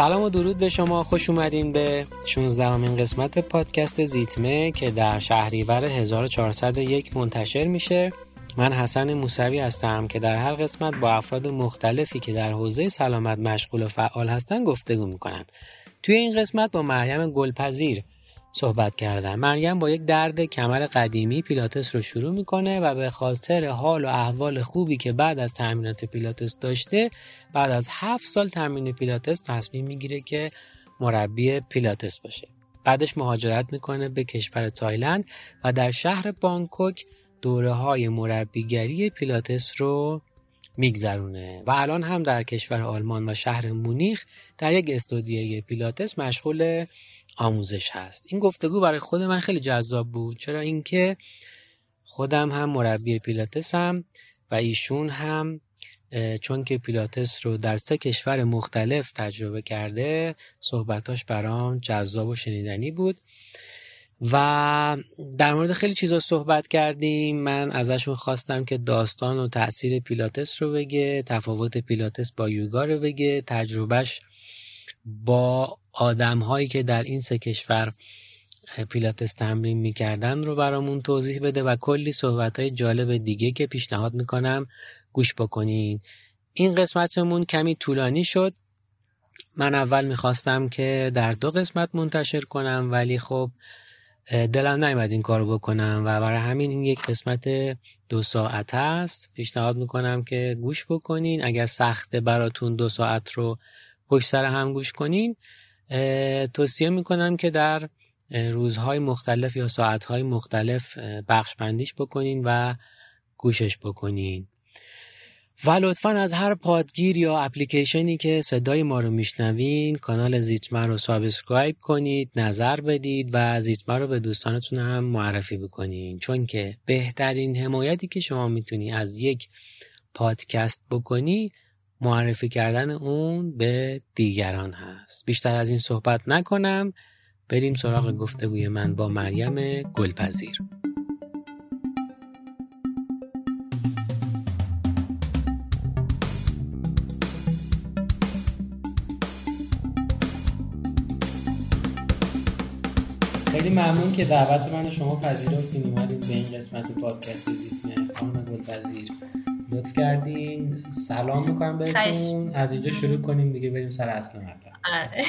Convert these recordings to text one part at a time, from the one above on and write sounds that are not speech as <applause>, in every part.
سلام و درود به شما. خوش اومدین به 16 امین قسمت پادکست زیتمه که در شهریور 1401 منتشر میشه. من حسن موسوی هستم که در هر قسمت با افراد مختلفی که در حوزه سلامت مشغول و فعال هستن گفتگو می‌کنم توی این قسمت با مریم گلپذیر صحبت کردم مریم با یک درد کمر قدیمی پیلاتس رو شروع می‌کنه و به خاطر حال و احوال خوبی که بعد از تمرینات پیلاتس داشته بعد از هفت سال تمرین پیلاتس تصمیم می‌گیره که مربی پیلاتس باشه. بعدش مهاجرت می‌کنه به کشور تایلند و در شهر بانکوک دوره های مربیگری پیلاتس رو میگذرونه. و الان هم در کشور آلمان و شهر مونیخ در یک استودیوی پیلاتس مشغول آموزش هست. این گفتگو برای خود من خیلی جذاب بود. چرا اینکه خودم هم مربی پیلاتس هم و ایشون هم چون که پیلاتس رو در سه کشور مختلف تجربه کرده صحبتاش برام جذاب و شنیدنی بود. و در مورد خیلی چیزا صحبت کردیم. من ازشون خواستم که داستان و تاثیر پیلاتس رو بگه تفاوت پیلاتس با یوگا رو بگه تجربهش با آدم هایی که در این سه کشور پیلاتس تمرین می‌کردن رو برامون توضیح بده و کلی صحبت های جالب دیگه که پیشنهاد می‌کنم گوش بکنین. این قسمتمون کمی طولانی شد. من اول می‌خواستم که در دو قسمت منتشر کنم ولی خب دلم نیومد این کارو بکنم و برای همین این یک قسمت دو ساعت است پیشنهاد می‌کنم که گوش بکنین. اگر سخته براتون دو ساعت رو پشت سر هم گوش کنین توصیه می‌کنم که در روزهای مختلف یا ساعتهای مختلف بخش بندیش بکنین و گوشش بکنین. و لطفا از هر پادگیر یا اپلیکیشنی که صدای ما رو میشنوین کانال زیتمر رو subscribe کنید نظر بدید و زیتمر رو به دوستانتون هم معرفی بکنین. چون که بهترین حمایتی که شما می‌تونی از یک پادکست بکنی معرفی کردن اون به دیگران هست. بیشتر از این صحبت نکنم. بریم سراغ گفتگوی من با مریم گلپذیر. خیلی ممنون که دعوت من شما پذیرفتین اومدین به این قسمت پادکست زیتمه خانم گلپذیر. لطف کردین. سلام می‌کنم بهتون. از اینجا شروع کنیم دیگه بریم سر اصل مطلب. آره.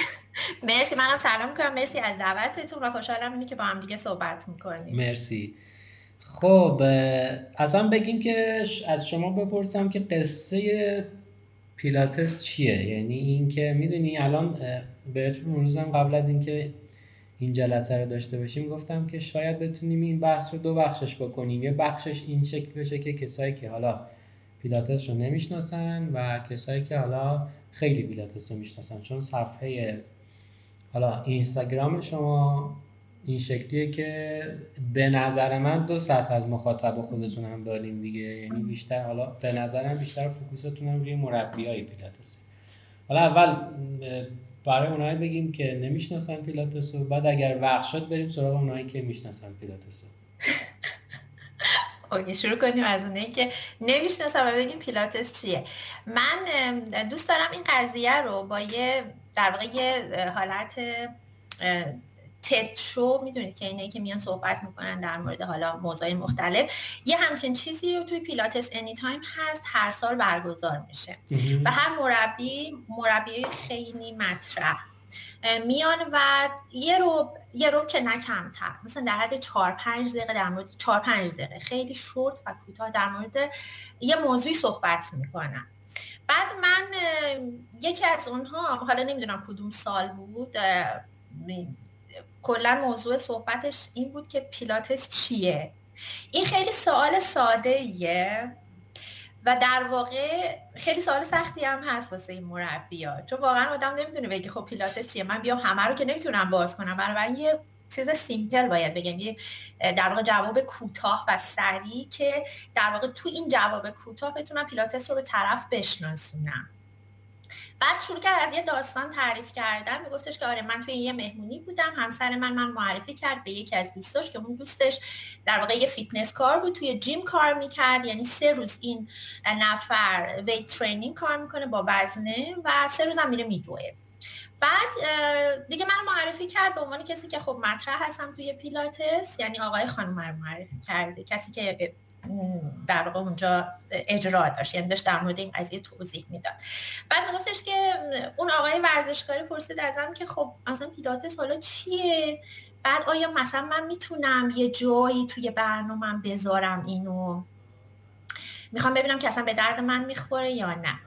<laughs> مرسی منم سلام می‌کنم. مرسی از دعوتتون و خوشحالم اینی که با هم دیگه صحبت می‌کنیم. مرسی. خب اصلا بگیم که از شما بپرسم که قصه پیلاتس چیه؟ یعنی اینکه می‌دونی الان بهتون روزم قبل از اینکه این جلسه رو داشته باشیم گفتم که شاید بتونیم این بحث رو دو بخشش بکنیم. یه بخشش این شکل بشه که کسایی که حالا پیلاتس رو نمی‌شناسن و کسایی که حالا خیلی پیلاتس رو می‌شناسن چون صفحه حالا اینستاگرام شما این شکلیه که به نظر من دو سطح از مخاطب خودتون هم داریم دیگه. یعنی بیشتر حالا به نظرم بیشتر focus تون هم روی مربی های پیلاتس حالا اول برای اونایی بگیم که نمی‌شناسن پیلاتس رو بعد اگر وقت شد بریم سراغ اونایی که می‌شناسن پیلاتس رو. okay شروع کنیم از اونایی که نمی‌شناسم و بگیم پیلاتس چیه. من دوست دارم این قضیه رو با یه در واقع یه حالت TED show می‌دونید که اینه که میان صحبت می‌کنن در مورد حالا موضوع مختلف یه همچین چیزی رو توی پیلاتس Anytime هست هر سال برگزار میشه. و هر مربی مربی خیلی مطرح. میان و یه رو یه رو که نه کمتر. مثلا در حد 4 5 دقیقه در مورد 4 5 دقیقه. خیلی شورت و کوتاه در مورد یه موضوعی صحبت می‌کنم. بعد من یکی از اونها حالا نمی‌دونم کدوم سال بود کلا موضوع صحبتش این بود که پیلاتس چیه. این خیلی سوال ساده ایه و در واقع خیلی سوال سختی هم هست واسه این مربی ها چون واقعا آدم نمی‌دونه بگه خب پیلاتس چیه؟ من بیام همه رو که نمی‌تونم باز کنم. برای یه چیز سیمپل باید بگم. یه در واقع جواب کوتاه و سریع که در واقع تو این جواب کوتاه بتونم پیلاتس رو به طرف بشناسونم. بعد شروع کرد از یه داستان تعریف کردن. میگفتش که آره من توی یه مهمونی بودم. همسر من من معرفی کرد به یکی از دوستاش که اون دوستش در واقع یه فیتنس کار بود توی gym کار می‌کرد. یعنی سه روز این نفر weight training کار می‌کنه با وزنه و سه روز هم میره میدوه. بعد دیگه من معرفی کرد به عنوان کسی که خب مطرح هستم توی پیلاتس. یعنی آقای خانم معرفی کرده. کسی که در واقع اونجا اجرا داشت. یعنی داشت در مورد این قضیه توضیح می‌داد. بعد میگفتش که اون آقای ورزشکاری پرسید ازم که خب مثلا پیلاتس حالا چیه؟ بعد آیا مثلا من می‌تونم یه جایی توی برنامه بذارم اینو؟ می‌خوام ببینم که اصلا به درد من می‌خوره یا نه.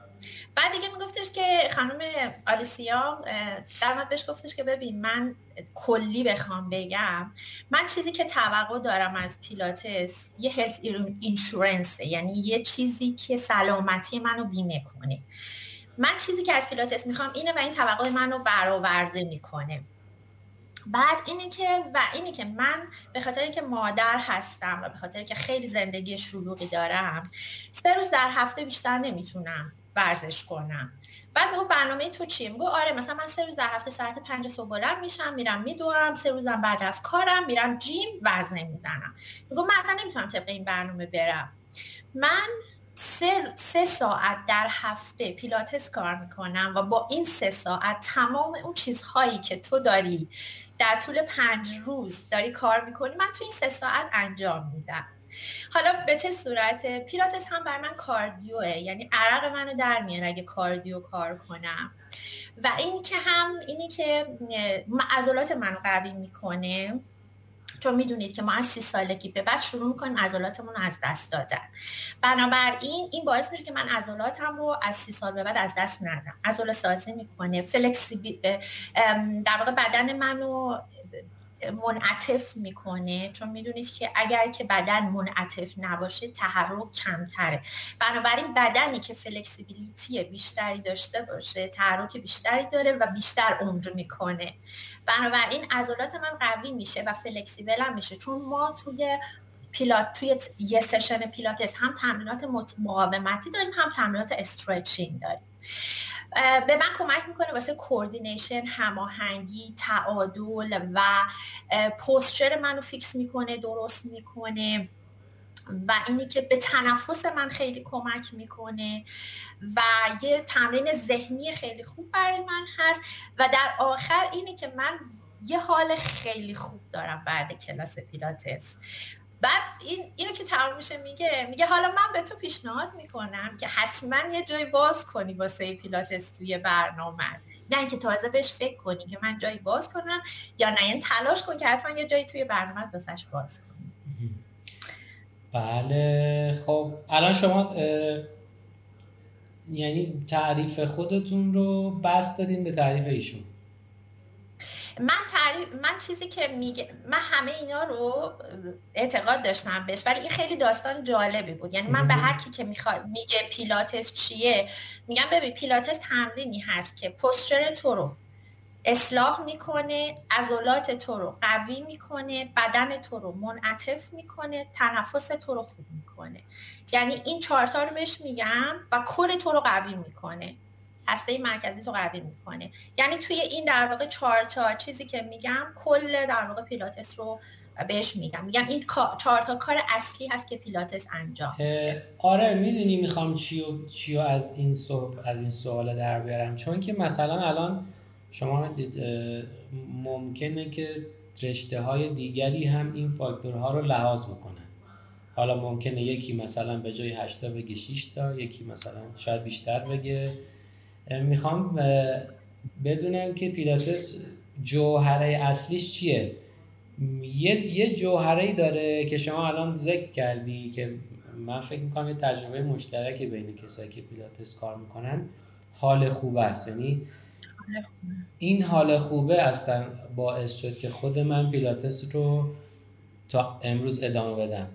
بعد دیگه میگفتش که خانم آلیسیا در بهش گفتش که ببین من کلی بخوام بگم من چیزی که توقع دارم از پیلاتس یه هلت اینشورنس یعنی یه چیزی که سلامتی منو بیمه کنه من چیزی که از پیلاتس می‌خوام اینه و این توقع منو برآورده می‌کنه. بعد اینی که و اینی که من به خاطر اینکه مادر هستم و به خاطر که خیلی زندگی شلوغی دارم سه روز در هفته بیشتر نمی‌تونم ورزش کنم. بعد میگو برنامه تو چیه؟ میگو آره مثلا من سه روز در هفته ساعت پنج صبح بلند میشم میرم میدوام سه روزم بعد از کارم میرم جیم وزنه می‌زنم. میگو من اصلا نمی‌تونم طبق این برنامه برم. من سه, سه ساعت در هفته پیلاتس کار می‌کنم و با این سه ساعت تمام اون چیزهایی که تو داری در طول پنج روز داری کار می‌کنی من تو این سه ساعت انجام میدم. حالا به چه صورت؟ پیلاتس هم بر من کاردیوه یعنی عرق منو در میاره اگه کاردیو کار کنم. و این که هم اینی که عضلات منو قوی می‌کنه چون می‌دونید که ما از سی سالگی به بعد شروع می‌کنیم عضلاتمون از دست دادن. بنابراین این باعث میشه که من عضلاتم رو از سی سال به بعد از دست ندم. عضله سازی می‌کنه فلکسیبی در واقع بدن منو منعطف می‌کنه. چون می‌دونید که اگر که بدن منعطف نباشه تحرک کمتره. بنابراین بدنی که flexibility بیشتری داشته باشه تحرک بیشتری داره و بیشتر عمر می‌کنه. بنابراین عضلات من قوی میشه و flexible هم میشه. چون ما توی پیلات توی یه session پیلاتس هم تمرینات مقاومتی داریم هم تمرینات stretching داریم. به من کمک می‌کنه واسه coordination هماهنگی تعادل و posture منو فیکس می‌کنه درست می‌کنه و اینی که به تنفس من خیلی کمک می‌کنه و یه تمرین ذهنی خیلی خوب برای من هست و در آخر اینی که من یه حال خیلی خوب دارم بعد کلاس پیلاتس. بعد این اینو که تمام میشه میگه میگه حالا من به تو پیشنهاد می‌کنم که حتما یه جای باز کنی واسه پیلاتس توی برنامه. نه اینکه تازه بهش فکر کنی که من جایی باز کنم یا نه این تلاش کن که حتما یه جایی توی برنامه واسش باز کنی. بله خب الان شما یعنی تعریف خودتون رو بست دادین به تعریف ایشون. من تعریف من چیزی که میگه من همه اینا رو اعتقاد داشتم بهش ولی این خیلی داستان جالبی بود. یعنی من به هر کی که می‌خواد میگه پیلاتس چیه میگم ببین پیلاتس تمرینی هست که پوستچر تو رو اصلاح می‌کنه عضلات تو رو قوی می‌کنه بدن تو رو منعطف می‌کنه تنفس تو رو خوب می‌کنه. یعنی این چهارتا رو بهش میگم و کل تو رو قوی می‌کنه. هسته مرکزی تو قوی می‌کنه. یعنی توی این در واقع چهار تا چیزی که میگم کل در واقع پیلاتس رو بهش میگم. میگم این چهار تا کار اصلی هست که پیلاتس انجام آره می‌دونی می‌خوام چیو چیو از این صحب از این سوال در بیارم. چون که مثلا الان شما ممکنه که رشته های دیگری هم این فاکتورها رو لحاظ بکنن. حالا ممکنه یکی مثلا به جای 8 تا بگه 6 تا یکی مثلا شاید بیشتر بگه. می‌خوام بدونم که پیلاتس جوهره اصلیش چیه. یه یه جوهره داره که شما الان ذکر کردی که من فکر می‌کنم یه تجربه مشترک بین کسایی که پیلاتس کار می‌کنن حال خوب است. یعنی این حال خوبه اصلا باعث شد که خود من پیلاتس رو تا امروز ادامه بدم.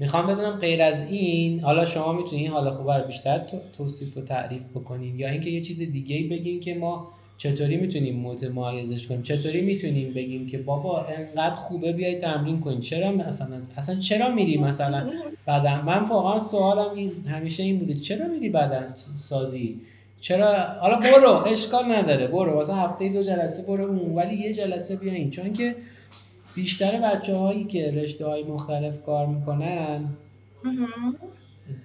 می‌خوام بدونم غیر از این حالا شما می‌تونید این حال خوبه رو بیشتر توصیف و تعریف بکنین یا اینکه یه چیز دیگه بگین که ما چطوری می‌تونیم متمایزش کنیم؟ چطوری می‌تونیم بگیم که بابا انقدر خوبه بیای تمرین کنین؟ چرا مثلا اصلا چرا میری مثلا بدن؟ من واقعا سوالم این همیشه این بوده چرا میری بدن سازی؟ چرا حالا برو اشکال نداره برو واسه هفته دو جلسه برو اون ولی یه جلسه بیاین. چون که بیشتر بچه هایی که رشته های مختلف کار می‌کنن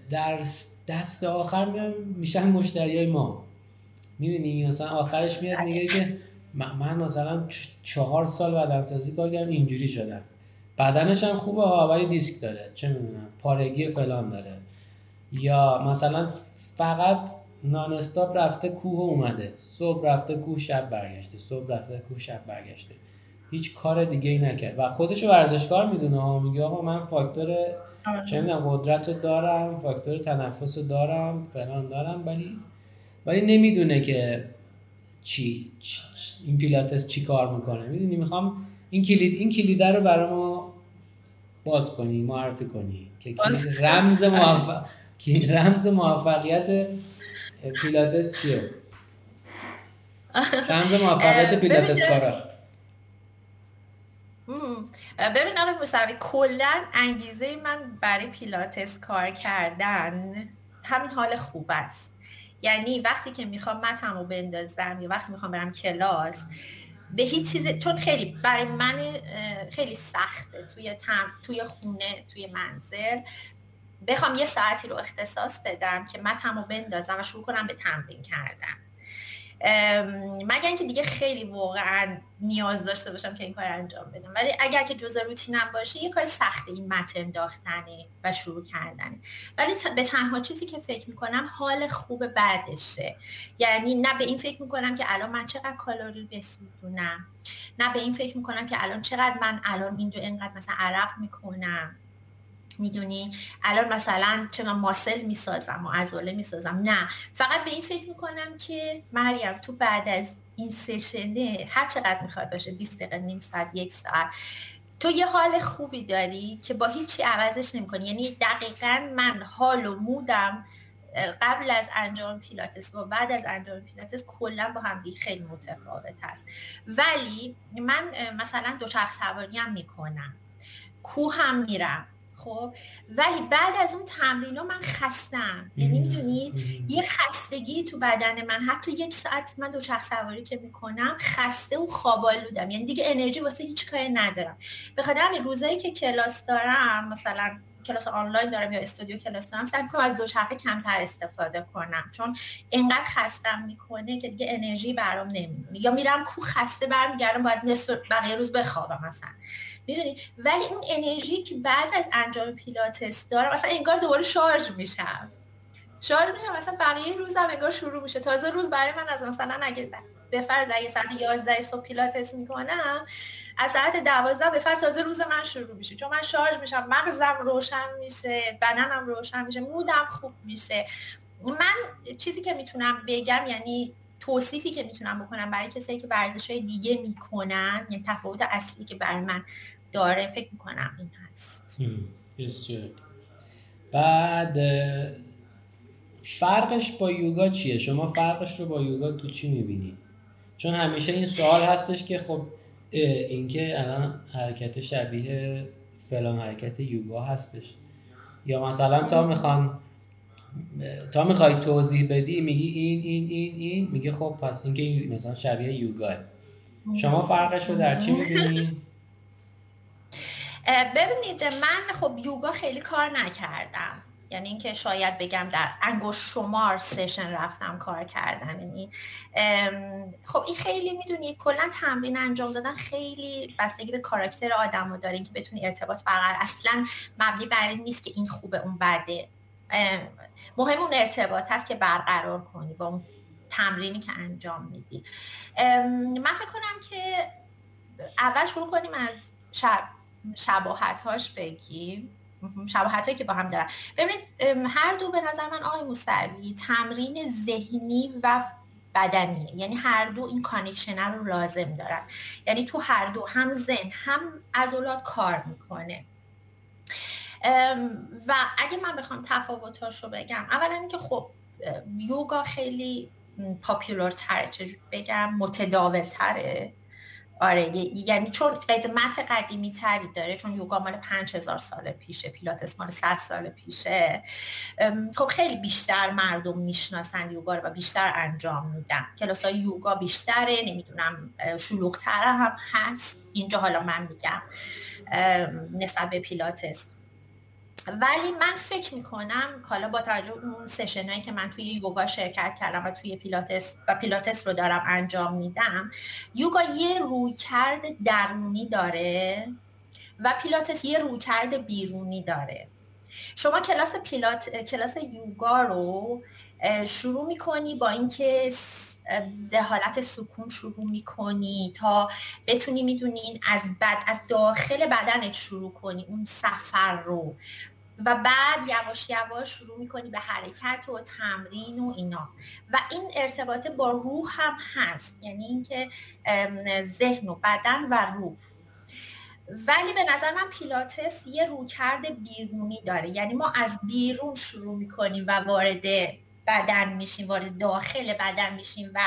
در دست آخر میان میشن مشتری های ما. می‌دونی؟ مثلا آخرش میاد میگه که من مثلا چهار سال بدنسازی کار کردم اینجوری شدم. بدنش هم خوبه ها ولی دیسک داره. چه می‌دونم؟ پارگی فلان داره. یا مثلا فقط نان رفته کوه اومده. صبح رفته کوه شب برگشته. صبح رفته کوه شب برگشته. هیچ کار دیگه ای نکرد. و خودشو ورزشکار می‌دونه ها. میگه آقا من فاکتور آره. چه می‌دونم قدرت رو دارم فاکتور تنفس رو دارم فلان دارم ولی ولی نمی‌دونه که چی, این پیلاتس چی کار می‌کنه. می‌دونی می‌خوام این کلید این کلیده رو برای ما باز کنی معرفی کنی که رمز موفق رمز موفقیت پیلاتس چیه؟ <laughs> رمز موفقیت پیلاتس کارا. ببین آقای موسوی کلا انگیزه من برای پیلاتس کار کردن همین حال خوب است. یعنی وقتی که می‌خوام متمو بندازم یا وقتی می‌خوام برم کلاس به هیچ چیز چون خیلی برای من خیلی سخته توی تم، توی خونه توی منزل. بخوام یه ساعتی رو اختصاص بدم که متمو بندازم و شروع کنم به تمرین کردن. مگر اینکه دیگه خیلی واقعا نیاز داشته باشم که این کار انجام بدم. ولی اگر که جزء روتینم باشه یه کار سخته این متن انداختنه و شروع کردنه ولی به تنها چیزی که فکر می‌کنم حال خوب بعدشه. یعنی نه به این فکر می‌کنم که الان من چقدر کالری بسوزونم نه به این فکر می‌کنم که الان چقدر من الان اینجا اینقدر مثلا عرق می‌کنم. می‌دونی؟ الان مثلا چه ماسل می‌سازم و عضله می‌سازم. نه. فقط به این فکر می‌کنم که مریم تو بعد از این سشنه هر چقدر می‌خواد باشه 20 دقیقه نیم ساعت یک ساعت. تو یه حال خوبی داری که با هیچی عوضش نمی‌کنی. یعنی دقیقا من حال و مودم قبل از انجام پیلاتس و بعد از انجام پیلاتس کلا با هم خیلی متفاوت هست. ولی من مثلا دوچرخ سواری هم می‌کنم. کوه هم میرم. خب ولی بعد از اون تمرین من خستم. یعنی می‌دونید یه خستگی تو بدن من حتی یک ساعت من دوچرخ سواری که می‌کنم خسته و خوابالودم یعنی دیگه انرژی واسه هیچ کاری ندارم. به خاطر همین روزایی که کلاس دارم مثلا کلاس آنلاین دارم یا استودیو کلاس دارم سعی کنم از دوچرخه کمتر استفاده کنم. چون انقدر خستم می‌کنه که دیگه انرژی برام نمیمونه. یا میرم کو خسته برمیگردم باید نصف بقیه روز بخوابم مثلا. می‌دونی؟ ولی اون انرژی که بعد از انجام پیلاتس دارم مثلا انگار دوباره شارژ میشم. شارژ میشم مثلا بقیه روزم انگار شروع میشه. تازه روز برای من از مثلا اگه به فرض اگه ساعت 11 صبح پیلاتس می‌کنم از ساعت 12 به فرض تازه روز من شروع میشه چون من شارژ میشم مغزم روشن میشه بدنم روشن میشه مودم خوب میشه من چیزی که می‌تونم بگم یعنی توصیفی که می‌تونم بکنم برای کسایی که ورزش های دیگه می‌کنن یعنی تفاوت اصلی که برای من داره فکر می‌کنم این هست بعد فرقش با یوگا چیه؟ شما فرقش رو با یوگا تو چی می‌بینید؟ چون همیشه این سوال هستش که خب اینکه الان حرکت شبیه فلان حرکت یوگا هستش. یا مثلا تا می‌خوان تا می‌خوای توضیح بدی میگی این این این این میگه خب پس اینکه مثلا شبیه یوگاه. شما فرقش رو در چی می‌بینید؟ <laughs> ببینید من خب یوگا خیلی کار نکردم. یعنی اینکه شاید بگم در انگوش شمار سشن رفتم کار کردن. یعنی خب این خیلی می‌دونید کلا تمرین انجام دادن خیلی بستگی به کاراکتر آدم رو دارین که بتونی ارتباط برقرار اصلا مبنی بر این نیست که این خوبه اون بده. مهم اون ارتباط هست که برقرار کنی با اون تمرینی که انجام میدی. من فکر کنم که اول شروع کنیم از شب شباهت هاش بگیم. شباهت که با هم دارن. ببینید هر دو به نظر من آقای موسوی تمرین ذهنی و بدنی یعنی هر دو این connection رو لازم دارن. یعنی تو هر دو هم ذهن هم عضلات کار می‌کنه. و اگه من بخوام تفاوتاش رو بگم اولا اینکه خب یوگا خیلی popular تره بگم متداول تره آره یعنی چون قدمت قدیمی تری داره چون یوگا مال 5000 سال پیشه پیلاتس مال 100 سال پیشه خب خیلی بیشتر مردم می‌شناسن یوگا رو و بیشتر انجام میدن. کلاس های یوگا بیشتره نمی‌دونم شلوغتره هم هست. اینجا حالا من میگم نسبت به پیلاتس. ولی من فکر می‌کنم حالا با توجه اون session هایی که من توی یوگا شرکت کردم و توی پیلاتس و پیلاتس رو دارم انجام میدم یوگا یه رویکرد درونی داره و پیلاتس یه رویکرد بیرونی داره. شما کلاس پیلات کلاس یوگا رو شروع می‌کنی با اینکه به حالت سکون شروع می‌کنی تا بتونی می‌دونین از بد از داخل بدنت شروع کنی اون سفر رو. و بعد یواش یواش شروع می‌کنی به حرکت و تمرین و اینا. و این ارتباط با روح هم هست یعنی اینکه ذهن و بدن و روح. ولی به نظر من پیلاتس یه رویکرد بیرونی داره. یعنی ما از بیرون شروع می‌کنیم و وارد بدن میشیم وارد داخل بدن میشیم و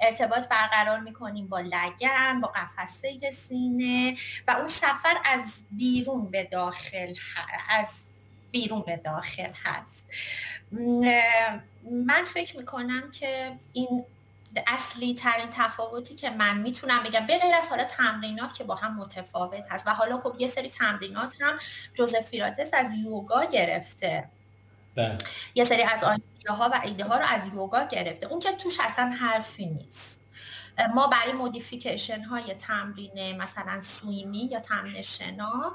ارتباط برقرار می‌کنیم با لگن با قفسه سینه و اون سفر از بیرون به داخل از بیرون به داخل هست. من فکر می‌کنم که این اصلی ترین تفاوتی که من می‌تونم بگم به غیر از حالا تمرینات که با هم متفاوت هست و حالا خب یه سری تمرینات هم جوزف فیراتس از یوگا گرفته. بله. یه سری از آیده ها و ایده ها رو از یوگا گرفته. اون که توش اصلا حرفی نیست. ما برای مودیفیکیشن های تمرین مثلا سویمی یا تمرین شنا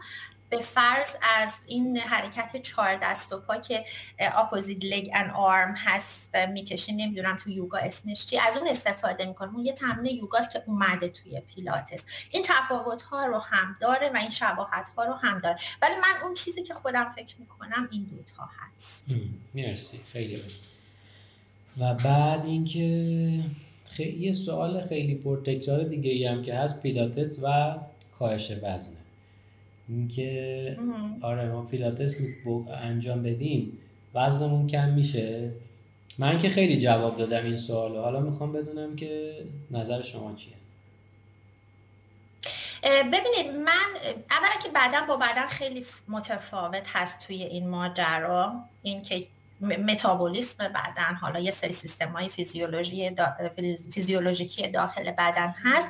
به فرض از این حرکت چهار دست و پا که opposite leg and arm هست می‌کشین نمی‌دونم تو یوگا اسمش چی از اون استفاده می‌کنم. اون یه تمرین یوگاست که اومده توی پیلاتس. این تفاوت ها رو هم داره و این شباهت ها رو هم داره. ولی من اون چیزی که خودم فکر می‌کنم این دوتا هست. مرسی. خیلی و بعد اینکه خیلی سوال خیلی پرتکرار دیگه ای هم که هست پیلاتس و کاهش وزن. اینکه آره ما پیلاتس انجام بدیم وزنمون کم میشه. من که خیلی جواب دادم این سوال حالا می‌خوام بدونم که نظر شما چیه؟ ببینید من اولا که بعدا با بدن خیلی متفاوت هست توی این ماجرا. این که متابولیسم بدن. حالا یه سری سیستم های فیزیولوژی فیزیولوژیکی داخل بدن هست.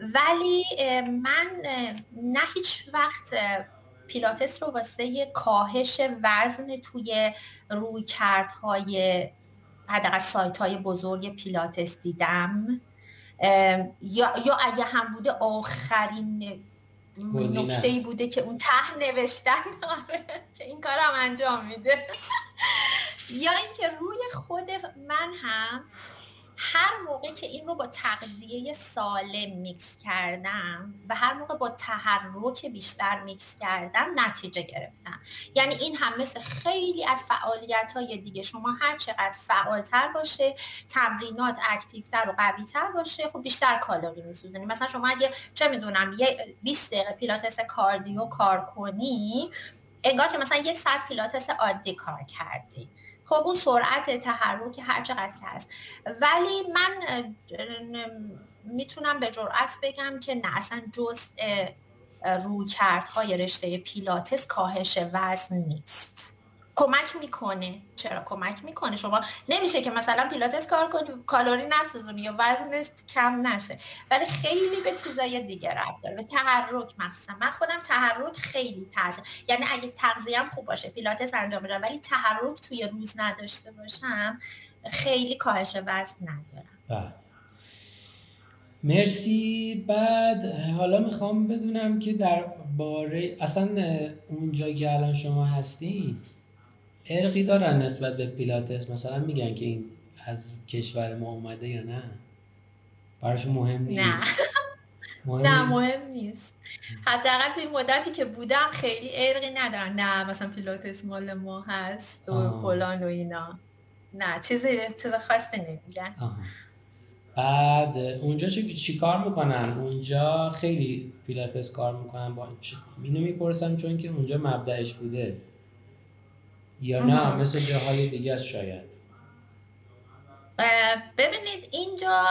ولی من نه هیچ وقت پیلاتس رو واسه کاهش وزن توی روی کردهای حداقل سایت های بزرگ پیلاتس دیدم. یا, یا اگه هم بوده آخرین نکته ای بوده که اون ته نوشتن آره، که این کارم انجام میده. یا اینکه روی خود من هم هر موقع که این رو با تغذیه سالم میکس کردم و هر موقع با تحرک بیشتر میکس کردم نتیجه گرفتم. یعنی این هم مثل خیلی از فعالیت های دیگه. شما هر چقدر فعالتر باشه تمرینات active تر و قویتر باشه خب بیشتر کالری میسوزنی مثلا شما اگه چه می‌دونم یه 20 دقیقه پیلاتس cardio کار کنی انگار که مثلا یک ساعت پیلاتس عادی کار کردی. خب اون سرعت تحرک هر چقدر که هست. ولی من می‌تونم به جرأت بگم که نه اصلا جز رویکردهای رشته پیلاتس کاهش وزن نیست. کمک می‌کنه. چرا کمک می‌کنه؟ شما نمیشه که مثلا پیلاتس کار کنی کالری نسوزونی یا وزنش کم نشه. ولی خیلی به چیزای دیگه ربط داره. به تحرک مثلا من خودم تحرک خیلی تاثیر یعنی اگه تغذیه‌ام خوب باشه پیلاتس انجام بدم ولی تحرک توی روز نداشته باشم خیلی کاهش وزن ندارم. بله. مرسی. بعد حالا می‌خوام بدونم که در باره اصلا اونجا که الان شما هستین ارقی دارن نسبت به پیلاتس؟ مثلا میگن که این از کشور ما اومده یا نه؟ براشون مهم نیست. نه مهم نه مهم نیست. حداقل این مدتی که بودم خیلی ارقی ندارن. نه مثلا پیلاتس مال ما هست و فلان و اینا. نه چیزی چیز خاصی نمیگن. بعد اونجا چی, چی کار می‌کنن؟ اونجا خیلی پیلاتس کار می‌کنن. با اینو می‌پرسم چون که اونجا مبدعش بوده. یا نه مثل جاهای دیگه شاید. ببینید اینجا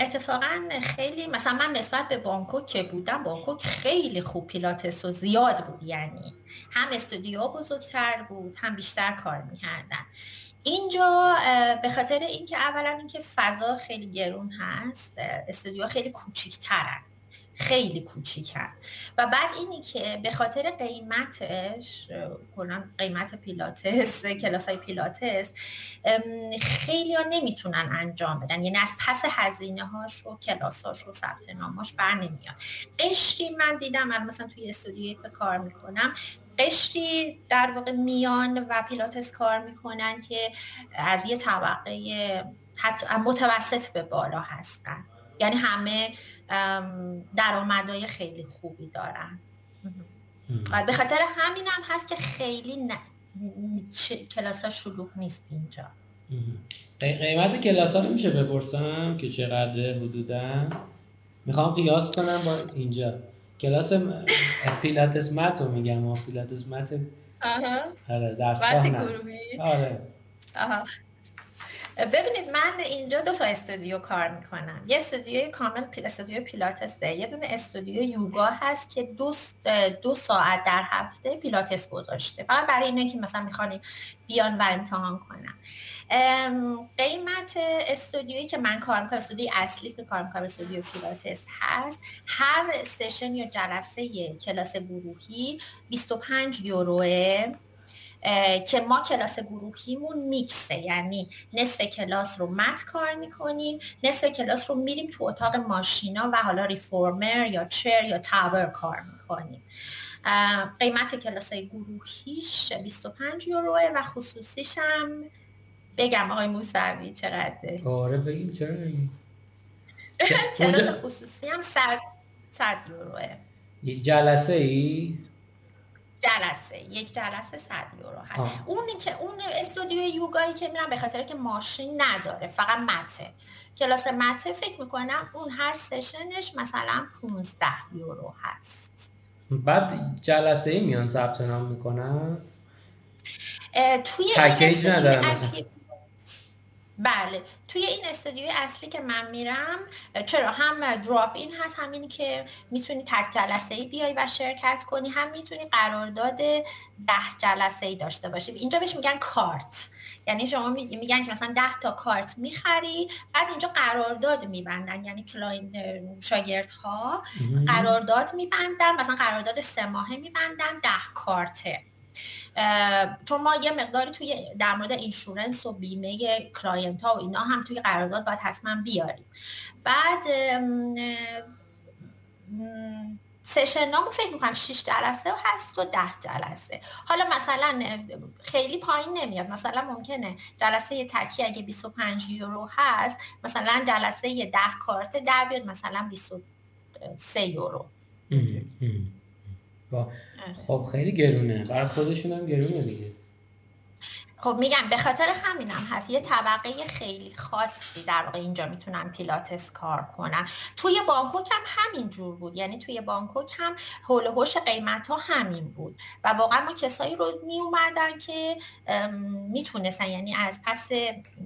اتفاقا خیلی مثلا من نسبت به بانکوک که بودم بانکوک خیلی خوب پیلاتس و زیاد بود. یعنی هم استودیو بزرگتر بود هم بیشتر کار می‌کردن. اینجا به خاطر اینکه اولا اینکه فضا خیلی گرون هست استودیو خیلی کوچیکترن. خیلی کوچیکن و بعد اینی که به خاطر قیمتش کلا قیمت پیلاتس کلاس های پیلاتس خیلی ها نمی‌تونن انجام بدن. یعنی از پس هزینه هاش و کلاس هاش و ثبت ناماش بر نمیاد. قشری من دیدم من مثلا توی استودیوی که کار می‌کنم قشری در واقع میان و پیلاتس کار می‌کنن که از یه طبقه حتی متوسط به بالا هستن. یعنی همه درآمدهای خیلی خوبی دارن به خاطر همین هم هست که خیلی ن... کلاس ها شلوغ نیست اینجا. قیمت کلاس ها رو میشه بپرسم که چقدر حدودا؟ می‌خوام قیاس کنم با اینجا. کلاس پیلاتس مت رو میگم پیلاتس مت آره دستگاه آره. ببینید من اینجا دو تا استودیو کار می‌کنم. یه استودیوی کامل استودیو پیلاتسه یه دونه استودیو یوگا هست که دو, دو ساعت در هفته پیلاتس گذاشته. فقط برای اینه که مثلا می‌خوانیم بیان و امتحان کنم. قیمت استودیویی که من کار می‌کنم استودیوی اصلی که کار می‌کنم استودیو پیلاتس هست. هر session یا جلسه کلاس گروهی 25 یوروه. که ما کلاس گروهیمون میکسه. یعنی نصف کلاس رو mat کار می‌کنیم نصف کلاس رو میریم تو اتاق ماشینا و حالا reformer یا chair یا tower کار می‌کنیم. قیمت کلاس گروهیش 25 یوروه و خصوصیش هم بگم آقای موسوی چقدره؟ آره بگیم چرا <laughs> کلاس خصوصی هم 100 یوروه. یک جلسه ای؟ جلسه یک جلسه 100 یورو هست. اونی که اون استودیو یوگایی که میرم به خاطر که ماشین نداره فقط مته. کلاس مته فکر می‌کنم اون هر سشنش مثلا 15 یورو هست. بعد جلسه ای میان ثبت نام می‌کنن؟ توی پکیج ندارم بله. توی این استودیوی اصلی که من میرم چرا؟ هم drop in هست همین که می‌تونی تک جلسه ای بیای و شرکت کنی هم می‌تونی قرارداد ده جلسه ای داشته باشی. اینجا بهش میگن کارت. یعنی شما میگن که مثلا ده تا کارت می‌خری بعد اینجا قرارداد میبندن. یعنی client شاگرد ها قرارداد میبندن مثلا قرارداد سه ماهه میبندن ده کارته. چون ما یه مقداری توی در مورد insurance و بیمه client ها و اینا هم توی قرارداد باید حتما بیاریم. بعد session هامو فکر می‌کنم 6 جلسه هست و 10 جلسه. حالا مثلا خیلی پایین نمیاد. مثلا ممکنه جلسه تکی اگه 25 یورو هست مثلا جلسه 10 کارت در بیاد مثلا 23 یورو. با خب خیلی گرونه. برای خودشون هم گرونه دیگه. خب میگم به خاطر همینم هست. یه طبقه خیلی خاصی در واقع اینجا می‌تونن پیلاتس کار کنن. توی بانکوک هم همین جور بود. یعنی توی بانکوک هم هول هوش قیمت ها همین بود. و واقعا ما کسایی رو می اومدن که می‌تونستن. یعنی از پس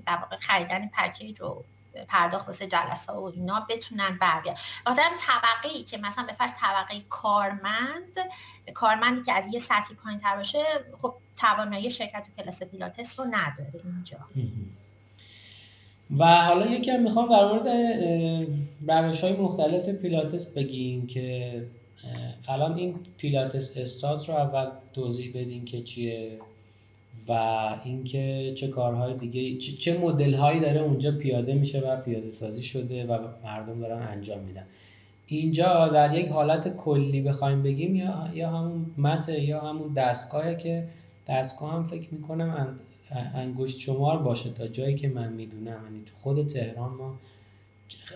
در واقع خریدن پکیج و پرداخت واسه جلسه و اینا بتونن بر بیان مثلا طبقه ای که مثلا به فرض طبقه کارمند کارمندی که از یه سطحی پایین تر باشه خب توانایی شرکت تو کلاس پیلاتس رو نداره اینجا. و حالا یکم می‌خوام در مورد روش های مختلف پیلاتس بگیم که الان این پیلاتس استات رو اول توضیح بدین که چیه. و اینکه چه کارهای دیگه چه مدل هایی داره اونجا پیاده میشه و پیاده سازی شده و مردم دارن انجام میدن. اینجا در یک حالت کلی بخوایم بگیم یا یا همون مته یا همون دستگاهه که دستگاه هم فکر می‌کنم انگشت شمار باشه تا جایی که من می‌دونم. یعنی تو خود تهران ما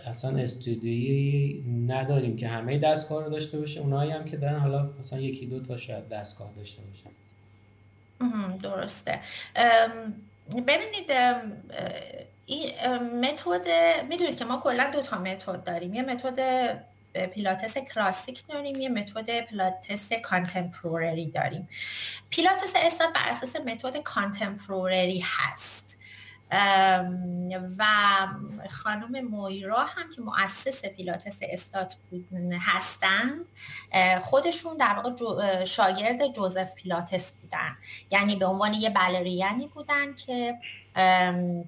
اصلا استودیویی نداریم که همه دستگاه رو داشته باشه. اونایی هم که دارن حالا مثلا یکی دو تا شاید دستگاه داشته باشن. درسته. ببینید این متد می‌دونید که ما کلا دو تا متد داریم. یه متد پیلاتس کلاسیک داریم یه متد پیلاتس contemporary داریم. پیلاتس Stott بر اساس متد contemporary هست. و خانم مویرا هم که مؤسس پیلاتس Stott هستند. خودشون در واقع شاگرد جوزف پیلاتس بودن. یعنی به عنوان یه بلریانی بودن که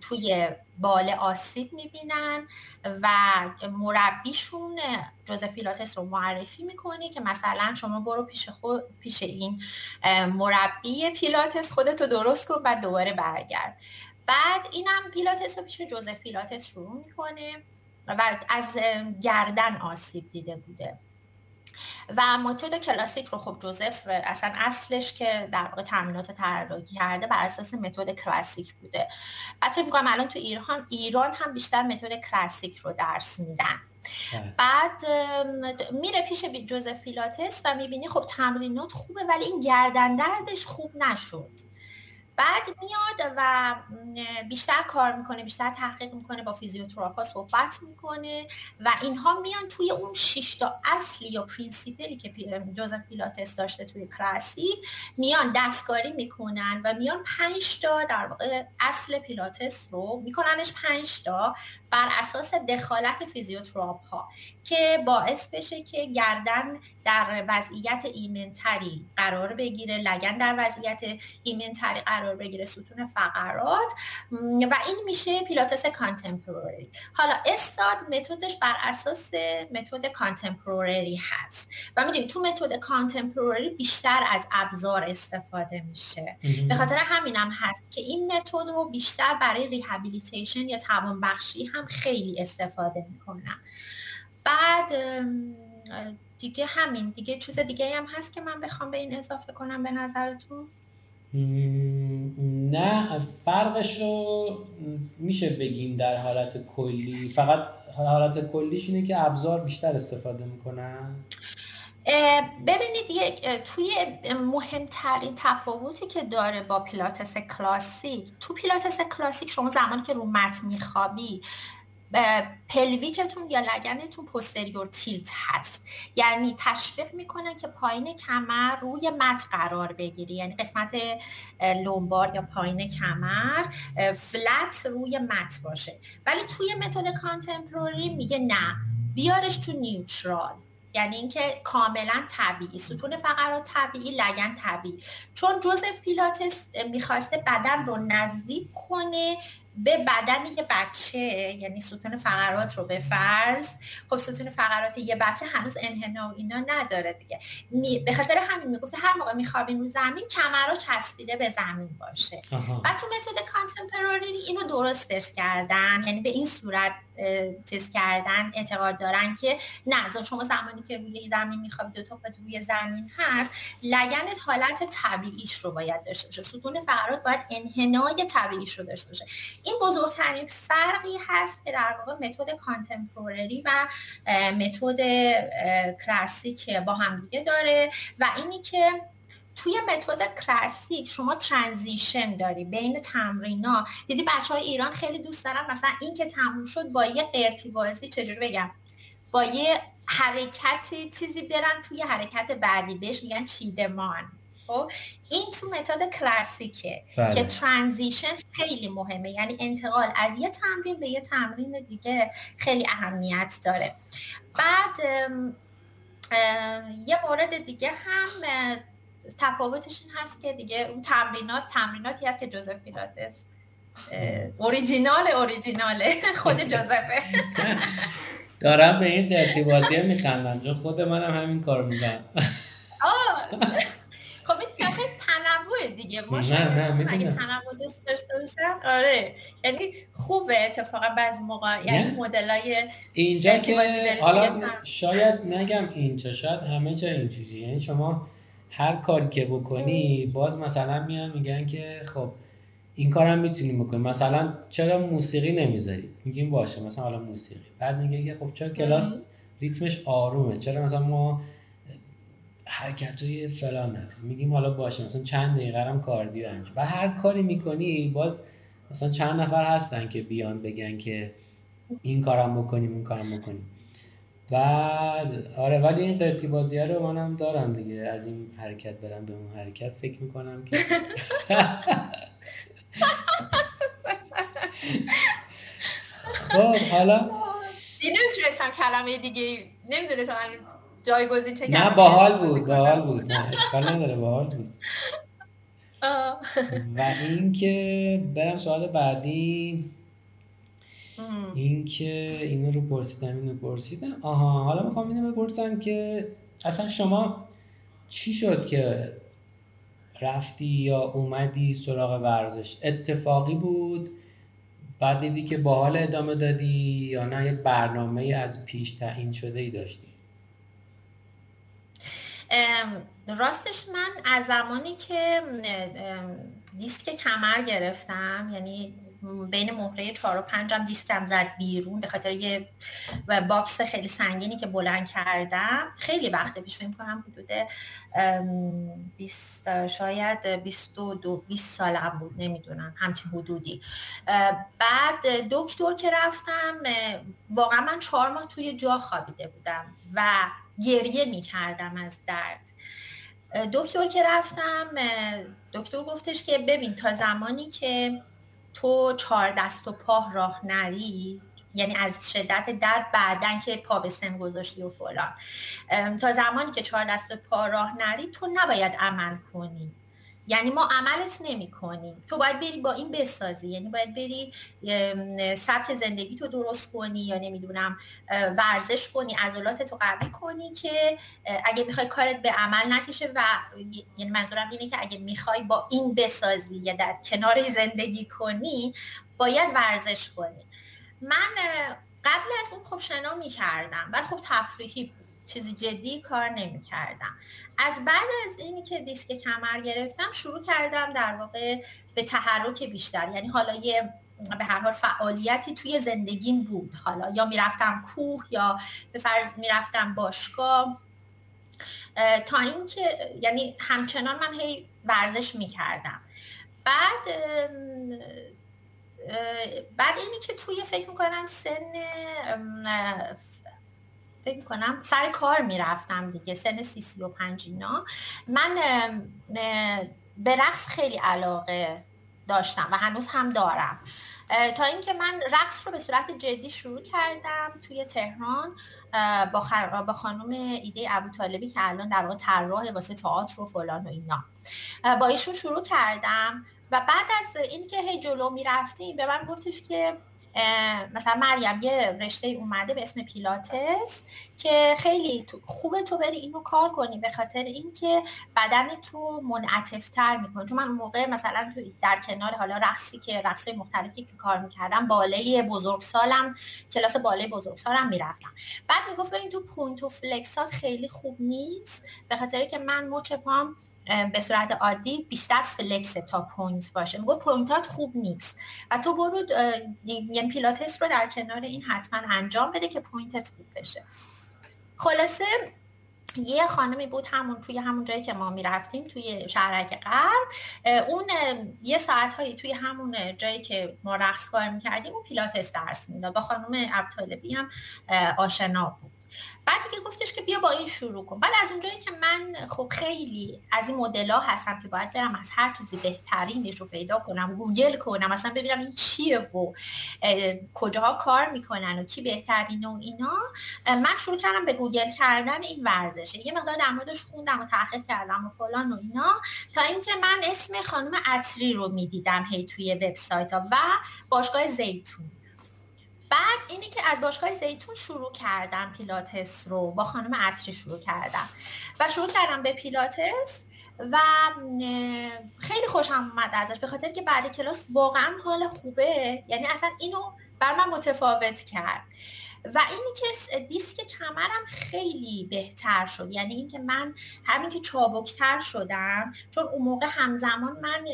توی بال آسیب می‌بینن و مربیشون جوزفیلاتس رو معرفی می‌کنه که مثلا شما برو پیش, خود، پیش این مربی پیلاتس خودتو درست کن و دوباره برگرد. بعد اینم پیلاتس رو پیش جوزفیلاتس شروع می‌کنه و از گردن آسیب دیده بوده. و متد کلاسیک رو خب جوزف اصلا اصلش که در واقع تمرینات طراحی کرده بر اساس متد کلاسیک بوده. حتی میگم الان تو ایران ایران هم بیشتر متد کلاسیک رو درس میدن. بله. بعد میره پیش جوزف فیلاتس و می‌بینی خب تمرینات خوبه ولی این گردن دردش خوب نشد. بعد میاد و بیشتر کار می‌کنه بیشتر تحقیق می‌کنه با فیزیوتراپا صحبت می‌کنه و اینها میان توی اون شیشتا اصلی یا principle ی که جوزف پیلاتس داشته توی کلاسیک میان دستکاری می‌کنن و میان پنج تا در واقع اصل پیلاتس رو میکننش پنج تا بر اساس دخالت فیزیوتراپ ها که باعث بشه که گردن در وضعیت ایمنتری قرار بگیره لگن در وضعیت ایمنتری قرار بگیره ستون فقرات. و این میشه پیلاتس contemporary حالا Stott متدش بر اساس متد contemporary هست. و می‌دونیم تو متد contemporary بیشتر از ابزار استفاده میشه. به خاطر همینم هست که این متد رو بیشتر برای rehabilitation یا توانبخشی هم خیلی استفاده می‌کنم. بعد دیگه همین دیگه چیز دیگه هم هست که من بخوام به این اضافه کنم به نظرتون؟ نه فرقش رو میشه بگیم در حالت کلی. فقط حالت کلیش اینه که ابزار بیشتر استفاده می‌کنن. ببینید توی مهمترین تفاوتی که داره با پیلاتس کلاسیک تو پیلاتس کلاسیک شما زمانی که رو mat میخوابی pelvic تون یا لگنتون posterior tilt هست. یعنی تشویق می‌کنن که پایین کمر روی mat قرار بگیری. یعنی قسمت لومبار یا پایین کمر فلت روی مت باشه. ولی توی متد کانتمپوری میگه نه. بیارش تو نیوترال. یعنی اینکه کاملا طبیعی ستون فقرات طبیعی لگن طبیعی. چون جوزف پیلاتس می‌خواسته بدن رو نزدیک کنه به بدن یه بچه یعنی ستون فقرات رو به فرض. خب ستون فقرات یه بچه هنوز انحنا و اینا نداره دیگه. به خاطر همین می‌گفته هر موقع میخوابین رو زمین کمرها چسبیده به زمین باشه. و تو متد کانتمپراری اینو درستش کردن یعنی به این صورت تست کردن اعتقاد دارن که نه شما زمانی که روی زمین میخوابید دو تا روی زمین هست لگنت حالت طبیعیش رو باید داشته باشه. ستون فقرات باید انحنای طبیعیش رو داشته باشه. این بزرگترین فرقی هست که در واقع متد کانتمپوری و متد کلاسیک با همدیگه داره و اینی که توی متد کلاسیک شما ترانزیشن داری بین تمرینا دیدی بچه های ایران خیلی دوست دارن مثلا این که تموم شد با یه قرتی بازی چجوری بگم؟ با یه حرکت چیزی برن توی حرکت بعدی بهش میگن چیدمان. خب؟ این تو متد کلاسیکه بله. که ترانزیشن خیلی مهمه. یعنی انتقال از یه تمرین به یه تمرین دیگه خیلی اهمیت داره. بعد یه مورد دیگه هم تفاوتش این هست که دیگه اون تمرینات تمریناتی هست که جوزف فیلاتس اوریجینال اوریجیناله خود جوزفه. <laughs> دارم به این قرتی بازی میخندم چون خود منم همین کار می‌کنم. خب می‌تونی آخه تنوع دیگه ما نه اگه تنوع دوست داشته باشم آره یعنی خوبه اتفاقا بعضی موقع یعنی مدلای اینجا که حالا شاید نگم اینجا شاید همه جا اینجوری یعنی شما هر کاری که بکنی باز مثلا میان میگن که خب این کارم می‌تونیم بکنیم مثلا چرا موسیقی نمی‌ذاری؟ میگیم باشه مثلا حالا موسیقی. بعد میگه که خب چرا کلاس ریتمش آرومه؟ چرا مثلا ما حرکت های فلان نداریم؟ میگیم حالا باشه مثلا چند دقیقه هم کاردیو انجام و هر کاری می‌کنی باز مثلا چند نفر هستن که بیان بگن که این کارم بکنیم اون کارم بکنیم. بعد آره ولی این قرتی بازی رو منم دارم دیگه. از این حرکت برم به اون حرکت فکر می‌کنم که خب حالا نمی‌تونستم کلمه دیگه نمی‌دونستم جایگزین چه نه باحال بود باحال بود. نه اشکال نداره باحال بود. و اینکه برم سوال بعدی اینکه اینو رو پرسیدم اینو پرسیدم. آها حالا می‌خوام اینو بپرسم که اصلا شما چی شد که رفتی یا اومدی سراغ ورزش؟ اتفاقی بود؟ بعد دیدی که با حال ادامه دادی یا نه؟ یک برنامه از پیش تعیین شده ای داشتی؟ راستش من از زمانی که دیسک کمر گرفتم یعنی بین مهره چهار و پنجم دیسکم زد بیرون به خاطر یه box خیلی سنگینی که بلند کردم. خیلی وقت پیش فکر کنم حدود 20 شاید 22 20 سالم بود نمی‌دونم همچین حدودی. بعد دکتر که رفتم واقعا من چهار ماه توی جا خوابیده بودم و گریه می‌کردم از درد. دکتر که رفتم دکتر گفتش که ببین تا زمانی که تو چهار دست و پاه راه نری یعنی از شدت درد بعدن که پا به سن گذاشتی و فلان. تا زمانی که چهار دست و پا راه نری تو نباید عمل کنی. یعنی ما عملت نمی کنیم تو باید بری با این بسازی. یعنی باید بری سبک زندگی تو درست کنی یا نمی‌دونم ورزش کنی عضلات تو قوی کنی که اگه می‌خوای کارت به عمل نکشه و یعنی منظورم اینه که اگه می‌خوای با این بسازی یا در کنار زندگی کنی باید ورزش کنی. من قبل از اون خب شنا می‌کردم ولی خب تفریحی بود. چیزی جدی کار نمی کردم از بعد از اینی که دیسک کمر گرفتم شروع کردم در واقع به تحرک بیشتر. یعنی حالا یه به هر حال فعالیتی توی زندگیم بود. حالا یا می‌رفتم کوه یا به فرض می‌رفتم باشگاه. تا اینکه یعنی همچنان من هی ورزش می‌کردم. بعد بعد اینی که توی فکر می‌کنم سن فکر کنم سر کار می‌رفتم دیگه سن سی سی و پنج اینا من به رقص خیلی علاقه داشتم و هنوز هم دارم تا اینکه من رقص رو به صورت جدی شروع کردم توی تهران با. با خانم ایده ابو طالبی که الان در واقع طراح واسه تئاتر و فلان و اینا با ایشون شروع کردم و بعد از اینکه هی جلو می‌رفتیم به من گفتش که مثلا مریم یه رشته اومده به اسم پیلاتس. که خیلی خوبه تو بری اینو کار کنی به خاطر اینکه بدن تو منعطفتر می‌کنه. چون من موقع مثلا تو در کنار حالا رقصی که رقص مختلفی که کار می‌کردم بالای بزرگسالم کلاس بالای بزرگسالم می‌رفتم. بعد می‌گفت ببین تو point و flex ات خیلی خوب نیست به خاطر که من مچ پام به صورت عادی بیشتر flex تا point باشه. میگه point ات خوب نیست. و تو برو یعنی پیلاتس رو در کنار این حتما انجام بده که point ت خوب بشه. خلاصه یه خانمی بود همون توی همون جایی که ما می‌رفتیم توی شهرک غرب اون یه ساعت هایی توی همون جایی که ما رقص کار می‌کردیم اون پیلاتس درس می‌داد با خانم ابوطالبی هم آشنا بود. بعد دیگه گفتش که بیا با این شروع کن. بعد از اونجایی که من خب خیلی از این مدل ها هستم که باید برم از هر چیزی بهترینش رو پیدا کنم گوگل کنم. اصلا ببینم این چیه و کجاها کار می‌کنن و کی بهترین و اینا. من شروع کردم به گوگل کردن این ورزش. یه مقدار در موردش خوندم و تحقیق کردم و فلان و اینا. تا اینکه من اسم خانم عطری رو می‌دیدم هی توی وبسایت ها و باشگاه زیتون. اینی که از باشگاه زیتون شروع کردم پیلاتس رو با خانم عطری شروع کردم و شروع کردم به پیلاتس و خیلی خوشم اومد ازش به خاطر که بعد کلاس واقعا حالم خوبه یعنی اصلا اینو بر من متفاوت کرد. و اینی که دیسک کمرم خیلی بهتر شد یعنی اینکه من همین که چابکتر شدم چون اون موقع همزمان من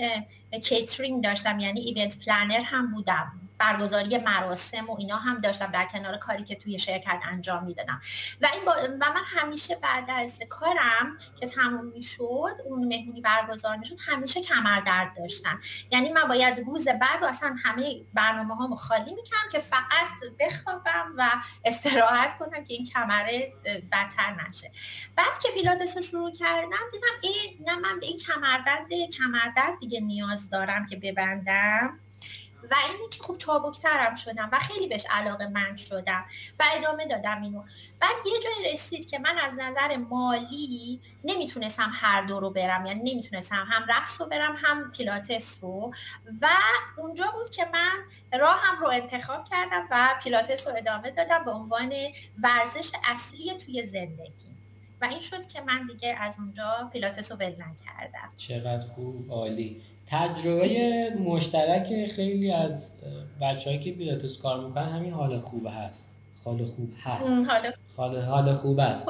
کیترینگ داشتم یعنی event planner هم بودم. برگزاری مراسم و اینا هم داشتم در کنار کاری که توی شرکت انجام می‌دادم. و این با... و من همیشه بعد از کارم که تموم می‌شد اون مهمونی برگزار می‌شد همیشه کمر درد داشتم. یعنی من باید روز بعد و اصلا همه برنامه هامو خالی می‌کنم که فقط بخوابم و استراحت کنم که این کمره بدتر نشه. بعد که پیلاتس رو شروع کردم دیدم این نه من به این کمردرد کمردرد دیگه نیاز دارم که ببندم. و اینی که خوب چابکترم شدم و خیلی بهش علاقه من شدم و ادامه دادم اینو. بعد یه جایی رسید که من از نظر مالی نمی‌تونستم هر دو رو برم یعنی نمی‌تونستم هم رقص رو برم هم پیلاتس رو. و اونجا بود که من راهم رو انتخاب کردم و پیلاتس رو ادامه دادم به عنوان ورزش اصلی توی زندگی. و این شد که من دیگه از اونجا پیلاتس رو ول نکردم. چقدر خوب عالی. تجربه مشترک خیلی از بچههایی که پیلاتس کار می‌کنن همین حال خوب هست. حال خوب هست. حال حال خوب است.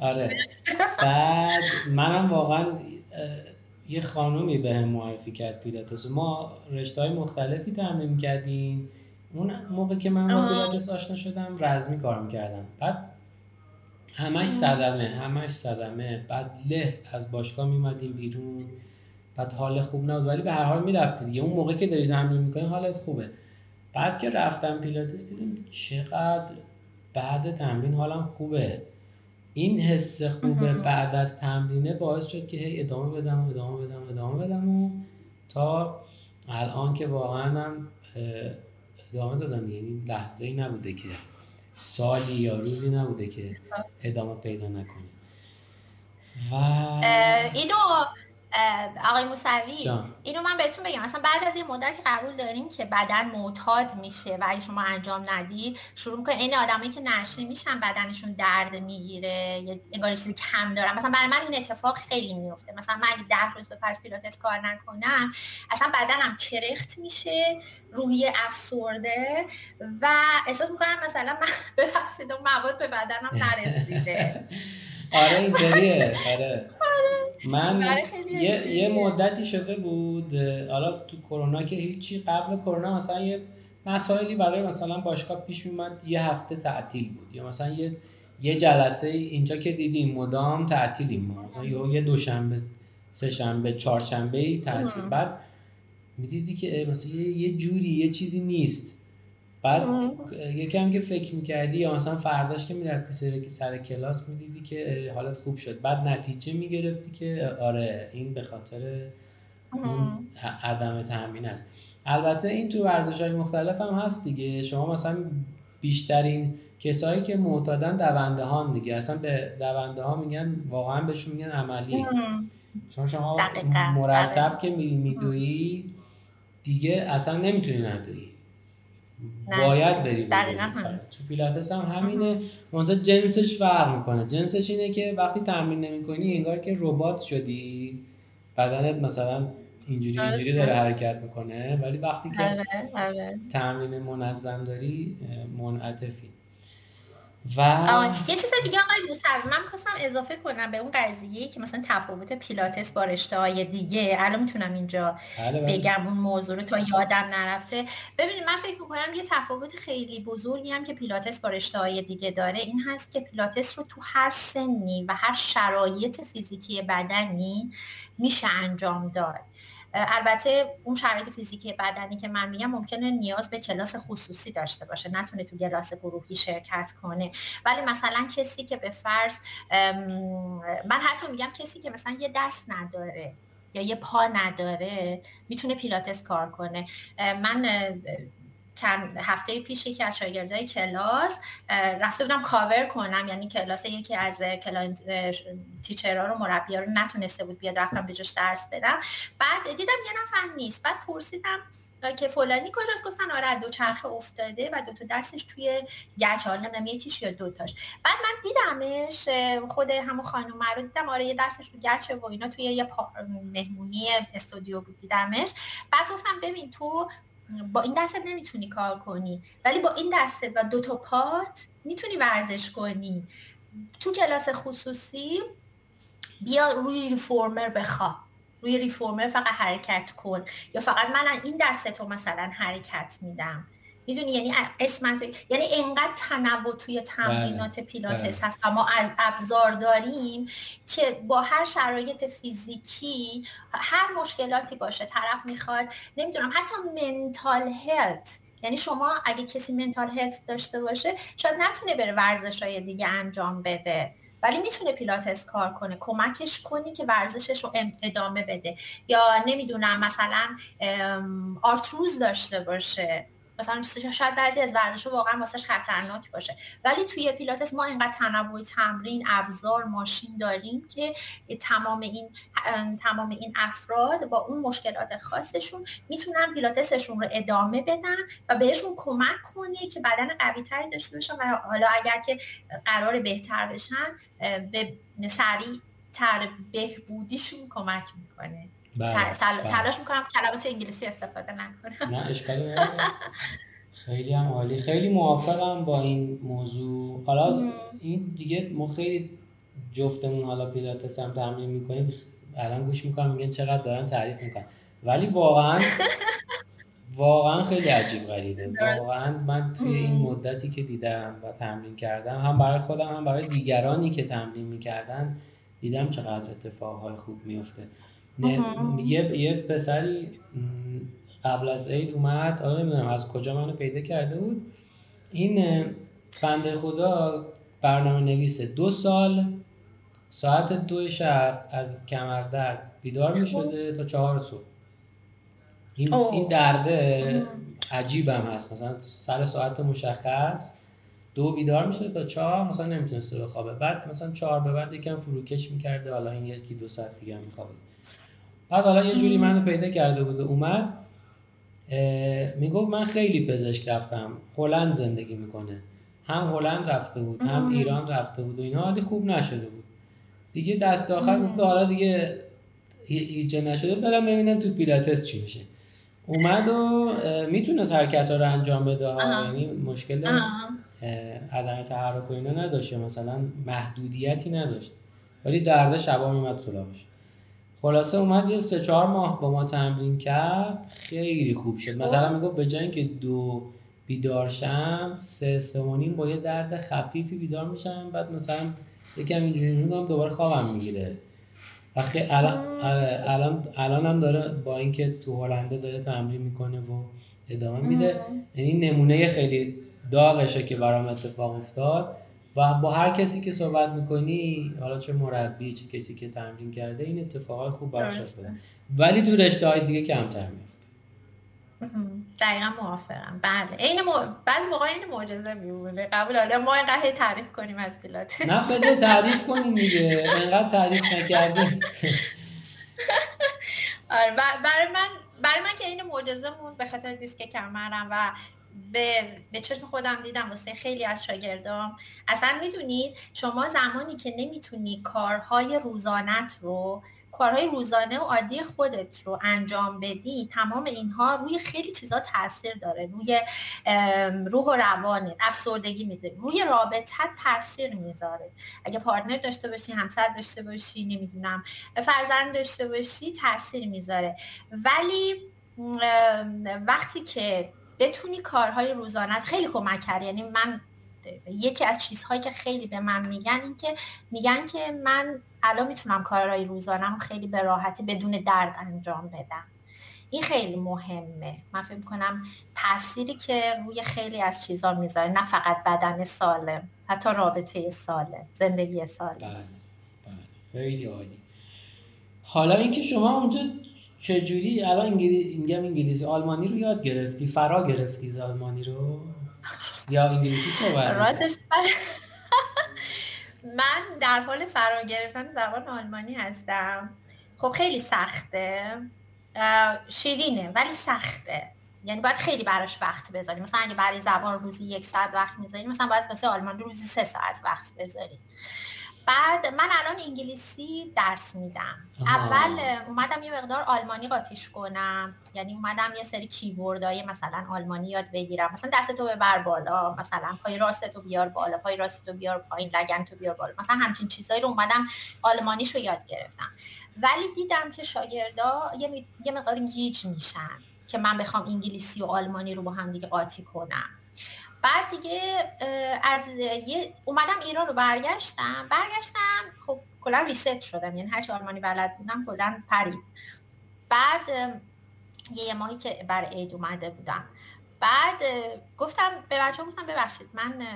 آره. بعد منم واقعا یه خانومی به هم معرفی کرد پیلاتس. ما رشته های مختلفی تمرین کردیم. اون موقع که من با پیلاتس آشنا شدم رزمی کار می‌کردم. بعد همش صدمه همش صدمه. بعد له از باشگاه میمدیم بیرون. بعد حال خوب نبود ولی به هر حال می‌رفتی دیگه. اون موقع که داری تمرین می‌کنی حالت خوبه. بعد که رفتم پیلاتس دیدیم چقدر بعد تمرین حالم خوبه. این حس خوبه بعد از تمرینه باعث شد که هی ادامه بدم و ادامه بدم و ادامه بدم و تا الان که واقعا هم ادامه دادم. یعنی لحظه ای نبوده که سالی یا روزی نبوده که ادامه پیدا نکنه. و اینو آقای موسوی اینو من بهتون بگم. مثلا بعد از یه مدتی قبول داریم که بدن معتاد میشه و اگه شما انجام ندید شروع می‌کنه. این آدمایی که نشه میشن بدنشون درد می‌گیره یه انگار چیزی کم دارم مثلا برای من این اتفاق خیلی میفته مثلا من اگه ده روز به فرض پیلاتس کار نکنم اصلا بدنم کرخت میشه روحی افسرده و احساس می‌کنم مثلا من <laughs> ببخشید مواد به بدنم <laughs> نرسیده. آره <laughs> اینطوریه آره. من یه, یه مدتی شده بود. حالا تو کرونا که هیچی قبل کرونا مثلا یه مسائلی برای مثلا باشگاه پیش میمد یه هفته تعطیل بود. یا مثلا یه یه جلسه اینجا که دیدیم مدام تعطیلیم ما. مثلا یه دوشنبه سه شنبه چهارشنبه تعطیل بعد می‌دیدی که مثلا یه جوری یه چیزی نیست. بعد یکم که فکر می‌کردی یا مثلا فرداش که می‌رفتی سر, سر کلاس می‌دیدی که حالت خوب شد. بعد نتیجه می‌گرفتی که آره این به خاطر اون عدم تمرین است. البته این تو ورزش های مختلف هم هست دیگه. شما مثلا بیشترین کسایی که معتادن دونده ها دیگه. اصلا به دونده ها میگن واقعا بهشون میگن عملی. چون شما مرتب که میدویی دیگه اصلا نمی‌تونی ندویی. باید بری تو پیلاتس هم همینه. منتها جنسش فرق می‌کنه. جنسش اینه که وقتی تمرین نمی‌کنی انگار که ربات شدی. بدنت مثلا اینجوری اینجوری داره حرکت می‌کنه ولی وقتی که آره، آره. تمرین منظم داری منعطفی. و یه چیز دیگه آقای موسوی من می‌خواستم اضافه کنم به اون قضیه که مثلا تفاوت پیلاتس با رشته های دیگه. الان می‌تونم اینجا بله، بله. بگم اون موضوع رو تا یادم نرفته. ببینید من فکر می‌کنم یه تفاوت خیلی بزرگی هم که پیلاتس با رشته های دیگه داره این هست که پیلاتس رو تو هر سنی و هر شرایط فیزیکی بدنی میشه انجام داد. البته اون شرایط فیزیکی بدنی که من میگم ممکنه نیاز به کلاس خصوصی داشته باشه نتونه تو کلاس گروهی شرکت کنه. ولی مثلا کسی که به فرض من حتی میگم کسی که مثلا یه دست نداره یا یه پا نداره می‌تونه پیلاتس کار کنه. من چند هفته پیش یکی از شاگردای کلاس رفته بودم کاور کنم. یعنی کلاس یکی از کلاین teacher ها رو مربی رو نتونسته بود بیاد رفتم به جاش درس بدم. بعد دیدم یه نفر نیست. بعد پرسیدم که فلانی کجاست؟ گفتن آره دو چرخه افتاده و دو تا دستش توی گچ حال نمی‌دونم یکیش یا دوتاش. بعد من دیدمش خود همون خانم رو دیدم. آره یه دستش تو گچه و اینا توی یه مهمونی استودیو بود دیدمش. بعد گفتم ببین تو با این دستت نمی‌تونی کار کنی. ولی با این دستت و دو تا پات می‌تونی ورزش کنی. تو کلاس خصوصی بیا روی ریفورمر بخوا روی ریفورمر فقط حرکت کن. یا فقط من این دستتو مثلا حرکت میدم. می‌دونی یعنی قسمت یعنی انقدر تنوع توی تمرینات بله. پیلاتس بله. هست و ما از ابزار داریم که با هر شرایط فیزیکی هر مشکلاتی باشه طرف می‌خواد نمی‌دونم حتی منتال هلت یعنی شما اگه کسی منتال هلت داشته باشه شاید نتونه بره ورزش های دیگه انجام بده ولی می‌تونه پیلاتس کار کنه کمکش کنی که ورزشش رو ادامه بده یا نمی‌دونم مثلا آرتروز داشته باشه مثلا شاید بعضی از ورزش واقعا واسش خطرناک باشه. ولی توی پیلاتس ما اینقدر تنوع تمرین ابزار ماشین داریم که تمام این تمام این افراد با اون مشکلات خاصشون می‌تونن پیلاتسشون رو ادامه بدن و بهشون کمک کنه که بدن قوی تری داشته باشن و حالا اگر که قرار بهتر بشن به سریع تر بهبودیشون کمک می‌کنه. بله، بله. تلاش می‌کنم کلمات انگلیسی استفاده نکنم. نه اشکال <laughs> خیلی هم عالی. خیلی موافقم با این موضوع. حالا این دیگه ما خیلی جفتمون حالا پیلاتس هم تمرین می‌کنیم. الان گوش می‌کنم میگن چقدر دارن تعریف می‌کنم ولی واقعا <laughs> واقعا خیلی عجیب غریبه. واقعا من توی این مدتی که دیدم و تمرین کردم هم برای خودم هم برای دیگرانی که تمرین می‌کردن دیدم چقدر اتفاقهای خوب میفته یه یه پسری قبل از عید اومد. حالا نمی‌دونم از کجا منو پیدا کرده بود. این بنده خدا برنامه نویسه دو سال ساعت دو شب از کمردرد بیدار می شده تا چهار صبح. این, این درده عجیبم هست. مثلا سر ساعت مشخص دو بیدار میشه تا چهار مثلا نمی‌تونسته بخوابه. بعد مثلا چهار به بعد یکم فروکش می‌کرده. حالا این یکی دو ساعت دیگه میخوابه. بعد حالا یه جوری منو پیدا کرده بود و اومد می‌گفت من خیلی پزشک رفتم هلند زندگی می‌کنه. هم هلند رفته بود هم ایران رفته بود و اینا ولی خوب نشده بود. دیگه دست آخر گفته حالا دیگه هیچ نشده برم ببینم تو پیلاتس چی میشه. اومد و می‌تونه حرکت ها رو انجام بده یعنی مشکل عدم تحرک و اینا نداشت مثلا محدودیتی نداشت. ولی درده شبا میمد سراغش. خلاصه اومد یه سه چهار ماه با ما تمرین کرد خیلی خوب شد. مثلا می‌گفت به جای اینکه دو بیدار شم سه سه و با یه درد خفیفی بیدار میشم. بعد مثلا یکم اینجوری میگم دوباره خوابم می‌گیره. و الان آره، الان الان هم داره با اینکه تو هلنده داره تمرین می‌کنه و ادامه میده. یعنی نمونه خیلی داغشه که برام اتفاق افتاد. و با هر کسی که صحبت می‌کنی حالا چه مربی چه کسی که تمرین کرده این اتفاقات خوب براش افتاده. ولی تو رشته های دیگه کمتر میفته دقیقا موافقم. بله. این مو... بعضی موقع این معجزه میمونه. قبول حالا ما اینقدر تعریف کنیم از پیلاتس. نه بذار تعریف کنیم دیگه. اینقدر تعریف نکردیم. <laughs> آره برای من برای من که این معجزه مون به خاطر دیسک کمرم و به, به چشم خودم دیدم واسه خیلی از شاگردام. اصلا می‌دونید شما زمانی که نمی‌تونی کارهای روزانت رو کارهای روزانه و عادی خودت رو انجام بدی تمام اینها روی خیلی چیزا تاثیر داره. روی روح و روانت افسردگی میده روی رابطت تاثیر می‌ذاره. اگه پارتنر داشته باشی همسر داشته باشی نمی‌دونم فرزند داشته باشی تاثیر می‌ذاره. ولی وقتی که بتونی کارهای روزانت خیلی کمک کرد. یعنی من یکی از چیزهایی که خیلی به من میگن این که میگن که من الان می‌تونم کارهای روزانم خیلی به راحتی بدون درد انجام بدم. این خیلی مهمه. من فکر کنم تأثیری که روی خیلی از چیزها می‌ذاره نه فقط بدن سالم حتی رابطه سالم زندگی سالم. بله بله. خیلی عالی. حالا اینکه شما اونجا چجوری؟ الان انگلی... میگم انگلیسی. آلمانی رو یاد گرفتی؟ فرا گرفتی آلمانی رو؟ یا انگلیسی صحبت راستش من در حال فرا گرفتن زبان آلمانی هستم. خب خیلی سخته. شیرینه ولی سخته. یعنی باید خیلی براش وقت بذاری مثلا اگه برای زبان روزی یک ساعت وقت می‌ذاری مثلا باید واسه آلمانی روزی سه ساعت وقت بذاری بعد من الان انگلیسی درس میدم. اول اومدم یه مقدار آلمانی قاطیش کنم. یعنی اومدم یه سری کیوردای مثلا آلمانی یاد بگیرم. مثلا دستتو ببر بالا مثلا پای راستتو بیار بالا پای راستتو بیار پایین لگن تو بیار بالا. مثلا همچین چیزایی رو اومدم آلمانیشو یاد گرفتم. ولی دیدم که شاگردا یه, یه مقدار گیج میشن که من بخوام انگلیسی و آلمانی رو با هم دیگه قاطی کنم. بعد دیگه از یه اومدم ایران رو برگشتم. برگشتم خب کلا ریست شدم. یعنی هرچی آلمانی بلد بودم کلا پرید. بعد یه ماهی که بر عید اومده بودم. بعد گفتم به بچه گفتم ببخشید من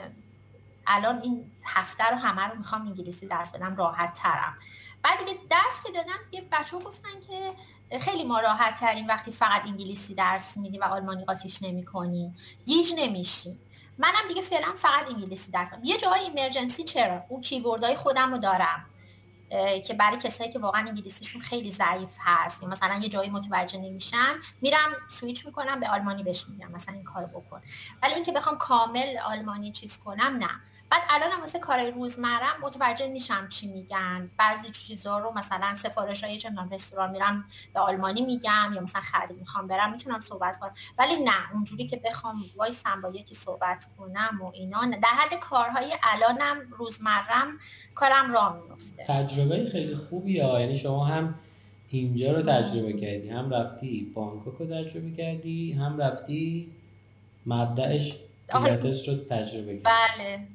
الان این هفته رو همه رو می‌خوام انگلیسی درس بدم راحت ترم بعد دیگه درس که دادم یه بچه گفتن که خیلی ما راحت ترین وقتی فقط انگلیسی درس میدیم و آلمانی قاطیش نمی کنیم گیج نمیشیم منم دیگه فعلا فقط انگلیسی درس یه جای emergency چرا؟ اون keyword های خودم رو دارم که برای کسایی که واقعا انگلیسیشون خیلی ضعیف هست. یا مثلا یه جایی متوجه نمیشن میرم سویچ می‌کنم به آلمانی بهش میگم مثلا این کارو بکن. ولی اینکه بخوام کامل آلمانی چیز کنم نه. بعد الان هم واسه کارهای روزمرم متوجه میشم چی میگن. بعضی چیزا رو مثلا سفارش های چندان رستوران میرم به آلمانی میگم یا مثلا خرید می‌خوام برم می‌تونم صحبت کنم. ولی نه اونجوری که بخوام وایسم با یکی صحبت کنم و اینا در حد کارهای الانم روزمرم کارم را میفته تجربه خیلی خوبی ها. یعنی شما هم اینجا رو تجربه کردی هم رفتی بانکوک رو تجربه کردی هم رفتی مبدعش پیلاتس رو تجربه کردی. بله.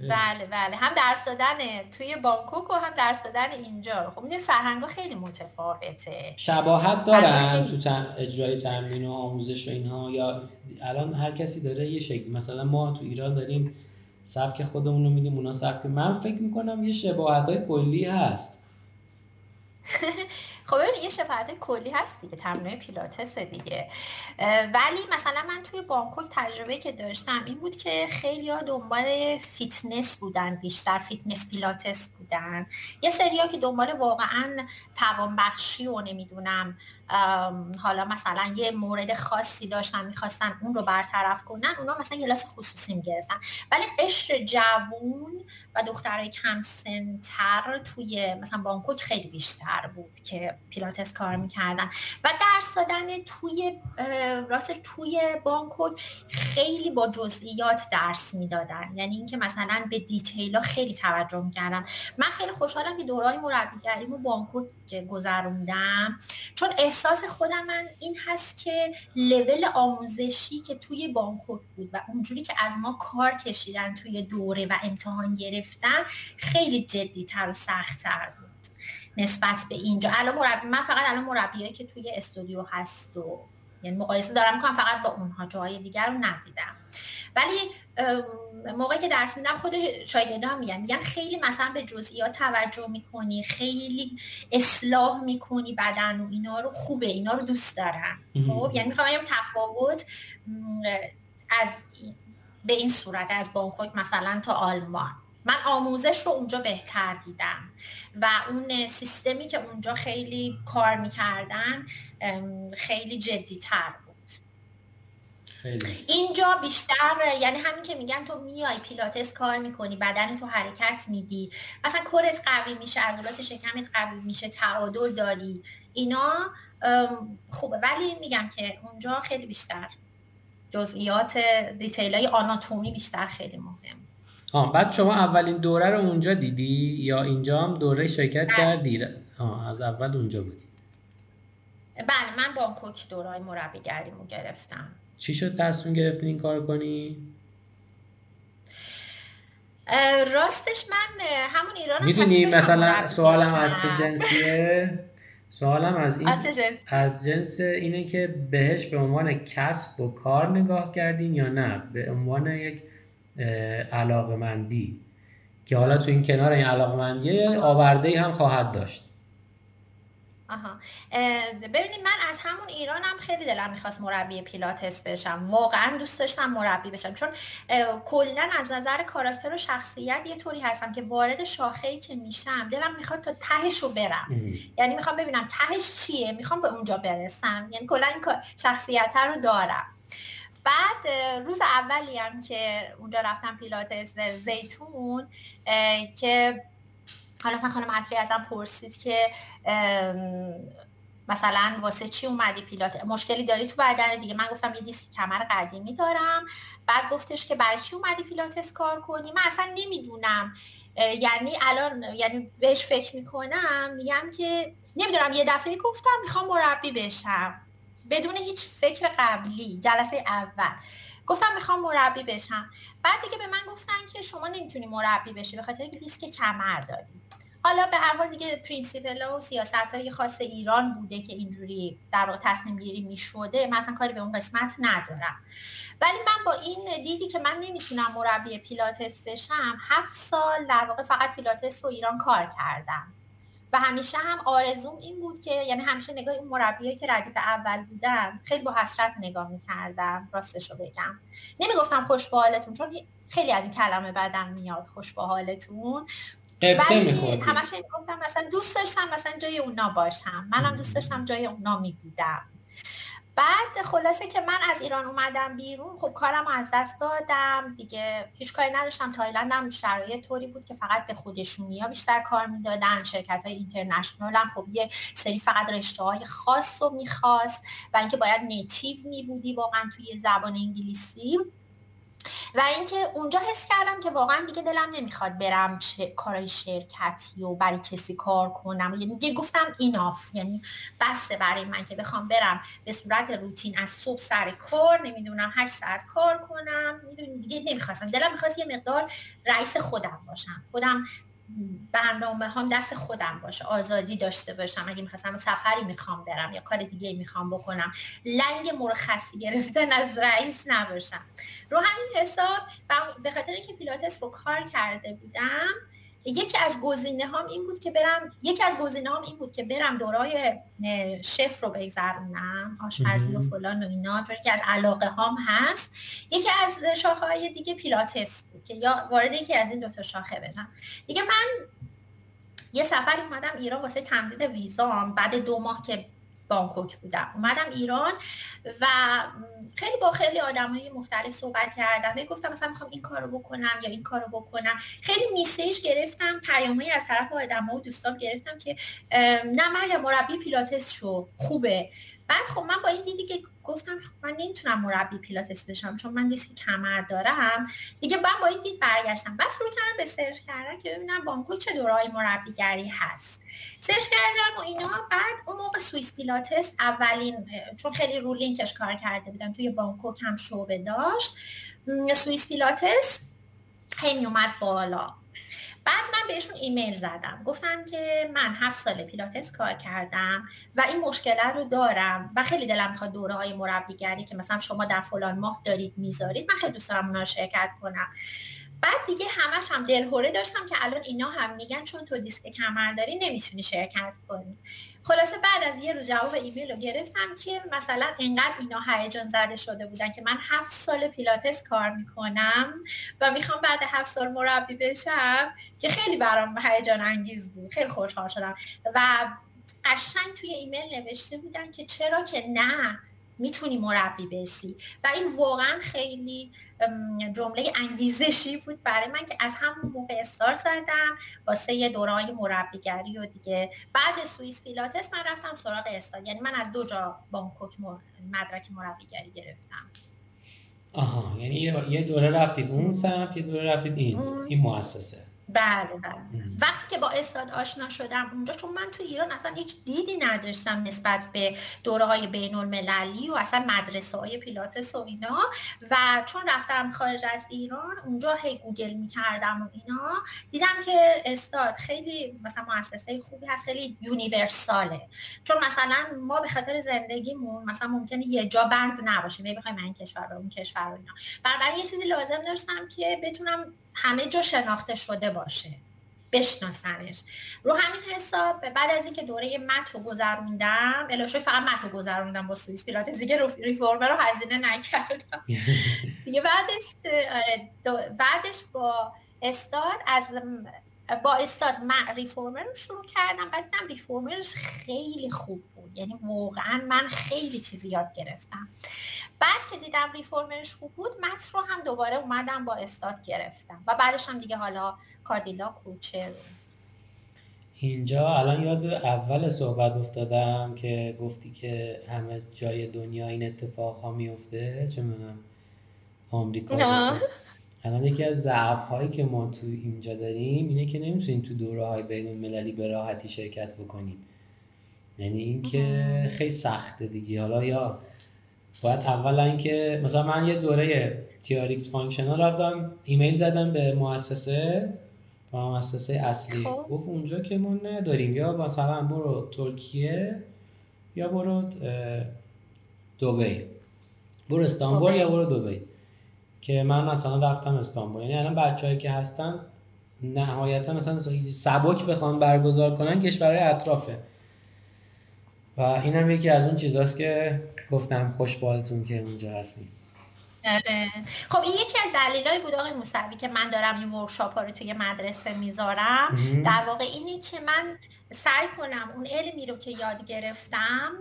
بله بله. هم درس دادن توی بانکوک و هم درس دادن اینجا. خب می‌دونی فرهنگ خیلی متفاوته. شباهت دارن تو اجرای تمرین و آموزش و اینها یا الان هر کسی داره یه شکل مثلا ما تو ایران داریم سبک خودمون رو میدیم اونا سبک من فکر می‌کنم یه شباهت های کلی هست. <laughs> خب ببینید یه شباهت کلی هست دیگه تمرین پیلاتس دیگه. ولی مثلا من توی بانکوک تجربه که داشتم این بود که خیلی ها دنبال فیتنس بودن بیشتر فیتنس پیلاتس بودن. یه سری ها که دنبال واقعا توانبخشی و نمی‌دونم حالا مثلا یه مورد خاصی داشتن می‌خواستن اون رو برطرف کنن اونا مثلا کلاس خصوصی می‌گرفتن. ولی قشر جوون و دخترای کم سنتر توی مثلا بانکوک خیلی بیشتر بود که پیلاتس کار می‌کردن. و درس دادن توی راست توی بانکوک خیلی با جزئیات درس می‌دادن. یعنی اینکه مثلا به دیتیلا خیلی توجه می‌کردم من خیلی خوشحالم که دورای مربیگریمو بانکوک گذروندم. چون احساس خودم من این هست که لول آموزشی که توی بانکوک بود و اونجوری که از ما کار کشیدن توی دوره و امتحان گرفتن خیلی جدی تر و سختتر بود نسبت به اینجا. الان مربی من فقط الان مربیایی که توی استودیو هست و یعنی مقایسه دارم می‌کنم فقط با اونها جاهای دیگر رو ندیدم. ولی موقعی که درس میدم خود شاگردا میگن میگن خیلی مثلا به جزئیات توجه می‌کنی خیلی اصلاح می‌کنی بدن و اینا رو خوبه اینا رو دوست دارن خب یعنی می‌خوام تفاوت از به این صورت از بانکوک مثلا تا آلمان. من آموزش رو اونجا بهتر دیدم و اون سیستمی که اونجا خیلی کار می‌کردن خیلی جدی تر بود. خیلی. اینجا بیشتر یعنی همین که میگن تو میای پیلاتس کار می‌کنی بدن تو حرکت میدی. مثلا کورت قوی میشه عضلات شکمت قوی میشه تعادل داری. اینا خوبه. ولی میگم که اونجا خیلی بیشتر. جزئیات دیتیل های آناتومی بیشتر خیلی مهم. آه بعد شما اولین دوره رو اونجا دیدی یا اینجا هم دوره شرکت بله. کردی؟ از اول اونجا بودی. بله من بانکوک دورای مربیگریمو گرفتم. چی شد تصمیم گرفتی این کار کنی؟ راستش من همون ایران می‌دونی مثلا سوالم از چه جنسیه؟ سوالم از این از, جنس اینه که بهش به عنوان کسب و کار نگاه کردین یا نه؟ به عنوان یک علاقمندی. که حالا تو این کنار این علاقمندی آورده هم خواهد داشت. آها. ببینید من از همون ایرانم خیلی دلم می‌خواست مربی پیلاتس بشم. واقعا دوست داشتم مربی بشم. چون کلا از نظر کاراکتر و شخصیت یه طوری هستم که وارد شاخه ای که میشم دلم می‌خواد تا تهش رو برم. یعنی می‌خوام ببینم تهش چیه؟ می‌خوام به اونجا برسم. یعنی کلا این شخصیت رو دارم. بعد روز اولی هم که اونجا رفتم پیلاتس زیتون که حالا مثلا خانم عطری ازم پرسید که مثلا واسه چی اومدی پیلات؟ مشکلی داری تو بدن دیگه. من گفتم یه دیسک کمر قدیمی دارم. بعد گفتش که برای چی اومدی پیلاتس کار کنی؟ من اصلا نمی‌دونم. یعنی الان یعنی بهش فکر می‌کنم میگم که نمی‌دونم یه دفعه گفتم می‌خوام مربی بشم. بدون هیچ فکر قبلی جلسه اول. گفتم می‌خوام مربی بشم. بعد دیگه به من گفتن که شما نمی‌تونی مربی بشی به خاطر که دیسک کمر داری. حالا به هر حال دیگه principle و سیاست های خاص ایران بوده که اینجوری در واقع تصمیم گیری می شده مثلا کاری به اون قسمت ندارم. ولی من با این دیدی که من نمی‌تونم مربی پیلاتس بشم هفت سال در واقع فقط پیلاتس رو ایران کار کردم. و همیشه هم آرزوم این بود که یعنی همیشه نگاه این مربیایی که ردیف اول بودن خیلی با حسرت نگاه می‌کردم راستش رو بگم. نمی‌گفتم خوش به حالتون چون خیلی از این کلمه بدم میاد خوش به حالتون. ولی همش گفتم مثلا دوست داشتم مثلا جای اونا باشم. منم دوست داشتم جای اونا میبودم بعد خلاصه که من از ایران اومدم بیرون خب کارم از دست دادم. دیگه هیچ کاری نداشتم. تایلندم شرایط طوری بود که فقط به خودشونی ها بیشتر کار می‌دادن. شرکت های اینترنشنال هم خب یه سری فقط رشته های خاص رو می‌خواست و اینکه باید نیتیو میبودی واقعا توی زبان انگلیسی. و اینکه اونجا حس کردم که واقعا دیگه دلم نمی‌خواد برم کارهای شرکتی و برای کسی کار کنم. یعنی دیگه گفتم ایناف یعنی بسته برای من که بخوام برم به صورت روتین از صبح سر کار نمی‌دونم هشت ساعت کار کنم. می‌دونی دیگه نمی‌خواستم. دلم می‌خواست یه مقدار رئیس خودم باشم. خودم برنامه هم دست خودم باشه آزادی داشته باشم. اگه می‌خواستم سفری می‌خوام برم یا کار دیگه می‌خوام بکنم لنگ مرخصی گرفتن از رئیس نباشم. رو همین حساب به خاطر اینکه پیلاتس رو کار کرده بودم یکی از گزینه هام این بود که برم یکی از گزینه هام این بود که برم دورای شف رو بگذرونم آشپزی و فلان و اینا چون که از علاقه هام هست. یکی از شاخه های دیگه پیلاتس بود که یا وارد یکی از این دوتا شاخه بدم. دیگه من یه سفری اومدم ایران واسه تمدید ویزام. بعد دو ماه که بانکوک بودم. اومدم ایران و خیلی با خیلی های مختلف صحبت کردم. گفتم مثلا می‌خوام این کارو بکنم یا این کارو بکنم. خیلی میسیج گرفتم پیامهایی از طرف آدم و دوستان گرفتم که نه مریم مربی پیلاتس شو خوبه. بعد خب من با این دیدی که گفتم خب من نمی‌تونم مربی پیلاتس بشم چون من دیسک کمر دارم. دیگه من با این دید برگشتم. بعد شروع کردم به سرچ کردم که ببینم بانکوک چه دوره های مربیگری هست. search کردم و اینا. بعد اون موقع سوئیس پیلاتس اولین چون خیلی رو لینکش کار کرده بودم توی بانکوک هم شعبه داشت. سوئیس پیلاتس هی اومد بالا. بعد من بهشون ایمیل زدم. گفتم که من هفت سال پیلاتس کار کردم و این مشکله رو دارم و خیلی دلم می‌خواد دوره های مربیگری که مثلا شما در فلان ماه دارید می‌ذارید من خیلی دوست دارم اونا شرکت کنم. بعد دیگه همش هم دلهوره داشتم که الان اینا هم میگن چون تو دیسک کمر داری نمی‌تونی شرکت کنی. خلاصه بعد از یه روز جواب ایمیل رو گرفتم که مثلا اینقدر اینا هیجان زده شده بودن که من هفت سال پیلاتس کار می‌کنم و می‌خوام بعد هفت سال مربی بشم که خیلی برام هیجان انگیز بود. خیلی خوشحال شدم. و قشنگ توی ایمیل نوشته بودن که چرا که نه. می‌تونی مربی بشی. و این واقعا خیلی جمله انگیزشی بود برای من که از همون موقع استار زدم واسه یه دورای مربیگری و دیگه. بعد سوئیس پیلاتس من رفتم سراغ استار. یعنی من از دو جا بانکوک مدرک مربیگری گرفتم. آها یعنی یه دوره رفتید اون سمت یه دوره رفتید این این مؤسسه. بله بله. وقتی که با استاد آشنا شدم اونجا چون من تو ایران اصلا هیچ دیدی نداشتم نسبت به دوره های بین المللی و اصلا مدرسه های پیلاتس و اینا. و چون رفتم خارج از ایران اونجا هی گوگل می‌کردم و اینا. دیدم که استاد خیلی مثلا مؤسسه خوبی هست خیلی یونیورساله. چون مثلا ما به خاطر زندگیمون مثلا ممکنه یه جا بند نباشیم می بخوایم این کشور به اون کشور و اینا. بنابراین یه چیزی لازم داشتم که بتونم همه جا شناخته شده باشه. بشناسنش رو همین حساب بعد از اینکه دوره متو گذروندم الاشوی فقط متو گذروندم با سوئیس پیلاتس دیگه ریفورمر رو هزینه نکردم. <laughs> دیگه بعدش آره، بعدش با استاد از با استاد من ریفورمر رو شروع کردم بعد دیدم ریفورمرش خیلی خوب بود. یعنی واقعا من خیلی چیزی یاد گرفتم. بعد که دیدم ریفورمرش خوب بود متن رو هم دوباره اومدم با استاد گرفتم. و بعدش هم دیگه حالا کادیلا کوچه اینجا الان یاد اول صحبت افتادم که گفتی که همه جای دنیا این اتفاق ها میفته. چه منم آمریکا الان یکی از ضعف هایی که ما تو اینجا داریم اینه که نمی‌تونیم تو دوره های بین المللی به راحتی شرکت بکنیم. یعنی اینکه خیلی سخته دیگه. حالا یا باید اولا اینکه مثلا من یه دوره TRX functional رفتم ایمیل زدم به مؤسسه با مؤسسه اصلی. خب. گفت اونجا که ما نداریم. یا مثلا برو ترکیه یا برو دبی. برو استانبول یا برو دبی. که من مثلا رفتم استانبول یعنی الان بچه‌هایی که هستن نهایتا مثلا سبک بخوان برگزار کنن کشورهای اطرافه و اینم یکی از اون چیزاست که گفتم خوشبالتون که اونجا هستیم. خب این یکی از دلایلی بود آقای موسوی که من دارم این ورکشاپ ها رو توی مدرسه می‌ذارم. در واقع اینی که من سعی کنم اون علمی رو که یاد گرفتم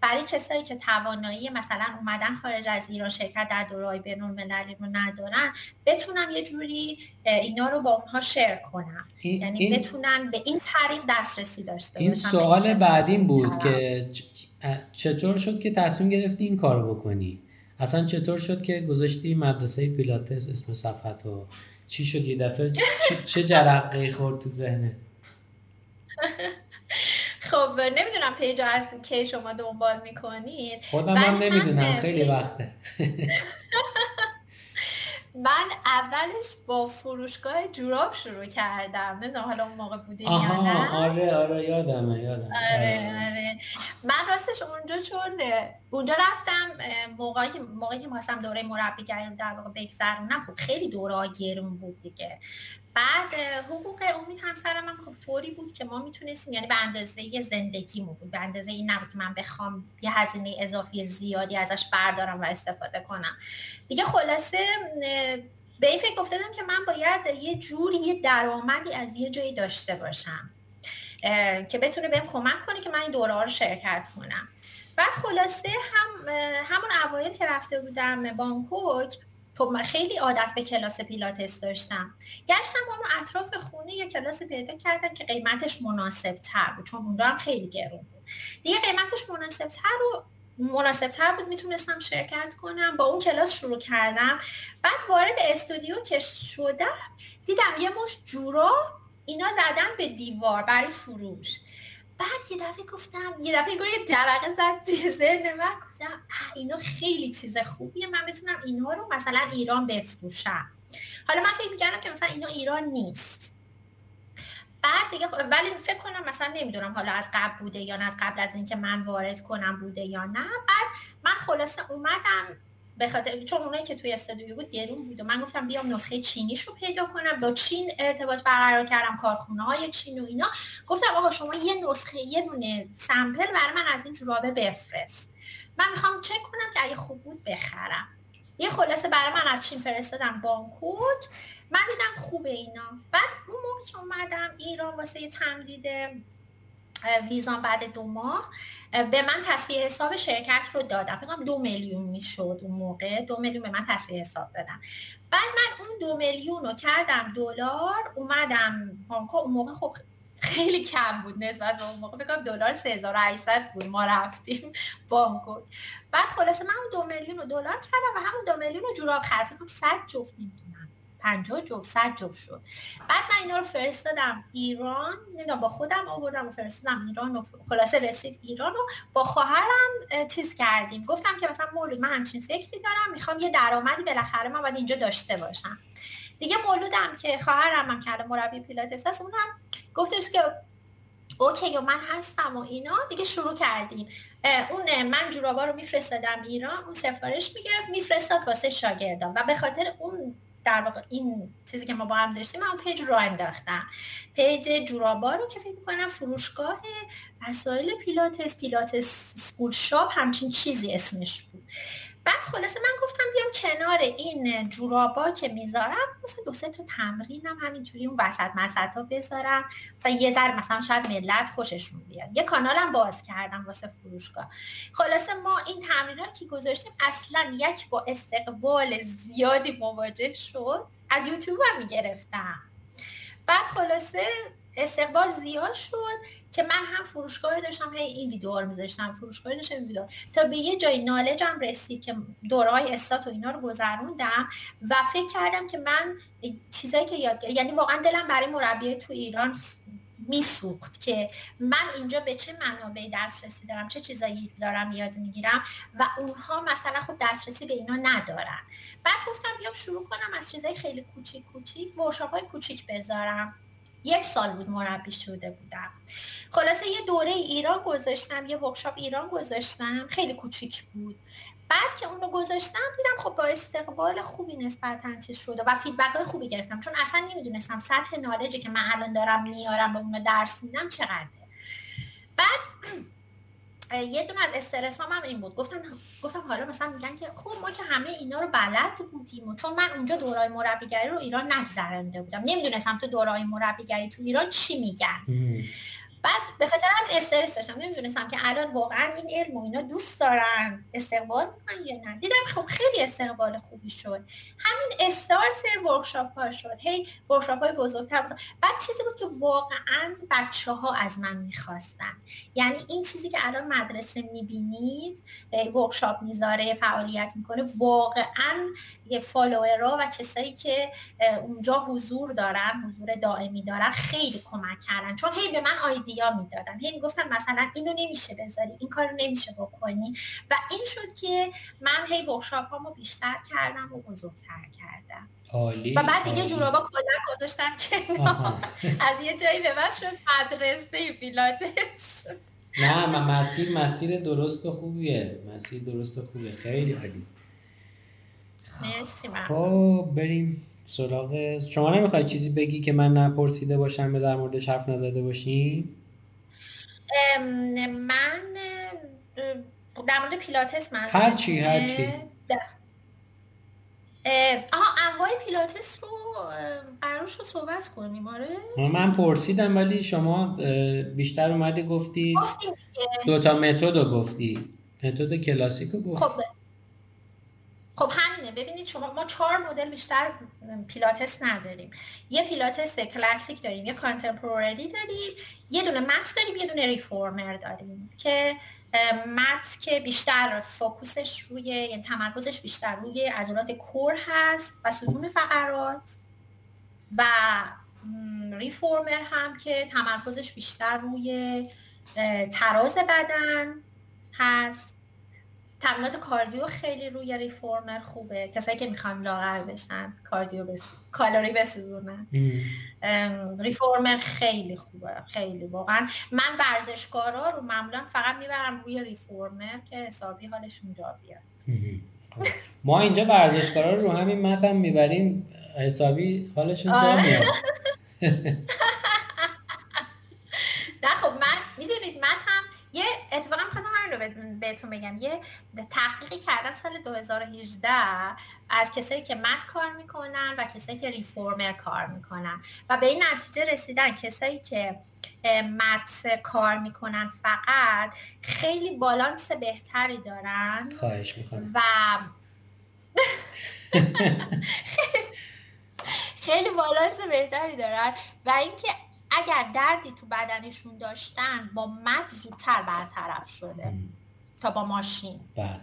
برای کسایی که توانایی مثلا اومدن خارج از ایران شرکت در دورهای بینون المللی رو ندارن بتونم یه جوری اینا رو با اونها شیر کنم. یعنی این بتونن به این طریق دسترسی داشته این سوال بعدین بود که چطور شد که تصمیم گرفتی این کار بکنی؟ اصلا چطور شد که گذاشتی مدرسه پیلاتس اسم صفحت و چی شد یه دفعه؟ چه جرقه خورد تو ذهنه <laughs> خب نمی‌دونم پیجا هست که شما دنبال می‌کنید خودم هم نمی‌دونم خیلی وقته. <laughs> من اولش با فروشگاه جوراب شروع کردم. نمی‌دونم حالا اون موقع بودیم یا نه. آره آره یادمه یادم آره آره من راستش اونجا چون اونجا رفتم موقعی موقعی که دوره مربیگری در واقع بگذرونم خب خیلی دوره گرون بود دیگه. بعد حقوق امید همسرم هم خب طوری بود که ما می‌تونستیم یعنی به اندازه زندگی بود به اندازه این نبود که من بخوام یه هزینه اضافی زیادی ازش بردارم و استفاده کنم. دیگه خلاصه به این فکر افتادم که من باید یه جوری یه درآمدی از یه جایی داشته باشم که بتونه بهم کمک کنه که من این دوره رو شرکت کنم. بعد خلاصه هم همون اوایل که رفته بودم بانکوک خب من خیلی عادت به کلاس پیلاتس داشتم. گشتم اون اطراف خونه یه کلاس پیدا کردم که قیمتش مناسب تر بود چون اونجا هم خیلی گرون بود. دیگه قیمتش مناسب تر و مناسب تر بود می‌تونستم شرکت کنم با اون کلاس شروع کردم. بعد وارد استودیو که شدم دیدم یه مش جورا اینا زدن به دیوار برای فروش. بعد یه دفعه گفتم یه دفعه یه جرقه زد توی ذهن من. گفتم اینا خیلی چیز خوبیه من بتونم اینها رو مثلا ایران بفروشم. حالا من فکر می‌کردم که مثلا اینا ایران نیست. بعد دیگه ولی فکر کنم مثلا نمی‌دونم حالا از قبل بوده یا نه از قبل از اینکه من وارد کنم بوده یا نه. بعد من خلاصه اومدم به خاطر چون اونایی که توی استودیو بود گرون بود و من گفتم بیام نسخه چینیش رو پیدا کنم با چین ارتباط برقرار کردم کارخونه های چین و اینا. گفتم آقا شما یه نسخه یه دونه سمپل برای من از این جورابه بفرست. من می‌خوام چک کنم که اگه خوب بود بخرم. یه خلاصه برای من از چین فرستادم بانکوک. من دیدم خوبه اینا. بعد اون موقع که اومدم ایران واسه یه تمدید ویزان بعد دو ماه. به من تصفیه حساب شرکت رو دادم. بگم دو میلیون می‌شد اون موقع. دو میلیون به من تصفیه حساب دادم. بعد من اون دو میلیون رو کردم دلار اومدم بانکو اون موقع خب خیلی کم بود نسبت به اون موقع. بگم دلار 3800 بود ما رفتیم بانکو بعد خلاصه من اون دو میلیون رو دلار کردم و همون دو میلیون رو جوراب خرید. کنم 100 جفت نمی‌دونم 50 جفت 100 جفت شد. بعد من اینا رو فرستادم ایران نمی‌دونم با خودم آوردم و فرستادم ایران و خلاصه رسید ایران و با خواهرم چیز کردیم. گفتم که مثلا مولود من همچین فکری دارم می‌خوام یه درآمدی بالاخره من باید اینجا داشته باشم. دیگه مولودم که خواهرم هم کرده مربی پیلاتس هست اونم گفتش که okay و من هستم و اینا. دیگه شروع کردیم. اون من جورابا رو میفرستادم ایران اون سفارش می‌گرفت میفرستاد واسه شاگردان. و به خاطر اون در واقع این چیزی که ما با هم داشتیم من page رو انداختم. page جورابا رو که فکر کنم فروشگاه وسایل پیلاتس پیلاتس school shop همچین چیزی اسمش بود. بعد خلاصه من گفتم بیام کنار این جورابا که می‌ذارم مثلا دو سه تا تمرینم همینجوری اون وسط مسط ها بذارم. مثلا یه ذره مثلا شاید ملت خوششون بیاد. یه کانالم باز کردم واسه فروشگاه. خلاصه ما این تمرین که گذاشتیم اصلا یک با استقبال زیادی مواجه شد. از یوتیوب هم می‌گرفتم. بعد خلاصه استقبال زیاد شد که من هم فروشگاه داشتم هی این ویدیو رو میذاشتم فروشگاه داشتم ویدیو تا به یه جای نالجم رسید که دورهای استات و اینا رو گذروندم و فکر کردم که من چیزایی که یاد یعنی واقعا دلم برای مربی تو ایران میسوخت که من اینجا به چه منابعی دسترسی دارم چه چیزایی دارم یاد می‌گیرم و اونها مثلا خب دسترسی به اینا ندارن. بعد گفتم بیام شروع کنم از چیزای خیلی کوچیک کوچیک workshop های کوچیک بذارم. یک سال بود مربی شده بودم. خلاصه یه دوره ایران گذاشتم یه workshop ایران گذاشتم خیلی کوچیک بود. بعد که اونو گذاشتم دیدم خب با استقبال خوبی نسبتا چیز شده و feedback های خوبی گرفتم. چون اصلا نمی‌دونستم سطح knowledge ی که من الان دارم میارم به اونو درس میدم چقدره. بعد <clears throat> یه دونه از استرس هم, هم این بود. گفتم گفتم حالا مثلا میگن که خب ما که همه اینا رو بلد بودیم چون من اونجا دورای مربیگری رو ایران نگذرنده بودم. نمی‌دونستم تو دورای مربیگری تو ایران چی میگن. بعد به خاطر هم استرس داشتم. نمی‌دونستم که الان واقعا این علم و اینا دوست دارن. استقبال؟ می‌کنن یا نه. دیدم خب خیلی استقبال خوبی شد. همین استارت ورکشاپ ها شد. هی ورکشاپ های بزرگتر بود. بعد چیزی بود که واقعا بچه ها از من می‌خواستن. یعنی این چیزی که الان مدرسه می‌بینید ورکشاپ می‌ذاره فعالیت می‌کنه واقعا یه فالوورا و کسایی که اونجا حضور دارن حضور دائمی دارن خیلی کمک کردن. چون هی به من آیدیا می‌دادن. هی می‌گفتن مثلا اینو نمیشه بذاری این کارو نمیشه بکنی. و این شد که من هی ورکشاپ هامو بیشتر کردم و بزرگتر کردم. عالی و بعد دیگه جورابا کلا گذاشتم که از یه جایی به بعد شد مدرسه پیلاتس. نه مسیر مسیر درست و خوبیه. مسیر درست و خوبیه. خیلی عالی. مرسی خب بریم سراغ شما نمی‌خوای چیزی بگی که من نپرسیده باشم به در موردش حرف نزده باشیم؟ من در مورد پیلاتس من هر چی هر چی. آها انواع پیلاتس رو قرار شد صحبت کنیم. آره. من پرسیدم ولی شما بیشتر اومدی گفتی دوتا متد رو گفتی. متد کلاسیک رو گفتی. خب خب همینه. ببینید شما ما چهار مدل بیشتر پیلاتس نداریم. یه پیلاتس کلاسیک داریم یه contemporary داریم یه دونه mat داریم یه دونه reformer داریم که mat که بیشتر focus ش روی یعنی تمرکزش بیشتر روی عضلات core هست و ستون فقرات و ریفورمر هم که تمرکزش بیشتر روی تراز بدن هست. تمرینات کاردیو خیلی روی ریفورمر خوبه. کسایی که می‌خوان لاغر بشن کاردیو بس... کالری بسوزونن. ریفورمر خیلی خوبه خیلی واقعا. من ورزشکارا رو معمولا فقط می‌برم روی ریفورمر که حسابی حالشون جا بیاد. ما اینجا ورزشکارا رو همین متن می‌بریم حسابی حالشون جا آره. میاد <laughs> نه خب من می‌دونید متم یه اتفاقا رو بهتون بگم. یه تحقیقی کردن سال 2018 از کسایی که مت کار می‌کنن و کسایی که ریفورمر کار می‌کنن. و به این نتیجه رسیدن کسایی که مت کار می‌کنن فقط خیلی بالانس بهتری دارن خواهش می‌کنم. و <laughs> خیلی بالانس بهتری دارن. و اینکه اگر دردی تو بدنشون داشتن با مد زودتر برطرف شده. تا با ماشین. بله.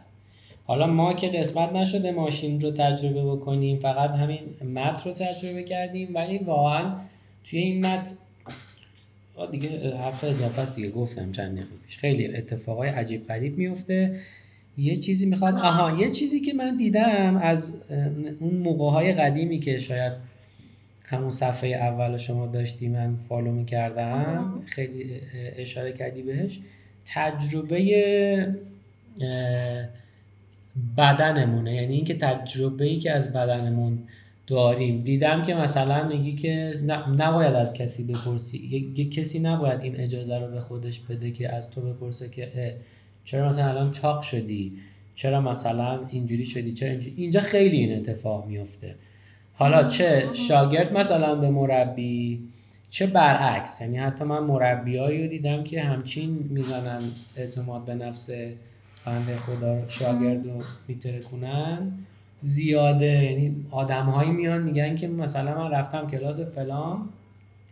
حالا ما که قسمت نشده ماشین رو تجربه بکنیم فقط همین مت رو تجربه کردیم ولی واقعا توی این مت دیگه حرف اضافه است دیگه گفتم چند دقیقه پیش. خیلی اتفاقای عجیب غریب میفته. یه چیزی می‌خواد آها یه چیزی که من دیدم از اون موقع های قدیمی که شاید همون صفحه اول شما داشتی من فالو می‌کردم. خیلی اشاره کردی بهش. تجربه بدنمونه. یعنی اینکه تجربه ای که از بدنمون داریم. دیدم که مثلا میگی که نباید از کسی بپرسی. یه کسی نباید این اجازه رو به خودش بده که از تو بپرسه که چرا مثلا الان چاق شدی؟ چرا مثلا اینجوری شدی؟ چرا اینجوری؟ اینجا خیلی این اتفاق میفته. حالا چه شاگرد مثلا به مربی چه برعکس؟ یعنی حتی من مربیایی رو دیدم که همچین می‌زنن اعتماد به نفس بنده خدا شاگرد رو میترکونن. زیاده یعنی آدم هایی میان میگن که مثلا من رفتم کلاس فلان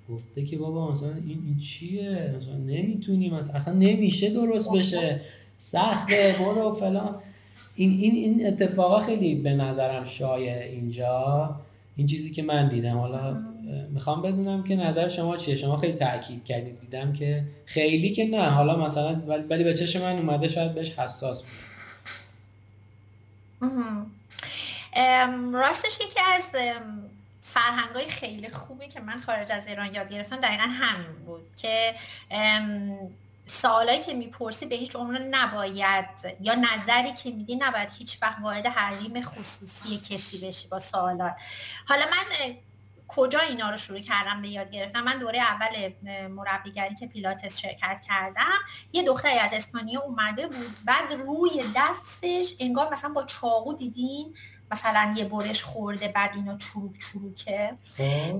گفته که بابا مثلا این, این چیه؟ مثلا نمی‌تونی مثلا اصلا نمیشه درست بشه. سخته برو فلان. این این این اتفاقا خیلی به نظرم شایع اینجا. این چیزی که من دیدم. حالا می‌خوام بدونم که نظر شما چیه؟ شما خیلی تاکید کردید دیدم که خیلی که نه. حالا مثلا ولی به چشم من اومده شاید بهش حساس بود. راستش یکی از فرهنگای خیلی خوبی که من خارج از ایران یاد گرفتم دقیقا همین بود که سوالایی که می‌پرسی به هیچ عنوان نباید یا نظری که میدی نباید هیچ وقت وارد حریم خصوصی کسی بشی با سوالات. حالا من کجا اینا رو شروع کردم به یاد گرفتم؟ من دوره اول مربیگری که پیلاتس شرکت کردم یه دختری از اسپانیا اومده بود بعد روی دستش انگار مثلا با چاقو دیدین مثلا یه برش خورده بعد اینا چروک چروکه.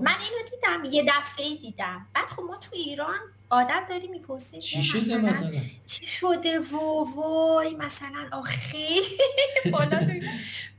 من اینو دیدم یه دفعه دیدم. بعد خب ما تو ایران عادت داری می‌پرسی چی شده مثلا چی شده؟ و وای مثلا آخه <laughs> بالا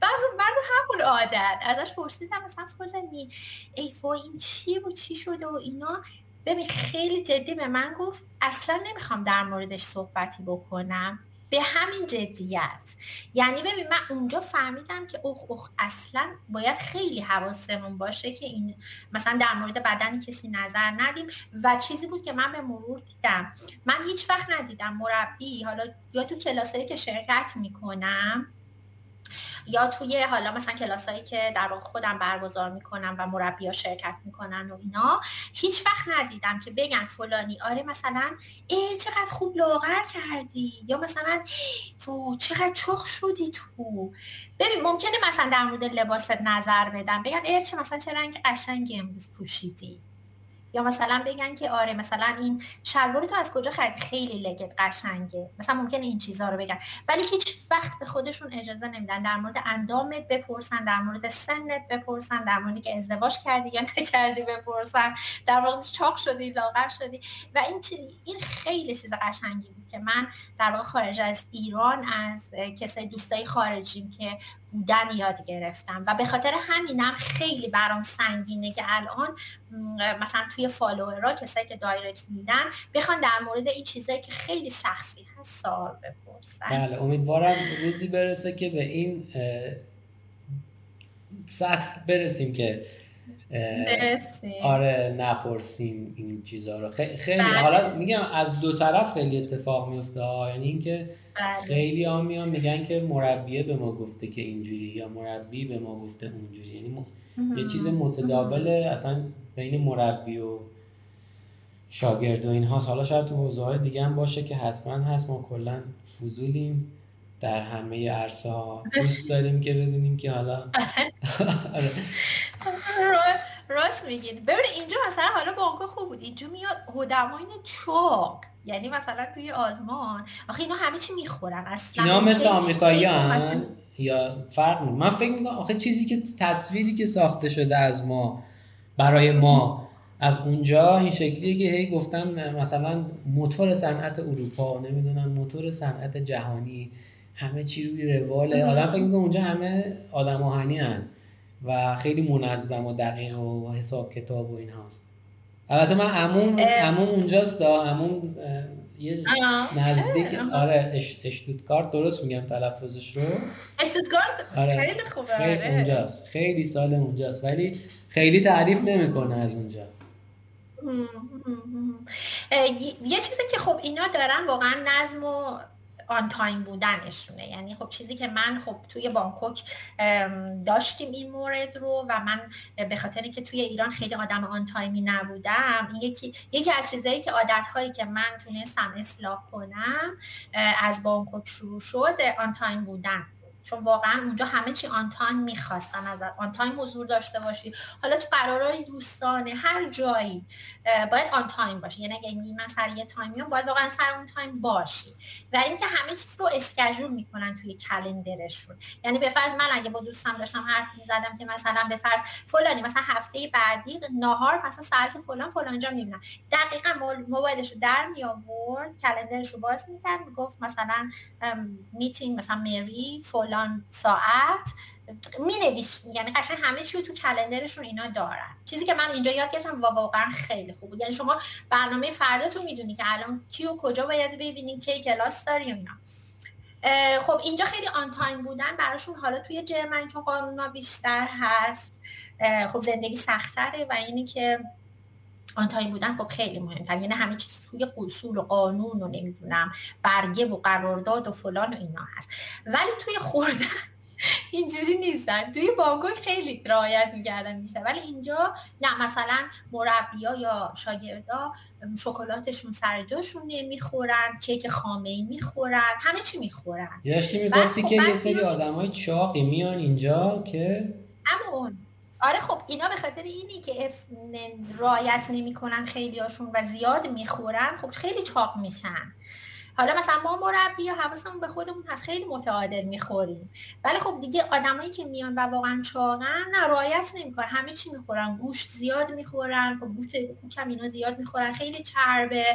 بعد من همون عادت ازش پرسیدم مثلا فلانی ای وای این چیه و چی شده و اینا. ببین خیلی جدی به من گفت اصلا نمی‌خوام در موردش صحبتی بکنم. به همین جدیت. یعنی ببین من اونجا فهمیدم که اوخ اوخ اصلا باید خیلی حواسمون باشه که این مثلا در مورد بدن کسی نظر ندیم. و چیزی بود که من به مرور دیدم. من هیچ وقت ندیدم مربی حالا یا تو کلاسایی که شرکت می‌کنم یا توی حالا مثلا کلاسایی که در واقع خودم برگزار می‌کنم و مربی ها شرکت می‌کنن و اینا هیچ وقت ندیدم که بگن فلانی آره مثلا ای چقدر خوب لاغر کردی یا مثلا فو چقدر چخ شدی تو. ببین ممکنه مثلا در مورد لباست نظر بدم بگن ای چه مثلا چه رنگ قشنگی امروز پوشیدی. یا مثلا بگن که آره مثلا این شلوار تو از کجا خرید خیلی لگت قشنگه. مثلا ممکنه این چیزها رو بگن. ولی هیچ وقت به خودشون اجازه نمیدن. در مورد اندامت بپرسن در مورد سنت بپرسن در مورد که ازدواج کردی یا <laughs> نکردی بپرسن. در مورد چاق شدی لاغر شدی. و این چیز این خیلی چیز قشنگی بود که من در واقع خارج از ایران از کسای دوستای خارجیم که بودن یاد گرفتم. و به خاطر همینم خیلی برام سنگینه که الان مثلا توی فالوورا کسایی که دایرکت میدن بخوان در مورد این چیزایی که خیلی شخصی هست سوال بپرسن. بله امیدوارم روزی برسه که به این سطح برسیم که آره نپرسیم این چیزها رو. خیلی بله. حالا میگم از دو طرف خیلی اتفاق میفته. یعنی اینکه بله. خیلی ها میان میگن که مربیه به ما گفته که اینجوری یا مربی به ما گفته اونجوری. یعنی یه چیز متداول اصلا بین مربی و شاگرد و این حالا شاید تو حوزه های دیگه هم باشه که حتما هست. ما کلا فضولیم. در همه عرصه ها. دوست داریم که بدونیم که حالا <laughs> آره. راست میگید ببین اینجا مثلا حالا بانکو خوب بود. اینجا میاد هدماین چاق. یعنی مثلا توی آلمان. آخه اینا همه چی می‌خورن. اصلا اینا مثل آمریکایی یا فرق من فکر می‌کنم آخه چیزی که تصویری که ساخته شده از ما برای ما از اونجا این شکلیه که هی گفتم مثلا موتور صنعت اروپا نمی‌دونم موتور صنعت جهانی. همه چی روی رواله. آدم فکر می‌کنه اونجا همه آدم آهنی هن و خیلی منظم و دقیق و حساب کتاب و این هاست البته من عموم عموم اونجاست دا. عموم یه نزدیک آره اشتوتگارت درست میگم تلفظش رو. اشتوتگارت آره. خیلی خوبه خیلی آره. اونجاست. خیلی سال اونجاست. ولی خیلی تعریف نمی‌کنه از اونجا. یه چیزی که خب اینا دارن واقعا نظم و on time بودنشونه. یعنی خب چیزی که من خب توی بانکوک داشتیم این مورد رو و من به خاطر که توی ایران خیلی آدم on time ی نبودم یکی یکی از چیزایی که عادت هایی که من تونستم اصلاح کنم از بانکوک شروع شد on time بودن. چون واقعا اونجا همه چی on time می‌خواستن از on time حضور داشته باشی. حالا تو قرارهای دوستانه هر جایی باید on time باشی. یعنی اگه من سر یه time میام باید واقعا سر اون time باشی. و اینکه همه چیز رو schedule می‌کنن توی calendar شون. یعنی به فرض من اگه با دوستم داشتم حرف می‌زدم که مثلا به فرض فلانی مثلا هفته بعدی ناهار مثلا ساعت فلان فلان جا می‌بینم. دقیقا موبایلش رو در می آورد calendar ش رو باز می‌کرد می‌گفت مثلا میتینگ مثلا مری فلان. فلان ساعت می‌نویسه یعنی قشنگ همه چی تو calendar شون اینا دارن. چیزی که من اینجا یاد گرفتم و واقعا خیلی خوب بود. یعنی شما برنامه فرداتون می‌دونی که الان کی و کجا باید ببینین کی کلاس داری اینا. خب اینجا خیلی on time بودن. براشون حالا توی Germany چون قانونا بیشتر هست. خب زندگی سختره و اینی که on time بودن خب خیلی مهمتر. یعنی همه چیز توی اصول و قانون و نمی‌دونم برگه و قرارداد و فلان و اینا هست. ولی توی خوردن <laughs> اینجوری نیستن. توی بانکوک خیلی رعایت می‌کردن میشه ولی اینجا نه مثلا مربیا یا شاگردا شکلاتشون سر جاشون نمی‌خورن کیک خامه ای می‌خورن همه چی می‌خورن. یاشتی می‌گفتی خب که یه سری آدمای چاقی میان اینجا که همون آره خب اینا به خاطر اینی که اف... رایت نمی‌کنن خیلی هاشون و زیاد می‌خورن خب خیلی چاق میشن. حالا مثلا ما مربی یا حواسمون به خودمون هست خیلی متعادل می‌خوریم. ولی خب دیگه آدمایی که میان و واقعا چاقن نه رعایت نمی‌کنن. همه چی می‌خورن. گوشت زیاد می‌خورن. خب گوشت کوکم اینا زیاد می‌خورن. خیلی چربه.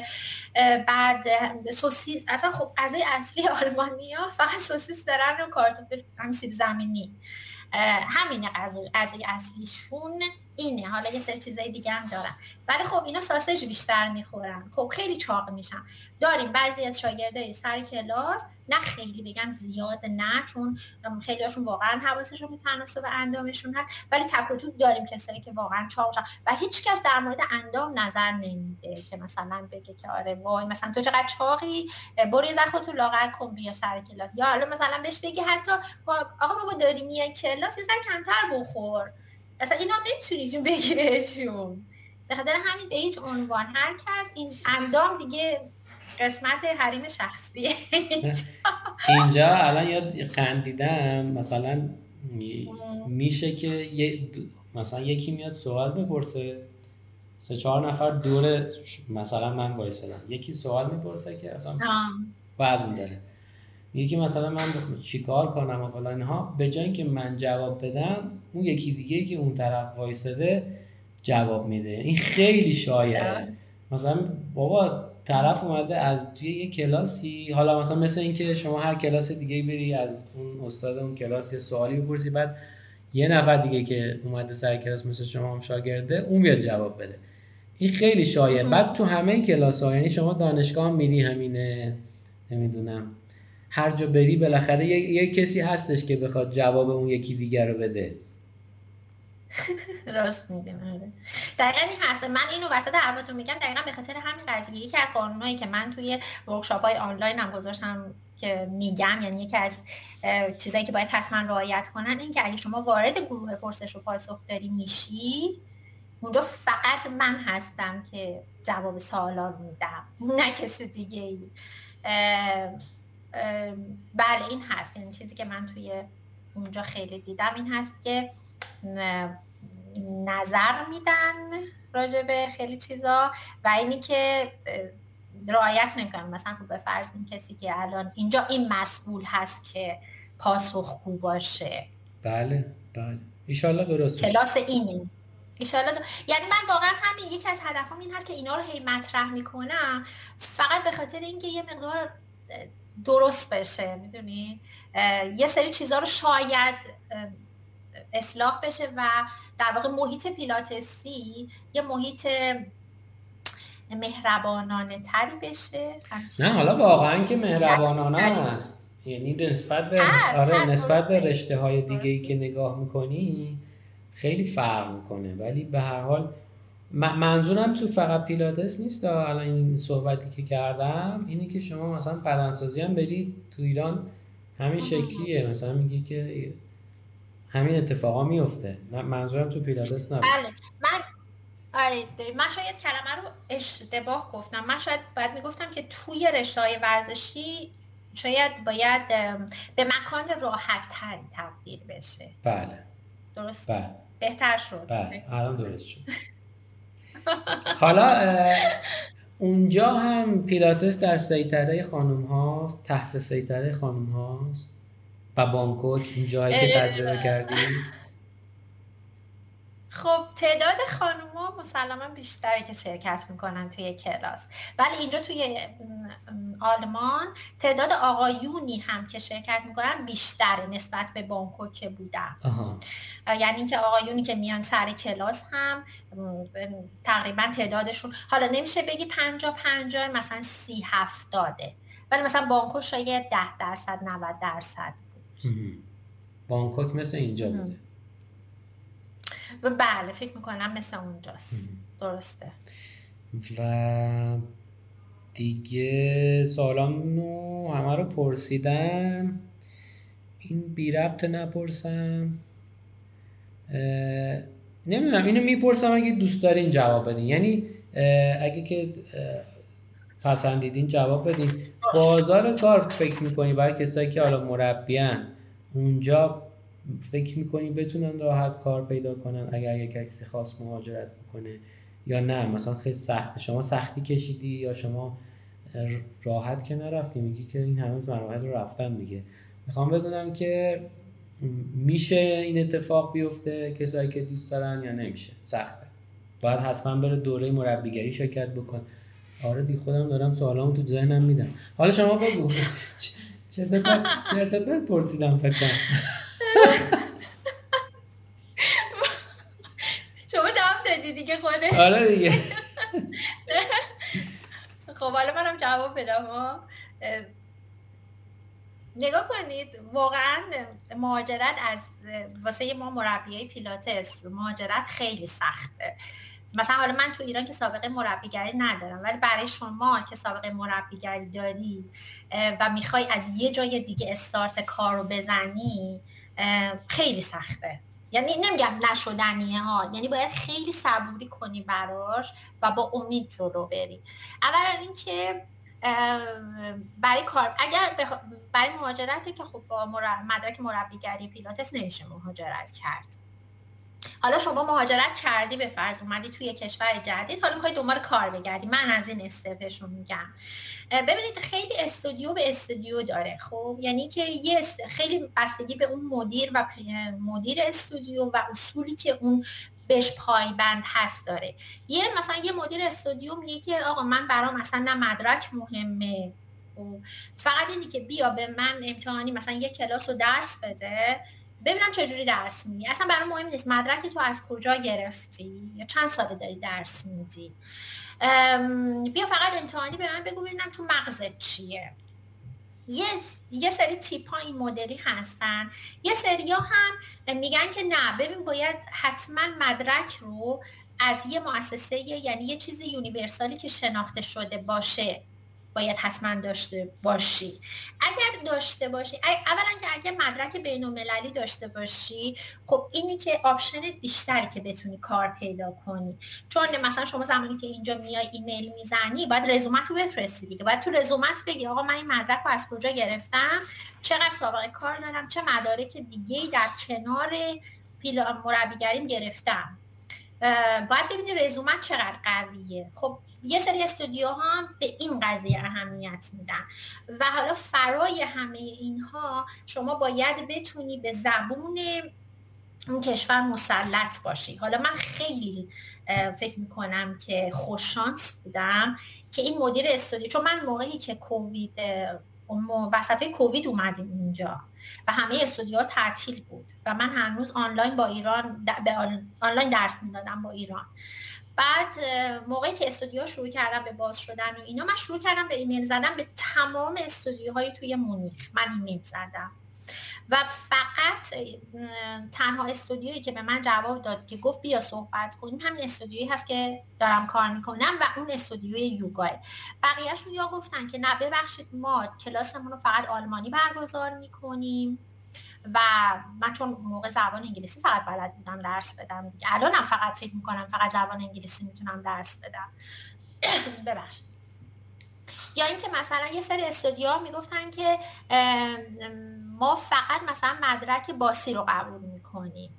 بعد سوسیس اصلا خب غذای اصلی آلمانیا فقط سوسیس دارن و کارتوفل هم سیب زمینی. همین غذای اصلیشون اینه. حالا یه سری چیزای دیگه هم دارن ولی خب اینا ساسج بیشتر می‌خورن. خب خیلی چاق میشن. داریم بعضی از شاگردای سر کلاس نه خیلی بگم زیاد نه چون خیلی هاشون واقعا حواسشون به تناسب اندامشون هست ولی تک داریم کسایی که واقعا چاق و هیچ کس در مورد اندام نظر نمیده که مثلا بگه که آره وای مثلا تو چقدر چاقی برو یه تو لاغر کن بیا سر کلاس. یا حالا مثلا بهش بگی حتی آقا بابا داری میای کلاس یه کمتر بخور. اصلا اینا هم نمی‌تونی بگی بهشون به خاطر همین به هیچ عنوان هر کس این اندام دیگه قسمت حریم شخصیه <laughs> اینجا الان یاد خندیدم مثلا میشه که یه مثلا یکی میاد سوال بپرسه سه چهار نفر دور مثلا من وایسادم. یکی سوال می‌پرسه که اصلا وزن داره. یکی مثلا من چیکار کنم و فلان اینها. به جای اینکه من جواب بدم اون یکی دیگه که اون طرف وایساده جواب میده. این خیلی شایعه. مثلا بابا طرف اومده از توی یه کلاسی حالا مثلا مثل اینکه شما هر کلاس دیگه بری از اون استاد اون کلاس یه سوالی بپرسی بعد یه نفر دیگه که اومده سر کلاس مثل شما هم شاگرده اون بیاد جواب بده. این خیلی شایعه بعد تو همه کلاس ها یعنی شما دانشگاه هم میری همینه نمی‌دونم. هر جا بری بالاخره یه،, یه کسی هستش که بخواد جواب اون یکی دیگر رو بده. راست میگم آره. دقیقا این هست. من اینو وسط حرفتون میگم. دقیقا به خاطر همین قضیه. یکی از قانونهایی که من توی ورکشاپ های آنلاین هم گذاشتم که میگم یعنی یکی از چیزایی که باید حتما رعایت کنن این که اگه شما وارد گروه پرسش و پاسخ داری میشی اونجا فقط من هستم که جواب سوالا میدم نه کسی دیگه ای بله این هست. یعنی چیزی که من توی اونجا خیلی دیدم این هست که نظر میدن راجع به خیلی چیزا و اینی که رعایت نمی‌کنن. مثلا خب به فرض این کسی که الان اینجا این مسئول هست که پاسخگو باشه. بله بله. ایشالله درست کلاس اینه. ایشالله یعنی من واقعا همین یکی از هدفم این هست که اینا رو هی مطرح می‌کنم. فقط به خاطر اینکه یه مقدار درست بشه. می‌دونی؟ یه سری چیزها رو شاید اصلاح بشه و در واقع محیط پیلاتسی یه محیط مهربانانه تری بشه. نه حالا واقعا که مهربانانه است. یعنی نسبت به آره نسبت به رشته های دیگه ای که نگاه می‌کنی خیلی فرق می‌کنه. ولی به هر حال منظورم تو فقط پیلاتس نیست. الان این صحبتی که کردم اینه که شما مثلا بدنسازی هم برید تو ایران همین شکلیه. مثلا میگی که همین اتفاقا میفته. منظورم تو پیلاتس نبود. بله. من آره من شاید کلمه رو اشتباه گفتم. من شاید باید می‌گفتم که توی رشته ورزشی شاید باید به مکان راحت تری تبدیل بشه. بله. درست؟ بله. بهتر شد. بله. الان درست شد. <laughs> حالا اونجا هم پیلاتس در سیطره خانم هاست تحت سیطره خانم هاست. و بانکوک این جایی که تجربه کردی؟ خب تعداد خانوما مسلما بیشتری که شرکت می‌کنن توی کلاس. ولی اینجا توی آلمان تعداد آقایونی هم که شرکت می‌کنن بیشتره نسبت به بانکو که بودن. یعنی اینکه آقایونی که میان سر کلاس هم تقریبا تعدادشون حالا نمیشه بگی پنجا پنجا مثلا سی هفتاده. ولی مثلا بانکو شاید ده درصد 90 درصد. بانکوک مثل اینجا بوده. و بله فکر می‌کنم مثل اونجاست. درسته. و دیگه سوالامونو همه رو پرسیدم. این بی ربط نپرسم. نمی‌دونم اینو می‌پرسم اگه دوست دارین جواب بدین. یعنی اگه که پسندیدین جواب بدین. بازار کار فکر می‌کنی برای کسایی که حالا مربیان اونجا فکر می‌کنی بتونن راحت کار پیدا کنن اگر یک کسی خاص مهاجرت بکنه یا نه؟ مثلا خیلی سخته شما سختی کشیدی یا شما راحت که نرفتی؟ میگی که این همه مراحل رفتن دیگه. می‌خوام بدونم که میشه این اتفاق بیفته کسایی که دوست دارن یا نمیشه؟ سخته. باید حتما بره دوره مربیگری شرکت بکن آره دی خودم دارم سوالامو تو ذهنم میدم. حالا شما بگو. چرت پرت پرسیدم فکر کنم؟ شما جواب دادی دیگه خوده آره دیگه. خب حالا منم جواب بدم نگاه کنید واقعا مهاجرت از واسه ما مربیای پیلاتس مهاجرت خیلی سخته. مثلا حالا من تو ایران که سابقه مربیگری ندارم ولی برای شما که سابقه مربیگری داری و می‌خوای از یه جای دیگه استارت کار رو بزنی خیلی سخته. یعنی نمیگم نشدنیه ها یعنی باید خیلی صبوری کنی براش و با امید جلو بری. اولا اینکه برای کار اگر برای مهاجرتی که خب با مدرک مربیگری پیلاتس نمیشه مهاجرت کرد. حالا شما مهاجرت کردی به فرض اومدی توی کشور جدید حالا می‌خوای دنبال کار بگردی. من از این استپشون میگم. ببینید خیلی استودیو به استودیو داره خب؟ یعنی که یه خیلی بستگی به اون مدیر و مدیر استودیو و اصولی که اون بهش پایبند هست داره. یه مثلا یه مدیر استودیو میگه که آقا من برام مثلا نه مدرک مهمه. خب، فقط اینی که بیا به من امتحانی مثلا یه کلاس رو درس بده. ببینم چجوری درس میدی اصلا برای مهم نیست. مدرک تو از کجا گرفتی؟ یا چند ساله داری درس میدی؟ بیا فقط امتحانی به من بگو ببینم تو مغزت چیه. یه, یه سری تیپ ها این مدلی هستن. یه سری ها هم میگن که نه ببین باید حتما مدرک رو از یه مؤسسه یعنی یه چیز universal ی که شناخته شده باشه باید حتما داشته باشی. اگر داشته باشی اولا که اگر مدرک بین المللی داشته باشی خب اینی که option بیشتری که بتونی کار پیدا کنی. چون مثلا شما زمانی که اینجا میای ایمیل می‌زنی باید رزومت رو بفرستی دیگه. باید تو رزومت بگی آقا من این مدرک رو از کجا گرفتم؟ چقدر سابقه کار دارم؟ چه مدارک دیگه در کنار پیلا مربیگریم گرفتم؟ باید ببینی رزومت چقدر قویه. خب یه سری استودیو هم به این قضیه اهمیت میدن و حالا فرای همه اینها شما باید بتونی به زبون اون کشور مسلط باشی. حالا من خیلی فکر می‌کنم که خوششانس بودم که این مدیر استودیو چون من موقعی که کووید وسط کووید اومدیم اینجا و همه استودیوها تعطیل بود و من هنوز آنلاین با ایران آنلاین درس می‌دادم با ایران. بعد موقعی که استودیو شروع کردم به باز شدن و اینا من شروع کردم به ایمیل زدن به تمام استودیوهای توی مونیخ. من ایمیل زدم. و فقط تنها استودیویی که به من جواب داد که گفت بیا صحبت کنیم همین استودیویی هست که دارم کار می‌کنم و اون استودیوی یوگاه. بقیهشون یا گفتن که نه ببخشید ما کلاسمون رو فقط آلمانی برگزار می‌کنیم. و من چون موقع زبان انگلیسی فقط بلد بودم درس بدم الانم فقط فکر می‌کنم فقط زبان انگلیسی می‌تونم درس بدم. <coughs> ببخشید. یا اینکه مثلا یه سری استودیو می‌گفتن که ما فقط مثلا مدرک باسی رو قبول می‌کنیم.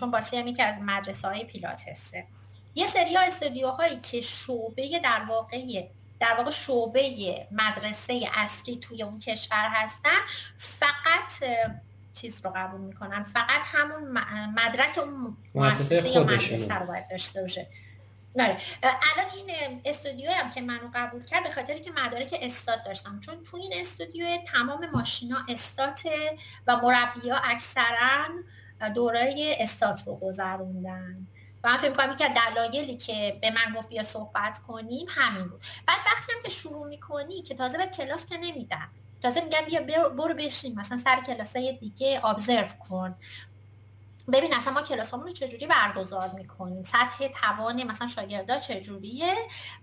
چون باسی هم که از مدرسه های پیلاتسه. یه سری استودیوهایی که شعبه در واقع در واقع شعبه مدرسه اصلی توی اون کشور هستن فقط چیز رو قبول می‌کنن. فقط همون مدرک اون مؤسسه یا مدرسه رو باید داشته باشه. ناره الان این استودیو هم که منو قبول کرد به خاطر که مدارک استاد داشتم. چون تو این استودیو تمام ماشینا استات و مربی ها اکثرا دورای استات رو گذروندن. و من فکر می‌کنم که دلایلی که به من گفت بیا صحبت کنیم همین بود. بعد وقتی هم که شروع می‌کنی که تازه به کلاس که نمیدن تازه میگن بیا برو بشین مثلا سر کلاسای دیگه ابزرو کن. ببین اصلا ما کلاس رو چجوری برگزار می‌کنیم؟ سطح توان مثلا شاگردا چجوریه؟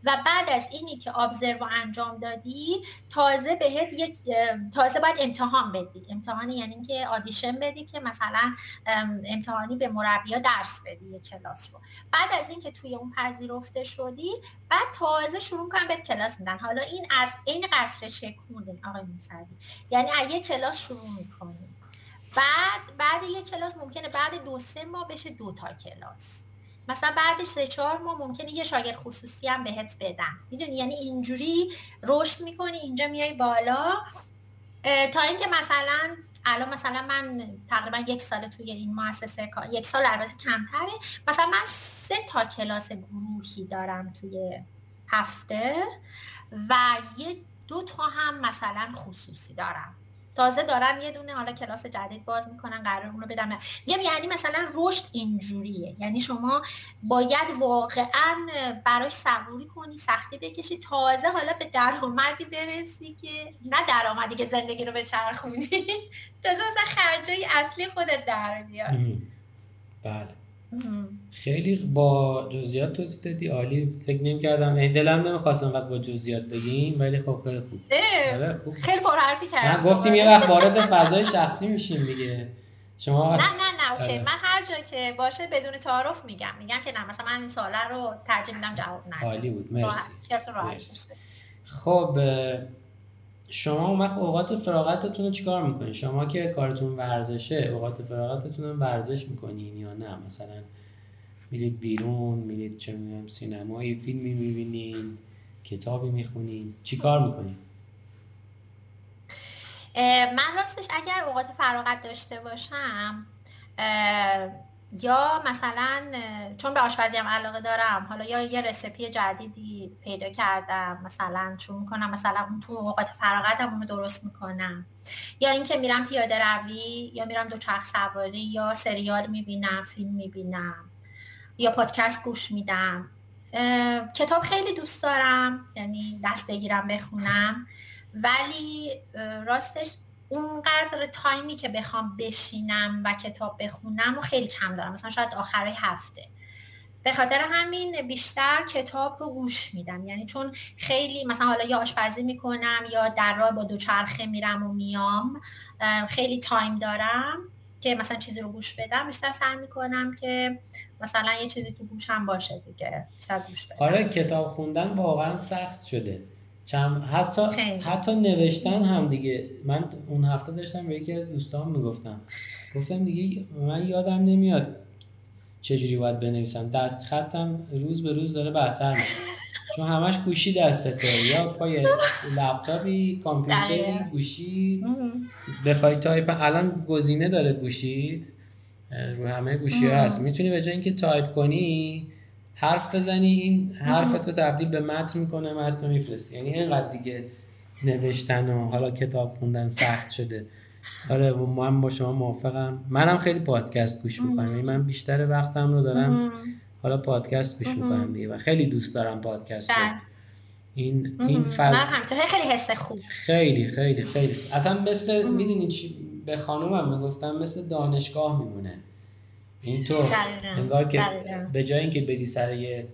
و بعد از اینی که ابزرو انجام دادی تازه بهت یک تازه باید امتحان بدی. امتحان یعنی که آدیشن بدی که مثلا امتحانی به مربیا درس بدی یک کلاس رو. بعد از اینکه توی اون پذیرفته شدی بعد تازه شروع کنم بهت کلاس میدن. حالا این از این قصر چکونه؟ آقای موسوی؟ یعنی از کلاس شروع می‌کنیم بعد بعد یه کلاس ممکنه بعد دو سه ماه بشه دو تا کلاس. مثلا بعدش سه چهار ماه ممکنه یه شاگرد خصوصی هم بهت بدن می‌دونی؟ یعنی اینجوری رشد می‌کنی اینجا میای بالا. تا اینکه مثلا الان مثلا من تقریبا یک سال توی این مؤسسه یک سال البته کمتره. مثلا من سه تا کلاس گروهی دارم توی هفته و یه دو تا هم مثلا خصوصی دارم. تازه دارن یه دونه حالا کلاس جدید باز می‌کنن قرار اونو بدم یعنی مثلا رشد اینجوریه. یعنی شما باید واقعا براش صبوری کنی سختی بکشی تازه حالا به درآمدی برسی که نه درآمدی که زندگی رو به چرخونی <laughs> تازه مثلا خرجای اصلی خودت در بیاد بله. خیلی با جزئیات توضیح دادی؟ عالی. فکر نمی کردم این دلم نمی‌خواستم وقت با جزئیات بگیم ولی خب خیلی خوب. آره، خوب. خیلی پر حرفی کردم گفتیم یه وقت وارد فضای شخصی میشیم دیگه. شما نه نه نه اوکی. آره. من هر جا که باشه بدون تعارف میگم. میگم که نه مثلا من این سواله رو ترجیح میدم جواب ندم. عالی بود. مرسی. خب شما اون وقت اوقات فراغتتون رو چیکار می‌کنین شما که کارتون ورزشه اوقات فراغتتون رو ورزش می‌کنین یا نه؟ مثلا میرید بیرون میرید چه می‌دونم سینمایی فیلمی می‌بینین کتابی می‌خونین چیکار می‌کنین؟ من راستش اگر اوقات فراغت داشته باشم یا مثلا چون به آشپزی هم علاقه دارم حالا یا یه رسپی جدیدی پیدا کردم مثلا چون می‌کنم مثلا اون تو اوقات فراغتم رو درست می‌کنم. یا اینکه میرم پیاده روی یا میرم دو چرخ سواری یا سریال می‌بینم فیلم می‌بینم یا پادکست گوش میدم. کتاب خیلی دوست دارم یعنی دست بگیرم بخونم. ولی راستش اونقدر تایمی که بخوام بشینم و کتاب بخونم و خیلی کم دارم. مثلا شاید آخرای هفته. به خاطر همین بیشتر کتاب رو گوش میدم. یعنی چون خیلی مثلا حالا یا آشپزی می‌کنم یا در راه با دوچرخه میرم و میام خیلی تایم دارم که مثلا چیزی رو گوش بدم بیشتر سعی می‌کنم که مثلا یه چیزی تو گوشم باشه دیگه. بیشتر گوش بدم. آره کتاب خوندن واقعا سخت شده. چون حتی حتی نوشتن هم دیگه. من اون هفته داشتم به یکی از دوستان می‌گفتم. گفتم دیگه من یادم نمیاد چجوری باید بنویسم. دست خطم روز به روز داره بدتر میشه. چون همش گوشی دستته. یا پای لپتاپی کامپیوتری گوشی. بخوای تایپ الان گزینه داره گوشید رو همه گوشی ها هست. می‌تونی به جای اینکه تایپ کنی حرف بزنی این حرف تو تبدیل به متن می‌کنه متن میفرستی. یعنی اینقدر دیگه نوشتن و حالا کتاب خوندن سخت شده. آره من با شما موافقم. منم خیلی پادکست گوش می‌کنم. یعنی من بیشتر وقتم رو دارم حالا پادکست گوش می‌کنم دیگه و خیلی دوست دارم پادکست رو. بله. این این فض... خیلی حس خوب. خیلی خیلی خیلی. اصلا مثل می‌دونی چی؟ به خانومم می‌گفتم مثل دانشگاه میمونه. اینطور. انگار که به جای اینکه بری سر یه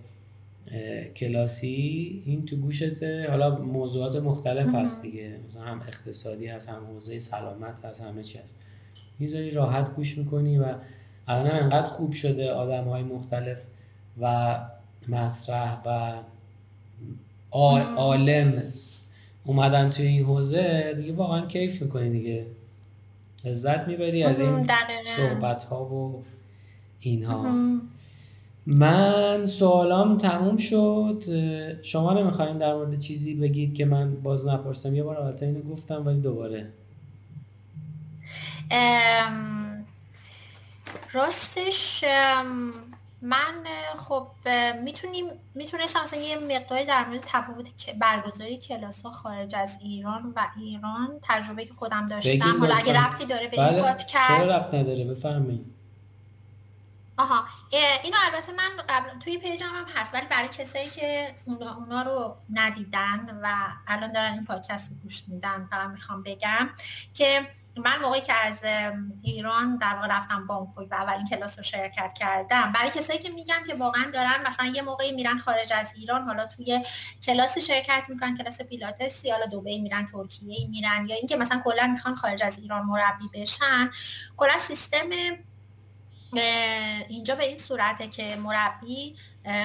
کلاسی این تو گوشته. حالا موضوعات مختلف هست دیگه. مثلا هم اقتصادی هست هم حوزه سلامت هست همه چی هست. می‌ذاری راحت گوش می‌کنی و الان هم انقدر خوب شده آدم های مختلف و مطرح و عالم اومدن توی این حوزه دیگه واقعا کیف می‌کنی دیگه. لذت می‌بری از این صحبت ها و اینها. من سوالام تموم شد. شما نمی‌خواین در مورد چیزی بگید که من باز نپرسم. یه بار البته اینو گفتم ولی دوباره. راستش من خب می‌تونیم می‌تونستم مثلا یه مقداری در مورد تفاوت برگزاری کلاس ها خارج از ایران و ایران تجربه که خودم داشتم. حالا اگه رفتی داره به این بله. پادکست. نداره؟ بفرمایید. آها. اینو البته من قبل توی پیجم هم هست ولی برای کسایی که اونا, اونا رو ندیدن و الان دارن این پادکست رو گوش میدن فقط می‌خوام بگم که من موقعی که از ایران در واقع رفتم بانکوک و اولین کلاس رو شرکت کردم برای کسایی که میگن که واقعا دارن مثلا یه موقعی میرن خارج از ایران حالا توی کلاس شرکت می‌کنن کلاس پیلاتسی حالا دبی میرن ترکیه میرن یا اینکه مثلا کلا می‌خوان خارج از ایران مربی بشن کلا سیستم اینجا به این صورته که مربی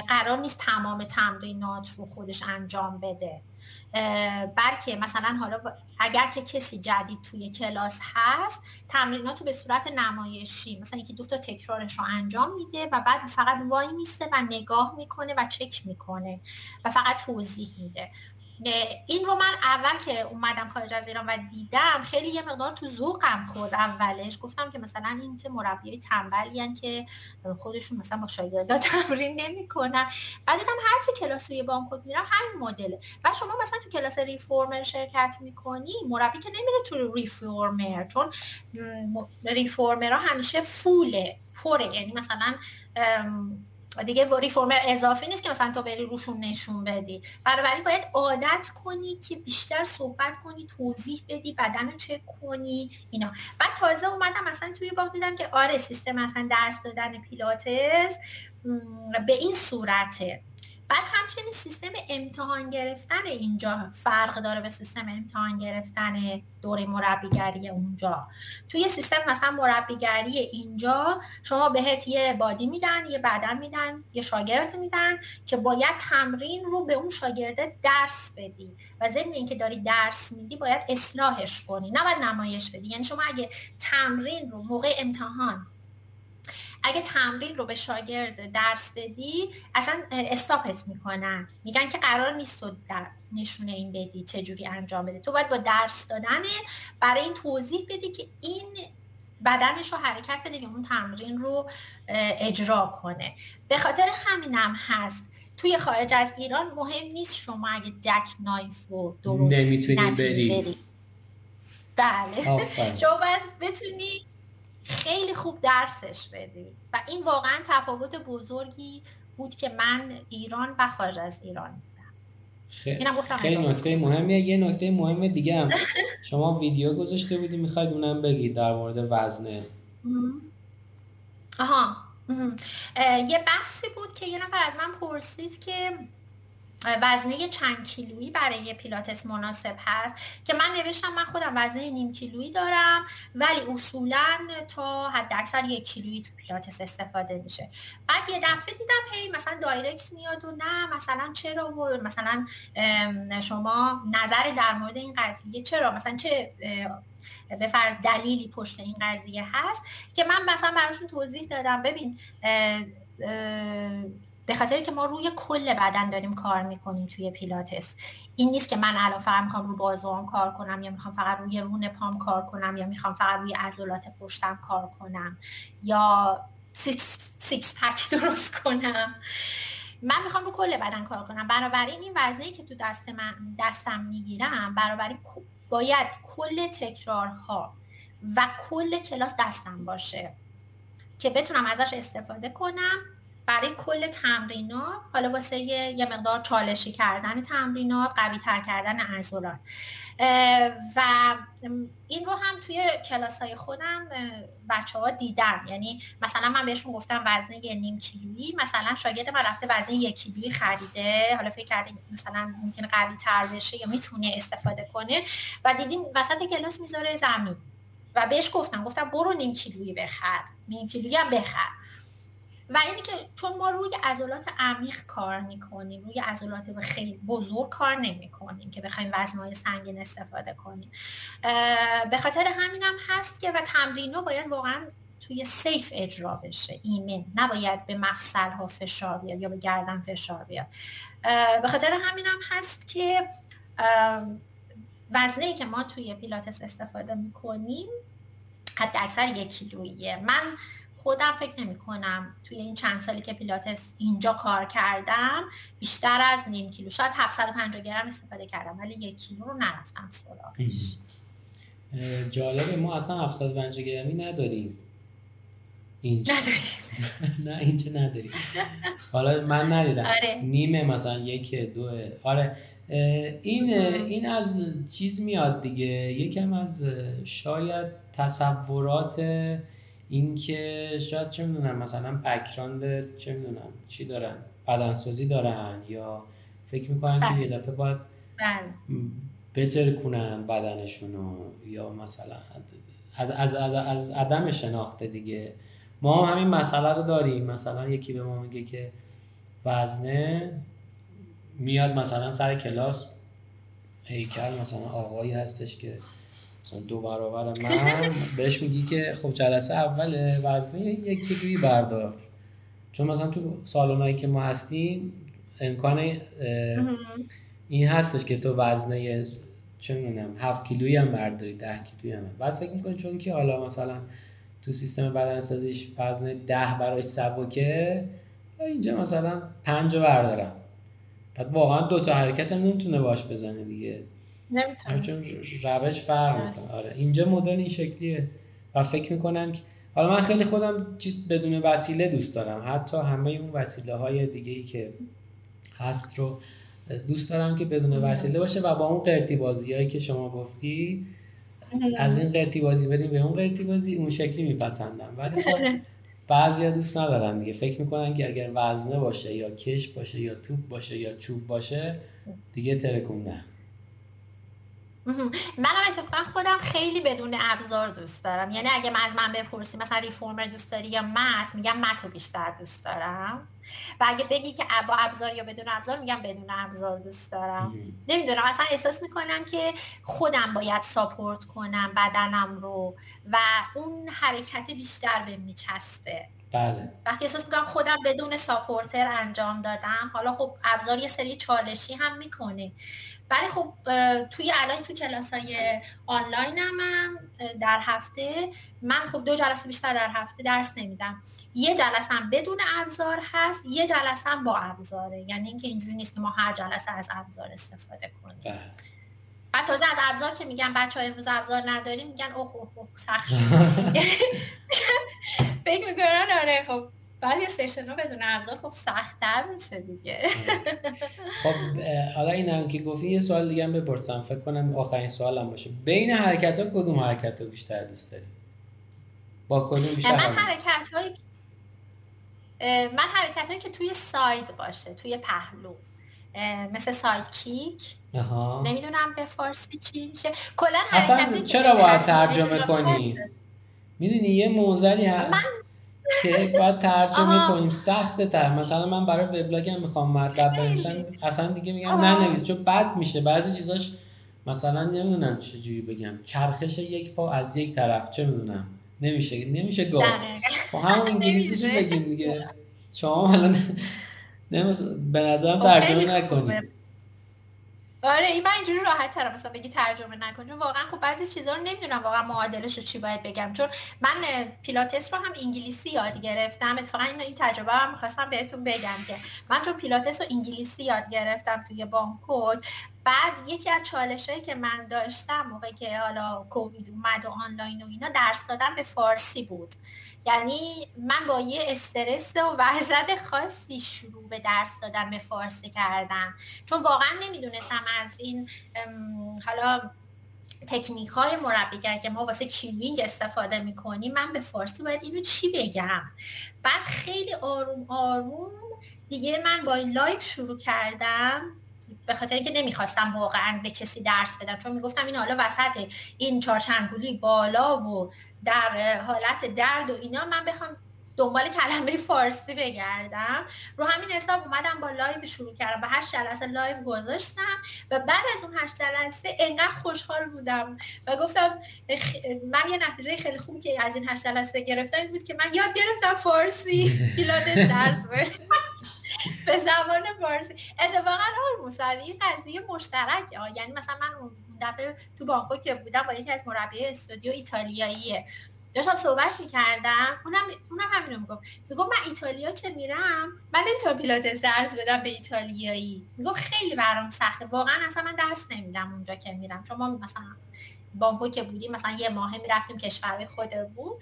قرار نیست تمام تمرینات رو خودش انجام بده. بلکه مثلا حالا اگر که کسی جدید توی کلاس هست تمرینات رو به صورت نمایشی مثلا یکی دو تا تکرارش رو انجام میده و بعد فقط وای میسته و نگاه می‌کنه و چک می‌کنه و فقط توضیح میده. این رو من اول که اومدم خارج از ایران و دیدم خیلی یه مقدار تو ذوقم خورد اولش. گفتم که مثلا این چه مربیای تنبلی که خودشون مثلا با شاگردا <laughs> تمرین نمی‌کنن. بعد دیدم هر چه کلاسی بانکوک میرم همین مدله. و شما مثلا تو کلاس ریفورمر شرکت می‌کنی مربی که نمیره تو ریفورمر چون ریفورمرها همیشه فوله پره. یعنی مثلا دیگه ریفورمر اضافی نیست که مثلا تو بری روشون نشون بدی. برای باید عادت کنی که بیشتر صحبت کنی توضیح بدی بدن رو چک کنی اینا. بعد تازه اومدم مثلا توی باغ دیدم که آره سیستم مثلا درس دادن پیلاتس به این صورته. بعد همچنین سیستم امتحان گرفتن اینجا فرق داره به سیستم امتحان گرفتن دوره مربیگری اونجا. توی سیستم مثلا مربیگری اینجا شما بهت یه بادی میدن یه بدن میدن یه شاگرد میدن که باید تمرین رو به اون شاگرده درس بدی و ضمن اینکه داری درس میدی باید اصلاحش کنی نه باید نمایش بدی. یعنی شما اگه تمرین رو موقع امتحان اگه تمرین رو به شاگرد درس بدی اصلا استاپت می‌کنن. میگن که قرار نیست تو در نشونه این بدی چجوری انجام بده. تو باید با درس دادنت برای این توضیح بدی که این بدنش رو حرکت بده که اون تمرین رو اجرا کنه. به خاطر همینم هست. توی خارج از ایران مهم نیست شما اگه جک نایف رو درست نمی‌تونی بری. بری. بله. شما باید بتونی خیلی خوب درسش بدی. و این واقعا تفاوت بزرگی بود که من ایران و خارج از ایران دیدم خیلی نکته مهمیه. یه نکته مهم دیگه هم. <laughs> شما ویدیو گذاشته بودی می‌خواید اونم بگید در مورد وزنه آها یه بحثی بود که یه نفر از من پرسید که وزنه چند کیلویی برای پیلاتس مناسب هست که من نوشتم من خودم وزنه نیم کیلویی دارم ولی اصولا تا حد اکثر یک کیلویی تو پیلاتس استفاده میشه. بعد یه دفعه دیدم هی مثلا دایرکت میاد و نه مثلا چرا و مثلا شما نظر در مورد این قضیه چرا مثلا چه به فرض دلیلی پشت این قضیه هست که من مثلا براشون توضیح دادم. ببین به خاطر که ما روی کل بدن داریم کار می‌کنیم توی پیلاتس. این نیست که من الان فقط می‌خوام رو بازوام کار کنم یا می‌خوام فقط روی رون پام کار کنم یا می‌خوام فقط روی عضلات پشتم کار کنم یا six, six pack درست کنم. من می‌خوام رو کل بدن کار کنم. بنابراین این وزنه که تو دست من دستم می‌گیرم بنابراین باید کل تکرارها و کل کلاس دستم باشه که بتونم ازش استفاده کنم. برای کل تمرینات حالا واسه یه مقدار چالشی کردن تمرینات قوی تر کردن عضلات. و این رو هم توی کلاس های خودم بچه ها دیدم. یعنی مثلا من بهشون گفتم وزنه یه نیم کیلویی مثلا شاگرد من رفته وزنه یک کیلویی خریده. حالا فکر کردیم مثلا ممکنه قوی تر بشه یا می‌تونه استفاده کنه. و دیدیم وسط کلاس می‌ذاره زمین. و بهش گفتم گفتم برو نیم کیلویی بخر. نیم کیلویی هم بخر. و اینی که چون ما روی عضلات عمیق کار می‌کنیم روی عضلات خیلی بزرگ کار نمی‌کنیم که بخوایم وزنهای سنگین استفاده کنیم. به خاطر همینم هست که و تمرین باید واقعا توی سیف اجرا بشه. ایمن نباید به مفصل ها فشار بیاد یا به گردن فشار بیاد. به خاطر همینم هست که وزنه که ما توی پیلاتس استفاده می‌کنیم حد اکثر یک کیلویه من خودم فکر نمی کنم توی این چند سالی که پیلاتس اینجا کار کردم بیشتر از نیم کیلو شاید 750 گرم استفاده کردم ولی یک کیلو رو نرفتم سراغش. جالبه ما اصلا 750 گرمی نداریم. اینجا. <laughs> نه اینجا نداری حالا من ندیدم. آره. نیمه مثلا یک دو آره. این این از چیز میاد دیگه. یکم از شاید تصورات اینکه شاید چه می‌دونم مثلا بکراند چه می‌دونم چی دارن بدنسازی دارن یا فکر می‌کنن که یه دفعه باید بله. بجر کنن بدنشونو یا مثلا از, از, از عدم شناخته دیگه. ما هم همین مسئله رو داریم. مثلا یکی به ما میگه که وزنه میاد مثلا سر کلاس هیکل مثلا آقایی هستش که مثلا دو برابر من بهش میگی که خب جلسه اول وزنه یک کیلویی بردار. چون مثلا تو سالونایی که ما هستیم امکان این هستش که تو وزنه چه می‌دونم 7 کیلویی هم برداری 10 کیلویی هم. بعد فکر می‌کنی چون که حالا مثلا تو سیستم بدن سازیش وزن 10 براش سبکه اینجا مثلا 5 بردارم. بعد واقعا دو تا حرکت هم نمی‌تونه باش بزنه دیگه. نمی‌تونه چون روش فرق می‌کنه. آره. اینجا مدل این شکلیه و فکر می‌کنن که حالا من خیلی خودم چیز بدون وسیله دوست دارم. حتی همه اون وسیله های دیگه ای که هست رو دوست دارم که بدون وسیله باشه و با اون قرتی بازی هایی که شما گفتی از این قرتی بازی بریم به اون قرتی بازی اون شکلی میپسندم. ولی خب <laughs> بعضی دوست ندارن دیگه. فکر می‌کنن که اگر وزنه باشه یا کش باشه یا توپ باشه یا چوب باشه دیگه ترکوندن منم اتفاقا خودم خیلی بدون ابزار دوست دارم. یعنی اگه من از من بپرسی مثلا ریفورمر دوست داری یا مت میگم مت رو بیشتر دوست دارم. و اگه بگی که با ابزار یا بدون ابزار میگم بدون ابزار دوست دارم. نمی‌دونم اصلا احساس می‌کنم که خودم باید ساپورت کنم بدنم رو. و اون حرکت بیشتر به میچسته بله. وقتی احساس می‌کنم خودم بدون ساپورتر انجام دادم حالا خب ابزار یه سری چالشی هم می‌کنه. ولی خب توی الان تو کلاس های آنلاین هم در هفته من خب دو جلسه بیشتر در هفته درس نمیدم. یه جلسه هم بدون ابزار هست یه جلسه هم با ابزاره. یعنی اینکه اینجوری نیست که ما هر جلسه از ابزار استفاده کنیم. بله. بعد تازه از ابزار که میگن بچه های امروز ابزار نداریم میگن اوه اوه, اوه سخت <laughs> <laughs> فکر می‌کنن آره خب. بعضی سشن ها بدون ابزار خب سختتر میشه دیگه. <laughs> خب حالا این هم که گفتی یه سوال دیگه هم بپرسم. فکر کنم آخرین سوالم باشه. بین حرکت ها کدوم حرکت ها بیشتر دوست داری؟ با کدوم بیشتر من حرکت؟ های من حرکت هایی که توی side باشه توی پهلو. مثل side kick. نمی‌دونم به فارسی چی میشه. کلا اصلا چرا باید ترجمه کنی؟ می‌دونی یه معضلی هست من که باید ترجمه کنیم. سخته تر. مثلا من برای وبلاگم می‌خوام مطلب بنویسم اصلا دیگه میگم ننویس. چون بد میشه. بعضی چیزاش مثلا نمی‌دونم چجوری بگم. چرخش یک پا از یک طرف. چه می‌دونم. نمیشه. نمیشه گفت. خب همون <laughs> انگلیسی بگیم دیگه؟ شما الان <laughs> به نظرم خب ترجمه نکنید. آره این من اینجوری راحت ترم مثلا بگی ترجمه نکن. چون واقعا خب بعضی چیزا رو نمی‌دونم واقعا معادلش رو چی باید بگم. چون من پیلاتس رو هم انگلیسی یاد گرفتم. اتفاقا این این تجربه هم می‌خواستم بهتون بگم که من چون پیلاتس رو انگلیسی یاد گرفتم توی بانکوک بعد یکی از چالش هایی که من داشتم موقعی که حالا کووید اومد و آنلاین و اینا درس دادن به فارسی بود. یعنی من با یه استرس و وحشت خاصی شروع به درس دادن به فارسی کردم. چون واقعا نمی‌دونستم از این حالا تکنیک های مربیگری که ما واسه cueing استفاده می‌کنیم من به فارسی باید اینو چی بگم؟ بعد خیلی آروم آروم دیگه من با این live شروع کردم به خاطر اینکه نمی‌خواستم واقعا به کسی درس بدم. چون می‌گفتم این حالا وسط این چارچنگولی بالا و در حالت درد و اینا من بخوام دنبال کلمه فارسی بگردم. رو همین حساب اومدم با live شروع کردم. و هشت جلسه live گذاشتم و بعد از اون هشت جلسه انقدر خوشحال بودم و گفتم من یه نتیجه خیلی خوبی که از این هشت جلسه گرفتم بود که من یاد گرفتم فارسی. <laughs> پیلاتس درس <laughs> به زبان فارسی. اتفاقا آقای موسوی قضیه مشترک یعنی مثلا من دفعه تو بانکوک که بودم با یکی از مربی استودیو ایتالیاییه. داشتم صحبت می‌کردم اونم اونم همینو می‌گفت. می‌گفت من ایتالیا که میرم من نمی‌تونم پیلاتس درس بدم به ایتالیایی. می‌گفت خیلی برام سخته. واقعا اصلا من درس نمیدم اونجا که میرم. چون ما مثلا بانکوک که بودیم مثلا یه ماه می‌رفتیم کشور خودمون.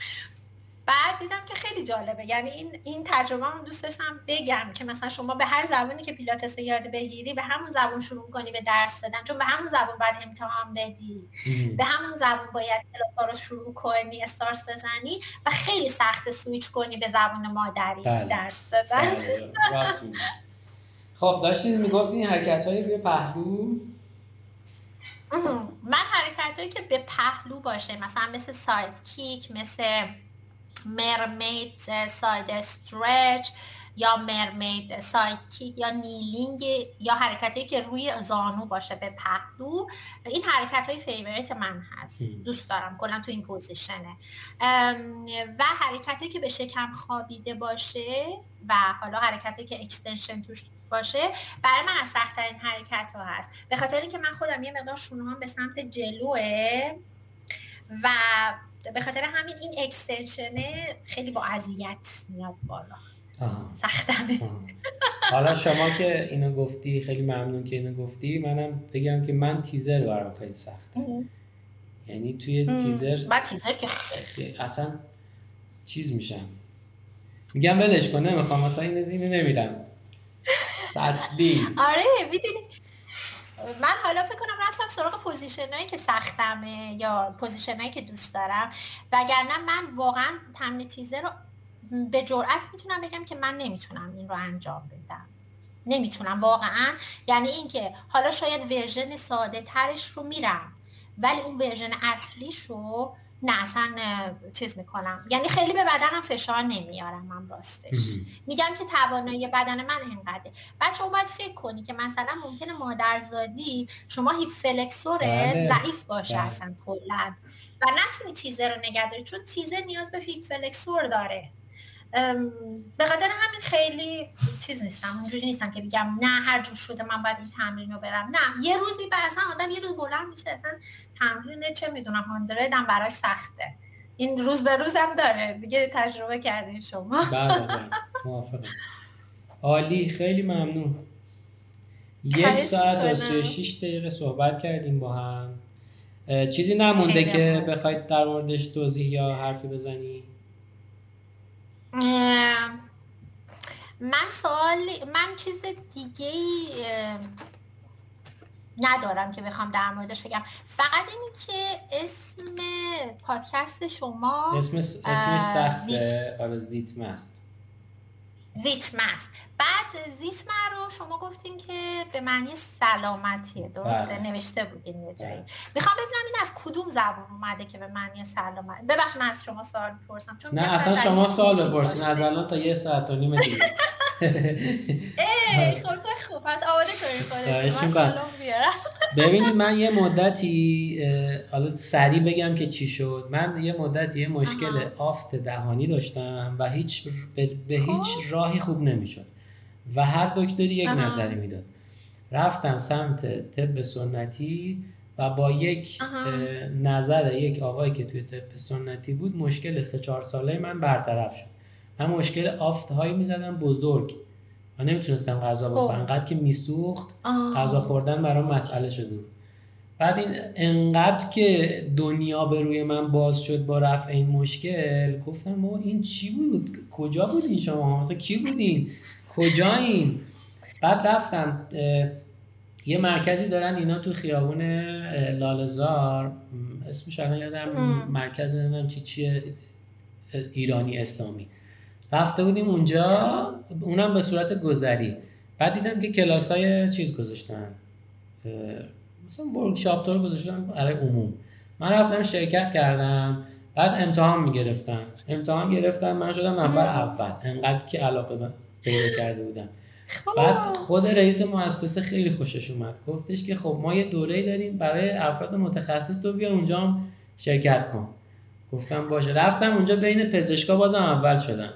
بعد دیدم که خیلی جالبه. یعنی این این تجربه هم دوست داشتم بگم که مثلا شما به هر زبانی که پیلاتس یاد بگیری به همون زبان شروع کنی به درس دادن. چون به همون زبان باید امتحان بدی. به همون زبان باید کلاسا رو شروع کنی استارس بزنی و خیلی سخت سویچ کنی به زبان مادری بله. درس دادن. بله. خب داشتید می‌گفتین حرکت های روی پهلو؟ من حرکت هایی که به پهلو باشه مثلا مثل side kick مثل mermaid side stretch یا mermaid side kick یا kneeling یا حرکتی که روی زانو باشه به پهلو. این حرکت های favorite من هست. دوست دارم. کلا تو این position ه و حرکتی که به شکم خوابیده باشه و حالا حرکتی که extension توش باشه برای من از سختترین حرکت ها هست. به خاطر اینکه من خودم یه مقدار شونه به سمت جلوه و به خاطر همین این extension ه خیلی با اذیت میاد بالا. سختمه. حالا شما که اینو گفتی خیلی ممنون که اینو گفتی منم بگم که من تیزر برام خیلی سخته. یعنی توی تیزر من تیزر که اصلا چیز میشم. میگم ولش کن نمی‌خوام مثلا اینو نمیرم اصلا <laughs> آره می‌دونی. من حالا فکر کنم رفتم سراغ position هایی که سختمه یا position هایی که دوست دارم. وگرنه من واقعا تمرین تیزه رو به جرئت می‌تونم بگم که من نمی‌تونم این رو انجام بدم. نمی‌تونم واقعا. یعنی اینکه حالا شاید version ساده ترش رو میرم ولی اون version اصلیش رو نه اصلا چیز می‌کنم. یعنی خیلی به بدنم فشار نمیارم من راستش. میگم که توانایی بدن من اینقدره. بعد شما باید فکر کنی که مثلا ممکنه مادرزادی شما hip flexor ت بله. ضعیف باشه بله. اصلا کلا. و نتونی تیزر رو نگه داری چون تیزر نیاز به هیپ فلکسور داره. به خاطر همین خیلی چیز نیستم اونجوری نیستم که بگم نه هر جور شده من باید این تمرین رو برم. نه یه روزی به اصلا آدم یه روز بلند میشه اصلا تمرین چه می‌دونم هاندردم براش سخته. این روز به روزم داره دیگه تجربه کردین شما. بله بله عالی خیلی ممنون. یک ساعت و 36 دقیقه صحبت کردیم با هم. چیزی نمونده که بخواید در موردش توضیح یا حرفی بزنی؟ من سوال من چیز دیگه ای ندارم که بخوام در موردش بگم. فقط اینی که اسم پادکست شما اسم اسمش سخته. آره زیتمه است زیتمه است بعد زیتمه رو شما گفتین که به معنی سلامتیه. درسته؟ بله. نوشته بودین یه جایی. بله. می‌خوام ببینم این از کدوم زبان اومده که به معنی سلامت. ببخش من از شما سوال بپرسم چون نه اصلا شما سوال بپرسین. از الان تا یه ساعت و نیمه دیگه. <laughs> ای خب چه خوب. پس آماده کنیم ببینید من یه <laughs> مدتی حالا سریع بگم که چی شد. من یه مدتی یه مشکل آفت دهانی داشتم و هیچ به, هیچ خب. راهی خوب نمی‌شد. و هر دکتری یک نظری می‌داد. رفتم سمت طب سنتی و با یک نظر یک آقایی که توی طب سنتی بود مشکل سه چهار ساله من برطرف شد. من مشکل آفت هایی می‌زدم بزرگ. من نمی‌تونستم غذا خب. بخورم. انقدر که میسوخت غذا خوردن برام مسئله شده بود. بعد این انقدر که دنیا به روی من باز شد با رفع این مشکل گفتم ما این چی بود؟ کجا بودین شما؟ مثلا کی بودین؟ کجایین بعد رفتم یه مرکزی دارن اینا تو خیابون لالزار اسمش الان یادم مرکز نمی‌دونم چی چیه ایرانی اسلامی. رفته بودیم اونجا. اونم به صورت گذری. بعد دیدم که کلاس های چیز گذاشتن. مثلا ورکشاپ طور گذاشتن برای عموم. من رفتم شرکت کردم بعد امتحان می‌گرفتم امتحان گرفتم من شدم نفر اول. انقدر که علاقه پیدا کرده بودم. خب. بعد خود رئیس مؤسسه خیلی خوشش اومد. گفتش که خب ما یه دوره داریم برای افراد متخصص تو بیا اونجا شرکت کن. گفتم باشه. رفتم اونجا بین پزشکا بازم اول شدم.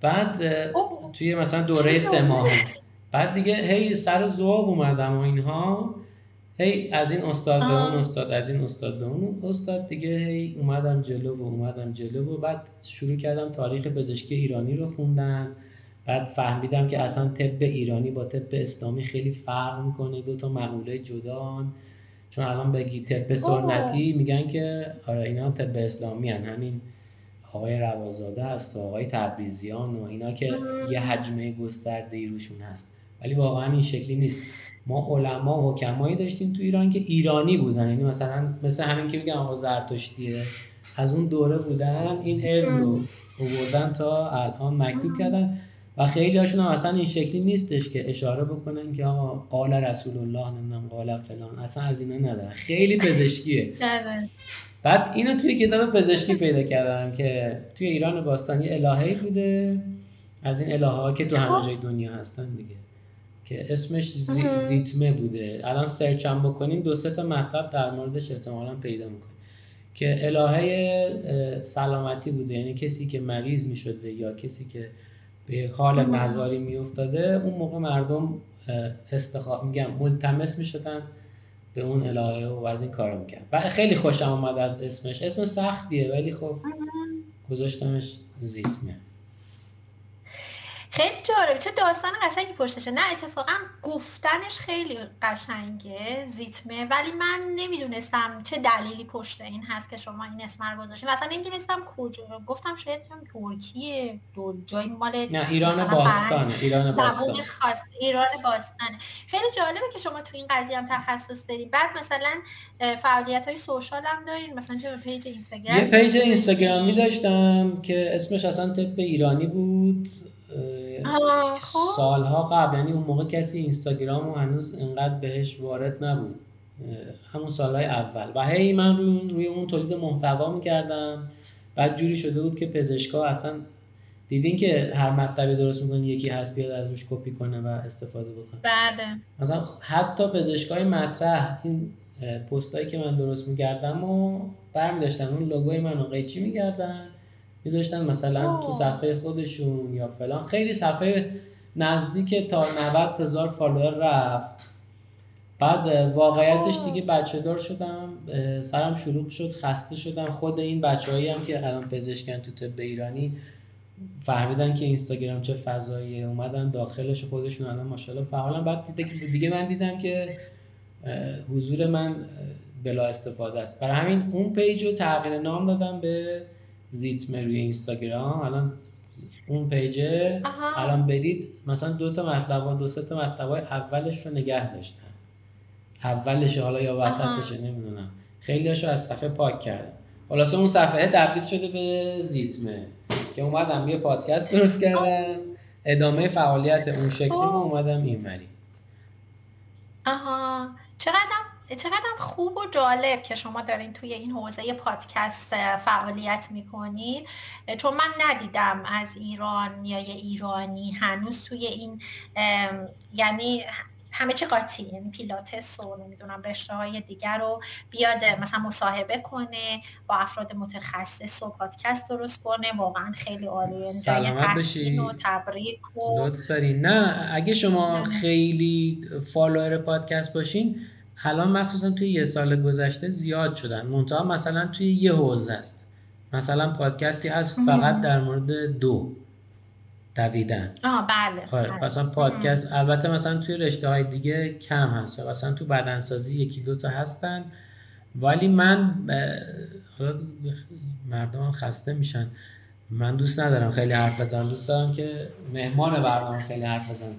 بعد توی مثلا دوره سه ماه. بعد دیگه هی سر زواب اومدم و اینها. هی از این استاد به اون استاد از این استاد به اون استاد دیگه هی اومدم جلو و اومدم جلو و بعد شروع کردم تاریخ پزشکی ایرانی رو خوندن. بعد فهمیدم که اصلا طب ایرانی با طب اسلامی خیلی فرق می‌کنه دو تا مقوله جدان. چون الان بگی طب سنتی میگن که آره اینا طب اسلامی هن. همین آقای روازاده هست و آقای تبریزیان و اینا که یه حجمه گسترده ای روشون هست. ولی واقعا این شکلی نیست. ما علما و حکمایی داشتیم تو ایران که ایرانی بودن. یعنی مثلا مثل همین که بگم آقا زرتشتیه. از اون دوره بودن این علم رو بردن تا الان مکتوب کردن. و خیلی هاشون هم اصلا این شکلی نیستش که اشاره بکنن که آقا قال رسول الله نمی‌دونم قال فلان. اصلا از اینا ندارن. خیلی پزشکیه. بعد اینو توی کتاب پزشکی پیدا کردم که توی ایران باستانی الههی بوده. از این الهه ها که تو همه خب. جای دنیا هستن دیگه. که اسمش زیتمه بوده. الان سرچ هم بکنیم دو سه تا مطلب در موردش احتمالا پیدا می‌کنیم. که الهه سلامتی بوده. یعنی کسی که مریض می‌شده یا کسی که به حال نظاری میافتاده اون موقع مردم استخاب میگم ملتمس می‌شدن به اون الهه و از این کارو می‌کنم و خیلی خوشم آمد از اسمش. اسم سختیه ولی خب گذاشتمش زیتمه خیلی جالبه. چه داستان قشنگی پشتشه نه اتفاقا گفتنش خیلی قشنگه زیتمه. ولی من نمی‌دونستم چه دلیلی پشت این هست که شما این اسم رو گذاشتین. مثلا نمی‌دونستم کجا. گفتم شاید ترکیه دو جای مال نه ایران باستانه ایران باستان خاص ایران باستانه. خیلی جالبه که شما تو این قضیه هم تخصص دارید بعد مثلا فعالیت های social هم دارین. مثلا چه page اینستاگرام یه page اینستاگرامی داشتم که اسمش اصلا طب ایرانی بود. سالها قبل یعنی اون موقع کسی اینستاگرام و هنوز انقدر بهش وارد نبود. همون سالهای اول. و هی من روی, روی اون تولید محتوا می‌کردم. بعد جوری شده بود که پزشکا اصلا دیدین که هر مطلبی درست می‌کنی یکی هست بیاد از روش کپی کنه و استفاده بکنه. بله. مثلا حتی پزشکای مطرح این پستایی که من درست می‌کردم و برمی داشتن اون لوگوی منو قیچی می‌کردن. میذاشتن مثلا تو صفحه خودشون یا فلان. خیلی صفحه نزدیک تا 90 هزار فالوور رفت. بعد واقعیتش دیگه بچه دار شدم سرم شلوغ شد خسته شدم. خود این بچه هایی هم که الان پزشکن تو طب ایرانی فهمیدن که اینستاگرام چه فضاییه. اومدن داخلش خودشون الان ماشاءالله فعالن بعد دیگه, دیگه من دیدم که حضور من بلا استفاده است. برای همین اون پیج رو تغییر نام دادم به زیتمه روی اینستاگرام. الان اون پیجه الان برید مثلا دو تا مطلب دو سه تا مطلب اولش رو نگه داشتن. اولش حالا یا وسطشه نمی‌دونم. خیلی هاشو از صفحه پاک کردم خلاصه اون صفحه تبدیل شده به زیتمه که اومدم یه پادکست درست کردم. ادامه فعالیت اون شکلی خب. اومدم این وری آها. چقدر چقدر خوب و جالب که شما دارین توی این حوزه پادکست فعالیت می‌کنید چون من ندیدم از ایران یا یه ایرانی هنوز توی این یعنی همه چی قاطی یعنی پیلاتس و نمی‌دونم رشته های دیگر رو بیاد مثلا مصاحبه کنه با افراد متخصص و پادکست درست کنه. واقعا خیلی عالیه سلامت باشی و تبریک و نه اگه شما خیلی فالوور پادکست باشین الان مخصوصا توی یه سال گذشته زیاد شدن. منتها مثلا توی یه حوزه است. مثلا پادکستی هست فقط در مورد دو. دویدن. آه بله, آره بله. مثلا پادکست البته مثلا توی رشته های دیگه کم هست یا مثلا تو بدنسازی یکی دو تا هستن. ولی من حالا مردم خسته میشن. من دوست ندارم خیلی حرف بزنم. دوست دارم که مهمان برنامه خیلی حرف بزنم.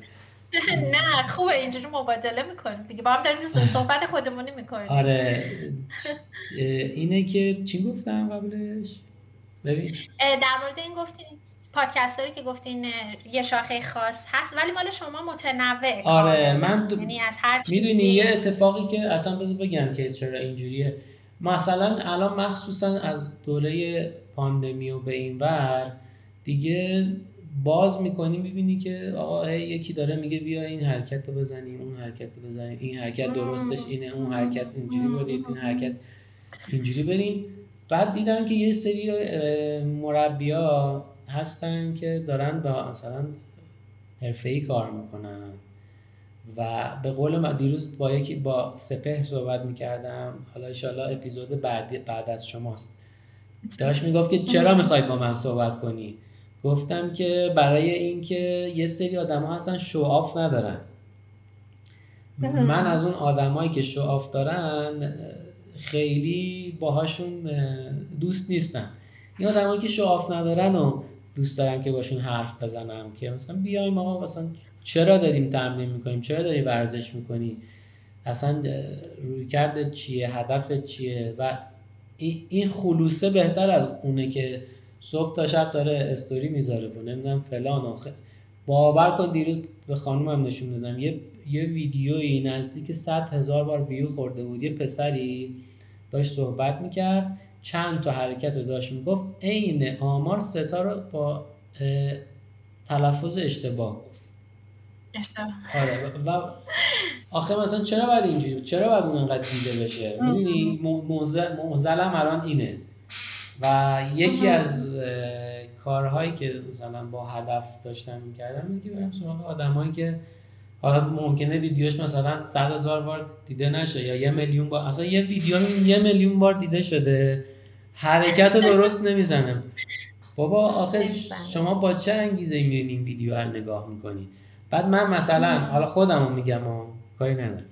نه خوبه اینجوری مبادله می‌کنیم دیگه. با هم داریم صحبت خودمونی می‌کنیم. آره. <laughs> اینه که چی گفتم قبلش؟ ببین. در مورد این گفتین پادکستری که گفتین یه شاخه خاص هست ولی مال شما متنوع آره من دو... یعنی از هر می‌دونی یه اتفاقی که اصلا بذار بگم که چرا اینجوریه. مثلا الان مخصوصا از دوره پاندمی و به این ور دیگه باز می‌کنی می‌بینی که آقا یکی داره میگه بیا این حرکت رو بزنیم اون حرکت رو بزنیم. این حرکت درستش اینه اون حرکت اینجوری برید این حرکت اینجوری برین بعد دیدم که یه سری مربیا هستن که دارن با مثلا ای کار می‌کنن. و به قول من دیروز با یکی با سپه صحبت می‌کردم. حالا ایشالا اپیزود بعد بعد از شماست. داشت می‌گفت که چرا می‌خواید با من صحبت کنی؟ گفتم که برای اینکه یه سری آدم ها هستن شو ندارن. من از اون آدمایی که شو دارن خیلی باهاشون دوست نیستم. این آدمایی که شعاف ندارن و دوست دارم که باشون حرف بزنم که مثلا بیایم آقا مثلا چرا داریم تمرین می‌کنیم؟ چرا داری ورزش می‌کنی؟ اصلا روی کرده چیه؟ هدف چیه؟ و این خلوصه بهتر از اونه که صبح تا شب داره استوری می‌ذاره و نمی‌دونم فلان آخه. باور کن دیروز به خانومم نشون دادم. یه یه ویدیویی نزدیک 100 هزار بار ویو خورده بود. یه پسری داشت صحبت می‌کرد. چند تا حرکت رو داشت می‌گفت. عین آمار ستا رو با تلفظ اشتباه گفت. آره. و آخه مثلا چرا باید اینجوری چرا باید اون انقدر دیده بشه؟ می‌دونی؟ موزلم الان اینه. و یکی از کارهایی که مثلا با هدف داشتم می‌کردم اینه که برم سراغ آدمایی که حالا ممکنه ویدیوش مثلا صد هزار بار دیده نشه یا یه میلیون بار. اصلا یه ویدیو یه میلیون بار دیده شده. حرکت رو درست نمی‌زنم بابا آخه شما با چه انگیزه میرین این ویدیو رو نگاه می‌کنی؟ بعد من مثلا حالا خودم رو میگم و کاری ندارم.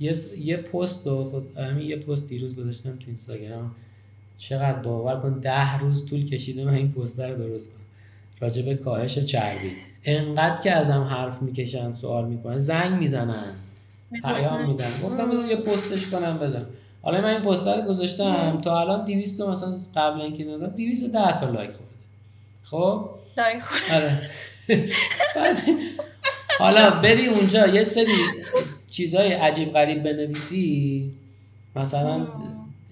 یه یه پست و خود همین یه پست دیروز گذاشتم تو اینستاگرام. چقدر باور کن ده روز طول کشیده من این پست رو درست کنم. راجب کاهش چربی. انقدر که ازم حرف می‌کشن سوال می‌کنن زنگ می‌زنن. پیام میدن. گفتم بذار یه پستش کنم بزن. حالا من این پست رو گذاشتم. تا الان 200 مثلا قبل اینکه نگاه 210 تا like خورده خب؟ like آره. حالا بری اونجا یه سری چیزای عجیب غریب بنویسی. مثلا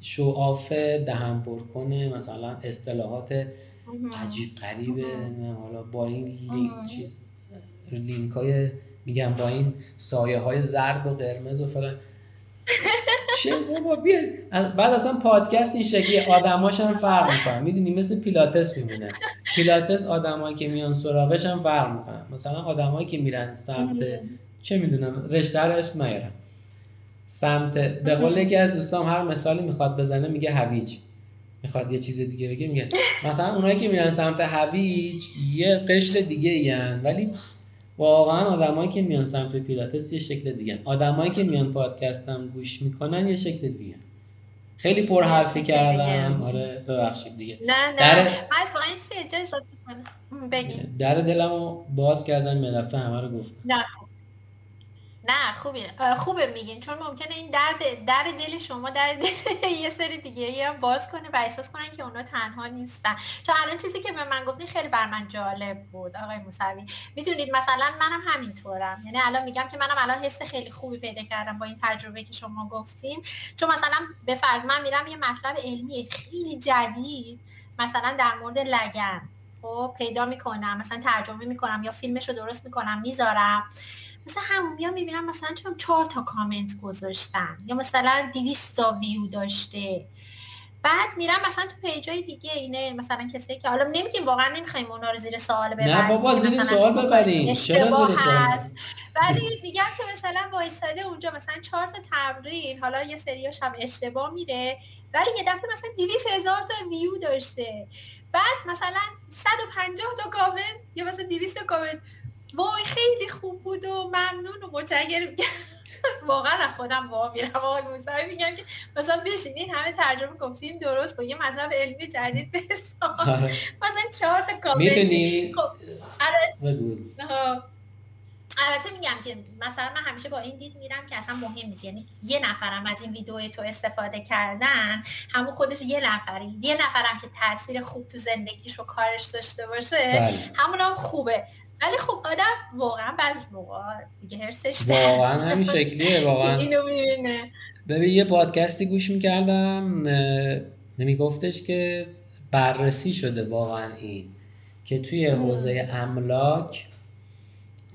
show off دهن پر کنه مثلا اصطلاحات عجیب غریبه. حالا با این لینک چیز لینک های میگم با این سایه های زرد و قرمز و فلان. <laughs> چه بابا بیا. بعد اصلا پادکست این شکلی آدماش هم فرق می‌کنن می‌دونی مثل پیلاتس میمونه پیلاتس آدمایی که میان سراغش هم فرق می‌کنن مثلا آدمایی که میرن سمت چه می‌دونم رشته رو اسم نیارم. سمت به قول یکی از دوستام هر مثالی می‌خواد بزنه میگه هویج. می‌خواد یه چیز دیگه بگه میگه مثلا اونایی که میرن سمت هویج یه قشر دیگه این ولی واقعا آدمایی که میان سمت پیلاتس یه شکل دیگه آدمایی که میان پادکستم گوش می‌کنن یه شکل دیگه خیلی پر حرفی کردم آره ببخشید دیگه. نه نه. در... من در دلمو باز کردم ملفه همه رو گفتم. نه نه خوبه خوبه میگین چون ممکنه این درد در دل شما در <laughs> یه سری دیگه هم باز کنه و احساس کنن که اونا تنها نیستن. چون الان چیزی که به من گفتین خیلی بر من جالب بود آقای موسوی. می‌دونید مثلا منم همینطورم. یعنی الان میگم که منم الان حس خیلی خوبی پیدا کردم با این تجربه که شما گفتین. چون مثلا به فرض من میرم یه مطلب علمی خیلی جدید مثلا در مورد لگن. خب پیدا می‌کنم مثلا ترجمه می‌کنم یا فیلمش رو درست می‌کنم می‌ذارم. مثلا همون میام می‌بینم مثلا چون چهار تا کامنت گذاشتن یا مثلا 200 تا ویو داشته. بعد میرم مثلا تو پیجای دیگه اینه مثلا کسی که حالا نمیگیم واقعا نمی‌خوایم اونا رو زیر سوال ببریم نه بابا زیر سوال ببریم. اشتباه هست. ولی میگم که مثلا وایساده اونجا مثلا چهار تا تمرین حالا یه سریاش هم اشتباه میره ولی یه دفعه مثلا 200 هزار تا ویو داشته. بعد مثلا 150 تا کامنت یا مثلا 200 تا کامنت. وای خیلی خوب بود و ممنون و متشکرم. واقعا خودم وا میرم. آقای موسوی میگم که مثلا بشینین همه ترجمه کن فیلم درست کن یه مطلب علمی جدید بسان آره. مثلا چهار تا کامنت. خب آره. البته میگم که مثلا من همیشه با این دید میرم که اصلا مهم نیست. یعنی یه نفرم از این ویدیو تو استفاده کردن همون خودش یه نفری. یه نفرم که تاثیر خوب تو زندگیش و کارش داشته باشه بله. همون هم خوبه. ولی خب آدم واقعا بعض موقع دیگه هرسش واقعا همین شکلیه واقعا. اینو می‌بینه. ببین یه پادکستی گوش می‌کردم نمیگفتش که بررسی شده واقعا این که توی حوزه املاک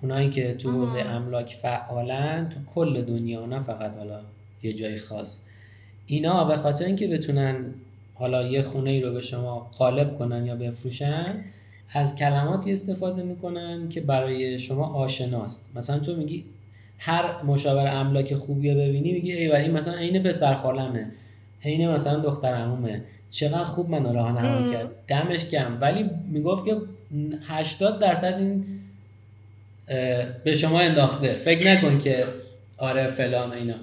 اونایی که تو حوزه املاک فعالن تو کل دنیا نه فقط حالا یه جای خاص اینا به خاطر اینکه بتونن حالا یه خونه ای رو به شما قالب کنن یا بفروشن از کلماتی استفاده می‌کنن که برای شما آشناست. مثلا تو میگی هر مشاور املاک خوبی رو ببینی میگی ای این مثلا عین پسر خالمه عین مثلا دختر عمومه. چقدر خوب من راهنمایی کرد. دمش گم ولی می‌گفت که 80 درصد این به شما انداخته. فکر نکن که آره فلان اینا.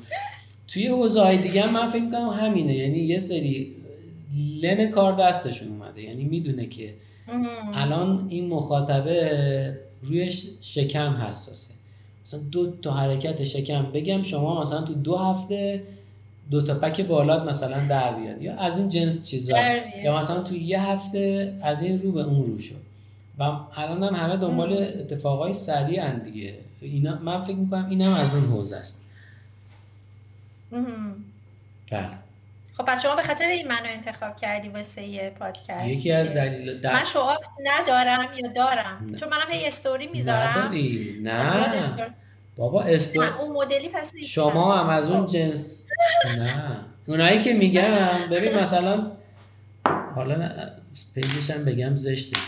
توی حوزه های دیگه من فکر کنم همینه. یعنی یه سری لن کار دستشون اومده. یعنی می‌دونه که الان این مخاطبه روی شکم حساسه. مثلا دو تا حرکت شکم بگم شما مثلا تو دو هفته دو تا پک بالات مثلا در بیاد. یا از این جنس چیزا. یا مثلا تو یه هفته از این رو به اون رو شد و الان هم همه دنبال اتفاقای سریع دیگه. اینا من فکر می‌کنم اینم از اون حوزه است. بله. خب پس شما به خاطر این منو انتخاب کردی واسه پادکست یکی از دلیل در... من شعاف ندارم یا دارم؟ نه. چون منم هی استوری می‌ذارم. نداری. نه. بابا استوری اون مدلی پس شما هم از اون خب. جنس نه. اونایی که میگم ببین مثلا حالا پیجش هم بگم زشته.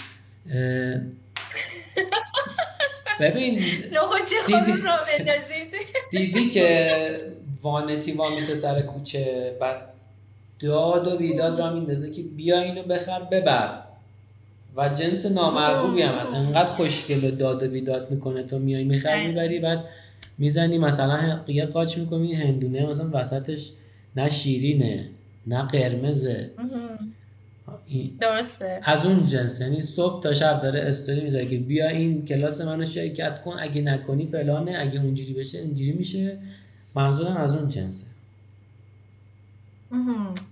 ببین دیدی, دیدی که وانتی وامیسه سر کوچه بعد داد و بیداد را میندازه که بیا اینو بخر ببر. و جنس نامرغوبی هم هست. انقدر خوشگل و داد و بیداد می‌کنه. تو میای می‌خری می‌بری بعد می‌زنی. مثلا یه قاچ می‌کنی هندونه. مثلا وسطش نه شیرینه نه قرمزه. درسته. از اون جنس. یعنی صبح تا شب داره استوری می‌ذاره که بیا این کلاس منو شرکت کن. اگه نکنی فلانه. اگه اونجوری بشه اینجوری میشه. منظورم از اون جنسه.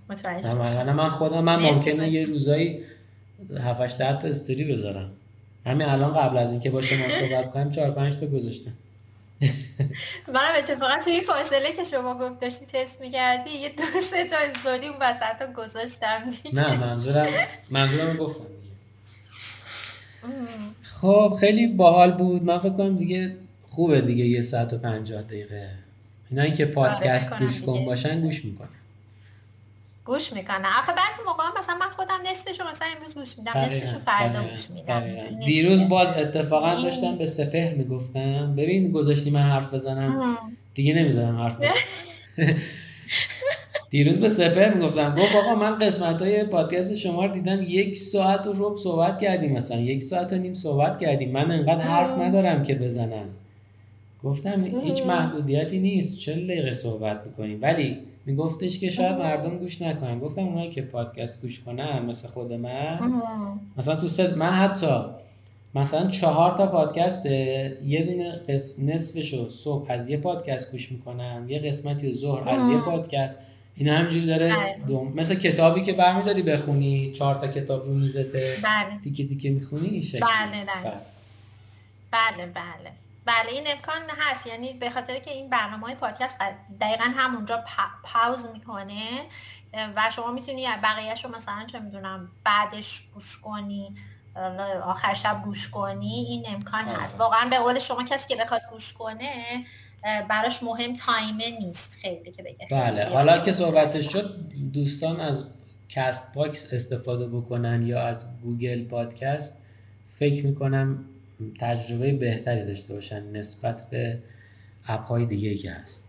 متوجه من خودم من ممکنه یه روزایی 7 تا استوری بذارم. همین الان قبل از اینکه با شما صحبت کنم 4 5 تا گذاشتم. منم اتفاقا توی فاصله که شما گفت داشتی تست می‌کردی یه دو سه تا استوری اون وسط گذاشتم دیگه. نه منظورم منظورم گفتم خب خیلی باحال بود. من فکر کنم دیگه خوبه دیگه یه ساعت و پنجاه دقیقه. اینا که پادکست آره، گوش کن باشن گوش می‌کنن. گوش می‌کنه. آخه بعضی موقع مثلا من خودم نصفشو مثلا امروز گوش میدم نصفشو فردا گوش میدم. دیروز باز اتفاقا داشتم به سپهر می‌گفتم. ببین گذاشتی من حرف بزنم. دیگه نمی‌زنم حرف <laughs> دیروز به سپهر می‌گفتم. گفت آقا من قسمت های پادکست شما رو دیدم. یک ساعت و رب صحبت کردیم مثلا. یک ساعت و نیم صحبت کردیم. من انقدر حرف ندارم که بزنم. گفتم هیچ محدودیتی نیست. چه دقیقه صحبت می‌کنیم. ولی میگفتش که شاید مردم گوش نکنن. گفتم اونایی که پادکست گوش کنن مثل خود من. مثلا تو ست من حتی مثلا چهار تا پادکست یه دونه قسم نصفشو صبح از یه پادکست گوش می‌کنم یه قسمتی ظهر از یه پادکست. این همجوری داره بله. دوم مثل کتابی که برمیداری بخونی چهار تا کتاب رو میزته بله. دیگه دیگه می‌خونی این شکل بله بله. بله. بله بله. بله این امکان هست. یعنی به خاطر که این برنامه های پادکست دقیقا همونجا pause می‌کنه و شما می‌تونی بقیهش رو مثلا چه می‌دونم بعدش گوش کنی آخر شب گوش کنی این امکان هست. آره. واقعا به قول شما کسی که بخواد گوش کنه براش مهم time ه نیست خیلی که بگه. بله. حالا که صحبتش شد دوستان از Castbox استفاده بکنن یا از Google Podcast فکر می‌کنم تجربه بهتری داشته باشن نسبت به app های دیگه که هست.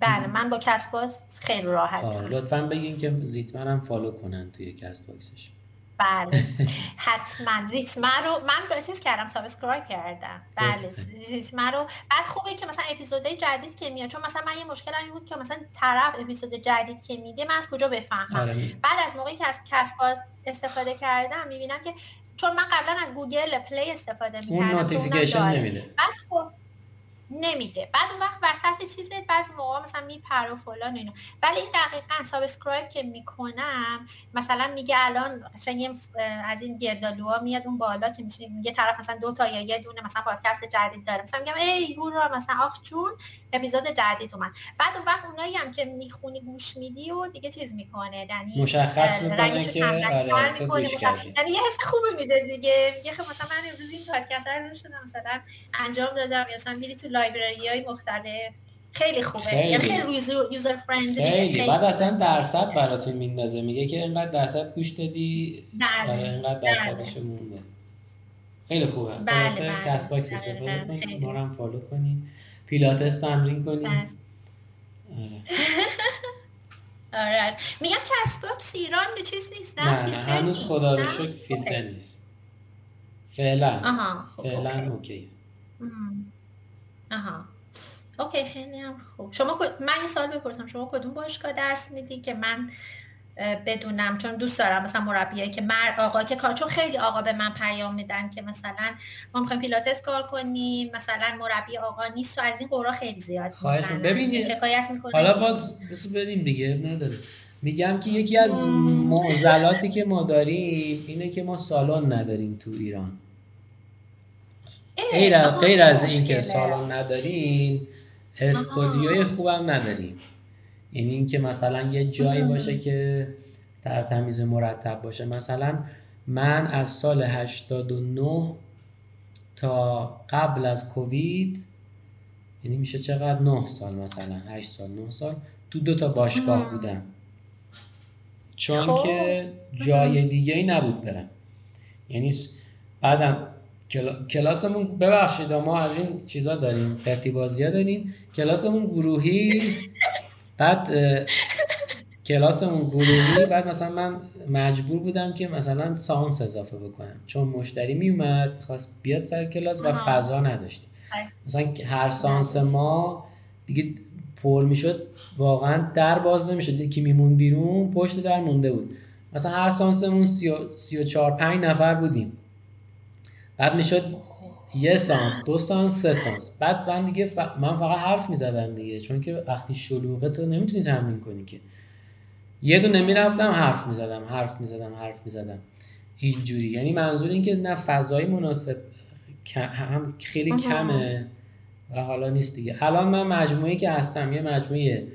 بله من با باکس خیلی راحتم. لطفا بگین که زیتمن هم follow کنن توی Castbox ش. بله. <laughs> حتما. زیتمه رو من چیز کردم subscribe کردم. بله زیتمه رو. بعد خوبه که مثلا اپیزودهای جدید که میاد چون مثلا من یه مشکل این بود که مثلا طرف اپیزود جدید که میده من از کجا بفهمم؟ آره. بعد از موقعی که از Cast استفاده کردم می‌بینم که چون من قبلا از Google Play استفاده می‌کردم اون notification نمیده. خب نمیده. بعد اون وقت وسط چیز بعضی موقع مثلا میپر و فلان اینا. ولی این دقیقا subscribe که می‌کنم مثلا میگه الان قشنگ از این گردالوها میاد اون بالا که میشه میگه طرف مثلا دو تا یا یه دونه مثلا پادکست جدید داره. مثلا میگم ای هورا مثلا آخ جون اپیزود جدید اومد. بعد اون وقت اونایی هم که می‌خونی گوش میدی و دیگه چیز می‌کنه. یعنی مشخص می‌کنه که آره می‌کنه. یعنی یه حس خوبی میده دیگه. میگه خب مثلا من امروز این پادکست رو شدم مثلا انجام دادم یا مثلا میری تو library های مختلف. خیلی خوبه. خیلی. یعنی خیلی user friendly خیلی. بعد اصلا درصد براتون میندازه. میگه که اینقدر درصد گوش دادی. بله. آره اینقدر درصدش مونده. خیلی خوبه. بله بله. Castbox استفاده کنید. ما هم follow کنید. پیلاتس تمرین کنید. بله. آره. <laughs> آره. میگم Castbox ایران به چیز نیست نه؟ نه, نه. هنوز خدا رو شکر فیلتر نیست. فعلا. خب فعلا okay. آها. okay خیلی هم خوب. شما من یه سوال بپرسم. شما کدوم باشگاه درس میدی که من بدونم؟ چون دوست دارم مثلا مربیایی که مر آقا که چون خیلی آقا به من پیام میدن که مثلا ما می‌خوایم پیلاتس کار کنیم مثلا مربی آقا نیست و از این قرا خیلی زیاد ببینید. شکایت می‌کنه حالا باز بریم دیگه. نداره. میگم که یکی از معضلاتی که ما داریم اینه که ما سالن نداریم تو ایران. غیر از, غیر از این که سالن نداریم استودیوی خوبم نداریم یعنی اینکه مثلا یه جایی باشه که در تمیز مرتب باشه. مثلا من از سال 89 تا قبل از کووید یعنی میشه چقدر؟ 9 سال مثلا 8 سال 9 سال تو دو تا باشگاه بودم. چون خب. که جای دیگه ای نبود برم. یعنی بعدم کلاسمون ببخشید ما از این چیزا داریم قرتی بازی ها داریم. کلاسمون گروهی بعد کلاسمون گروهی بعد مثلا من مجبور بودم که مثلا سانس اضافه بکنم. چون مشتری می اومد خواست بیاد سر کلاس و فضا نداشتیم. مثلا هر سانس ما دیگه پر می‌شد واقعا در باز نمی‌شد. که میمون بیرون پشت در مونده بود. مثلا هر سانسمون سی و چار پنج نفر بودیم. بعد می‌شد یه سانس دو سانس سه سانس. بعد من دیگه من فقط حرف می‌زدم دیگه چون که وقتی شلوغه تو نمی‌تونی تمرین کنی که. یه دونه می‌رفتم حرف می‌زدم حرف می‌زدم حرف می‌زدم. اینجوری. یعنی منظور این که نه فضای مناسب هم خیلی کمه و حالا نیست دیگه. الان من مجموعه که هستم یه مجموعه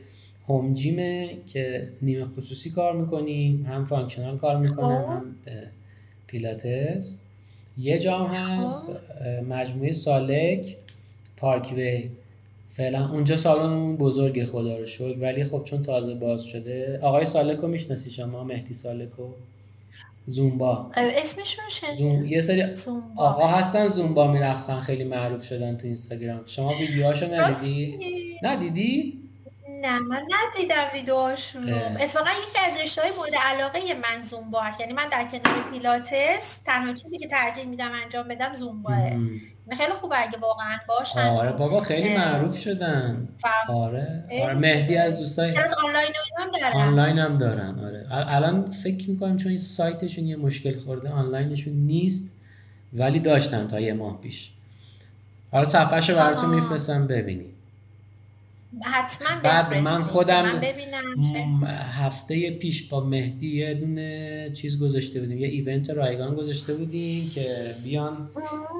home gym ه که نیمه خصوصی کار می‌کنیم هم functional کار می‌کنم خب. هم پیلاتس. یه جام هست مجموعه سالک پارکوی. فعلا اونجا سالن بزرگه خدا رو شکر. ولی خب چون تازه باز شده آقای سالکو می‌شناسی شما مهدی سالکو؟ زومبا. اسمشون زوم... یه سری زومبا. آقا هستن زومبا میرقصن خیلی معروف شدن تو اینستاگرام. شما ویدیوهاشو ندیدی؟ ندیدی؟ نه من ندیدم ویدیوهاشون اتفاقا یکی از رشته های مورد علاقه من زومبا هست. یعنی من در کنار پیلاتس تنها چیزی که ترجیح میدم انجام بدم زومباه. خیلی خوبه اگه واقعا باشن. آره بابا خیلی معروف شدن. آره. آره مهدی از دوستای آنلاین هم دارن. آنلاین هم دارن آره. الان فکر می‌کنم چون این سایتشون یه مشکل خورده آنلاینشون نیست ولی داشتن تا یه ماه پیش. حالا صفحهشو براتون میفرستم ببینید. حتما بعد من خودم هفته پیش با مهدی یه دونه چیز گذاشته بودیم. یه ایونت رایگان گذاشته بودیم که بیان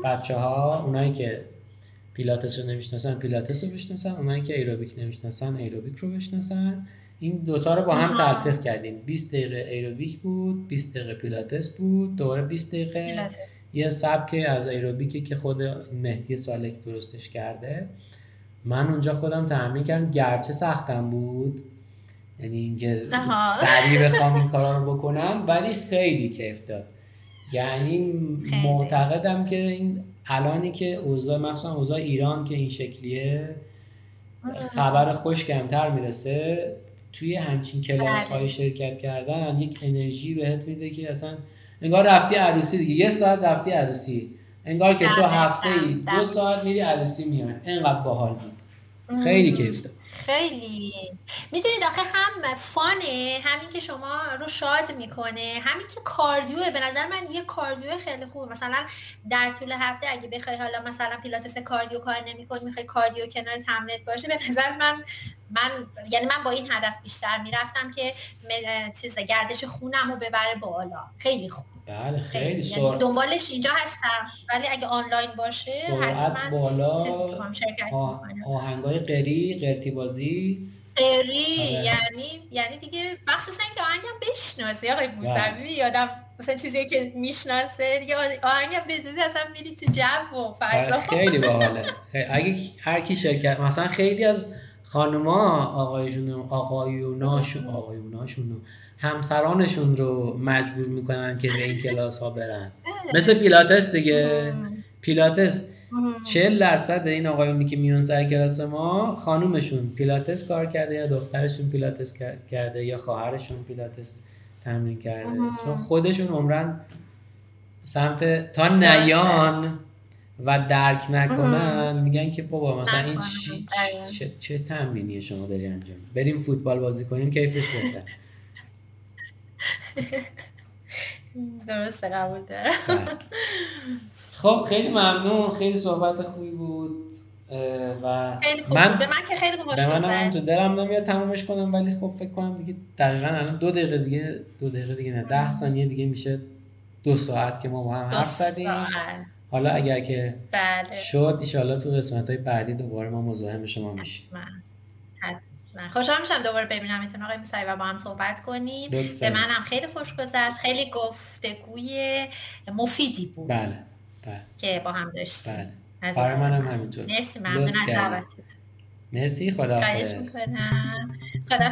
بچه ها اونایی که پیلاتس رو نمی‌شناسن پیلاتس رو بشناسن. اونایی که ایروبیک نمی‌شناسن ایروبیک رو بشناسن. این دوتا رو با هم تلفیق کردیم. 20 دقیقه ایروبیک بود 20 دقیقه پیلاتس بود دوباره 20 دقیقه یه سبک از ایروبیکی که خود مهدی سالک درستش کرده. من اونجا خودم تمرین کردم گرچه سختم بود. یعنی اینکه سریع بخوام این کارا رو بکنم ولی خیلی کیف داد. یعنی معتقدم که این الانی که اوضاع مخصوصا اوضاع ایران که این شکلیه خبر خوش کمتر می‌رسه. توی همچین کلاس های بله. شرکت کردن یک انرژی بهت میده که اصلا انگار رفتی عروسی دیگه. یه ساعت رفتی عروسی. انگار که تو هفته ای دو ساعت میری عروسی میای. انقدر باحال بود. خیلی کیف خیلی. می‌دونید آخه هم فانه همین که شما رو شاد می‌کنه همین که کاردیوه. به نظر من یه کاردیو خیلی خوب مثلا در طول هفته اگه بخوای حالا مثلا پیلاتس کاردیو کار نمی‌کنی می‌خوای کاردیو کنار تمرینت باشه. به نظر من من یعنی من با این هدف بیشتر می‌رفتم که چیز گردش خونم رو ببره بالا. خیلی خوب. بله خیلی یعنی دنبالش اینجا هستم. ولی اگه آنلاین باشه حتما بالا آهنگای قری قرتی بازی قری آره. یعنی یعنی دیگه مخصوصا که آهنگم بشناسه. آقای موسوی بله. یادم مثلا چیزی که می‌شناسه. دیگه آهنگم بزنی اصلا میری تو جو و فضا. آره، خیلی باحاله. <laughs> اگه هر کی شرکت مثلا خیلی از خانوما آقایشون آقایوناشون آقایوناشون همسرانشون رو مجبور می‌کنن که به این <laughs> کلاس ها برن مثل پیلاتس دیگه. پیلاتس چه درصد این آقایونی که میون سر کلاس ما خانومشون پیلاتس کار کرده یا دخترشون پیلاتس کرده یا خواهرشون پیلاتس تمرین کرده. چون خودشون عمرن سمت تا نیان و درک نکنن میگن که بابا مثلا این چی چه, چه تمرینی شما داری انجام بریم فوتبال بازی کنیم کیفش بهتر <laughs> درسته قبول دارم. خب خیلی ممنون. خیلی صحبت خوبی بود و خیلی خوب. من به من که خیلی خوش به من تو دلم نمیاد تمامش کنم ولی خب فکر کنم دیگه دقیقا الان دو دقیقه دیگه دو دقیقه دیگه نه ده ثانیه دیگه میشه دو ساعت که ما با هم حرف زدیم. حالا اگر که بله. شد ایشالله تو قسمت های بعدی دوباره ما مزاحم شما میشیم. من خوشحال میشم دوباره ببینم آقای موسوی و با هم صحبت کنیم. به منم خیلی خوش گذشت. خیلی گفتگوی مفیدی بود. بله بله. که با هم داشتیم. بله. برای منم همینطور. مرسی ممنون از دعوتتون. مرسی خدا خواهش می‌کنم. خدا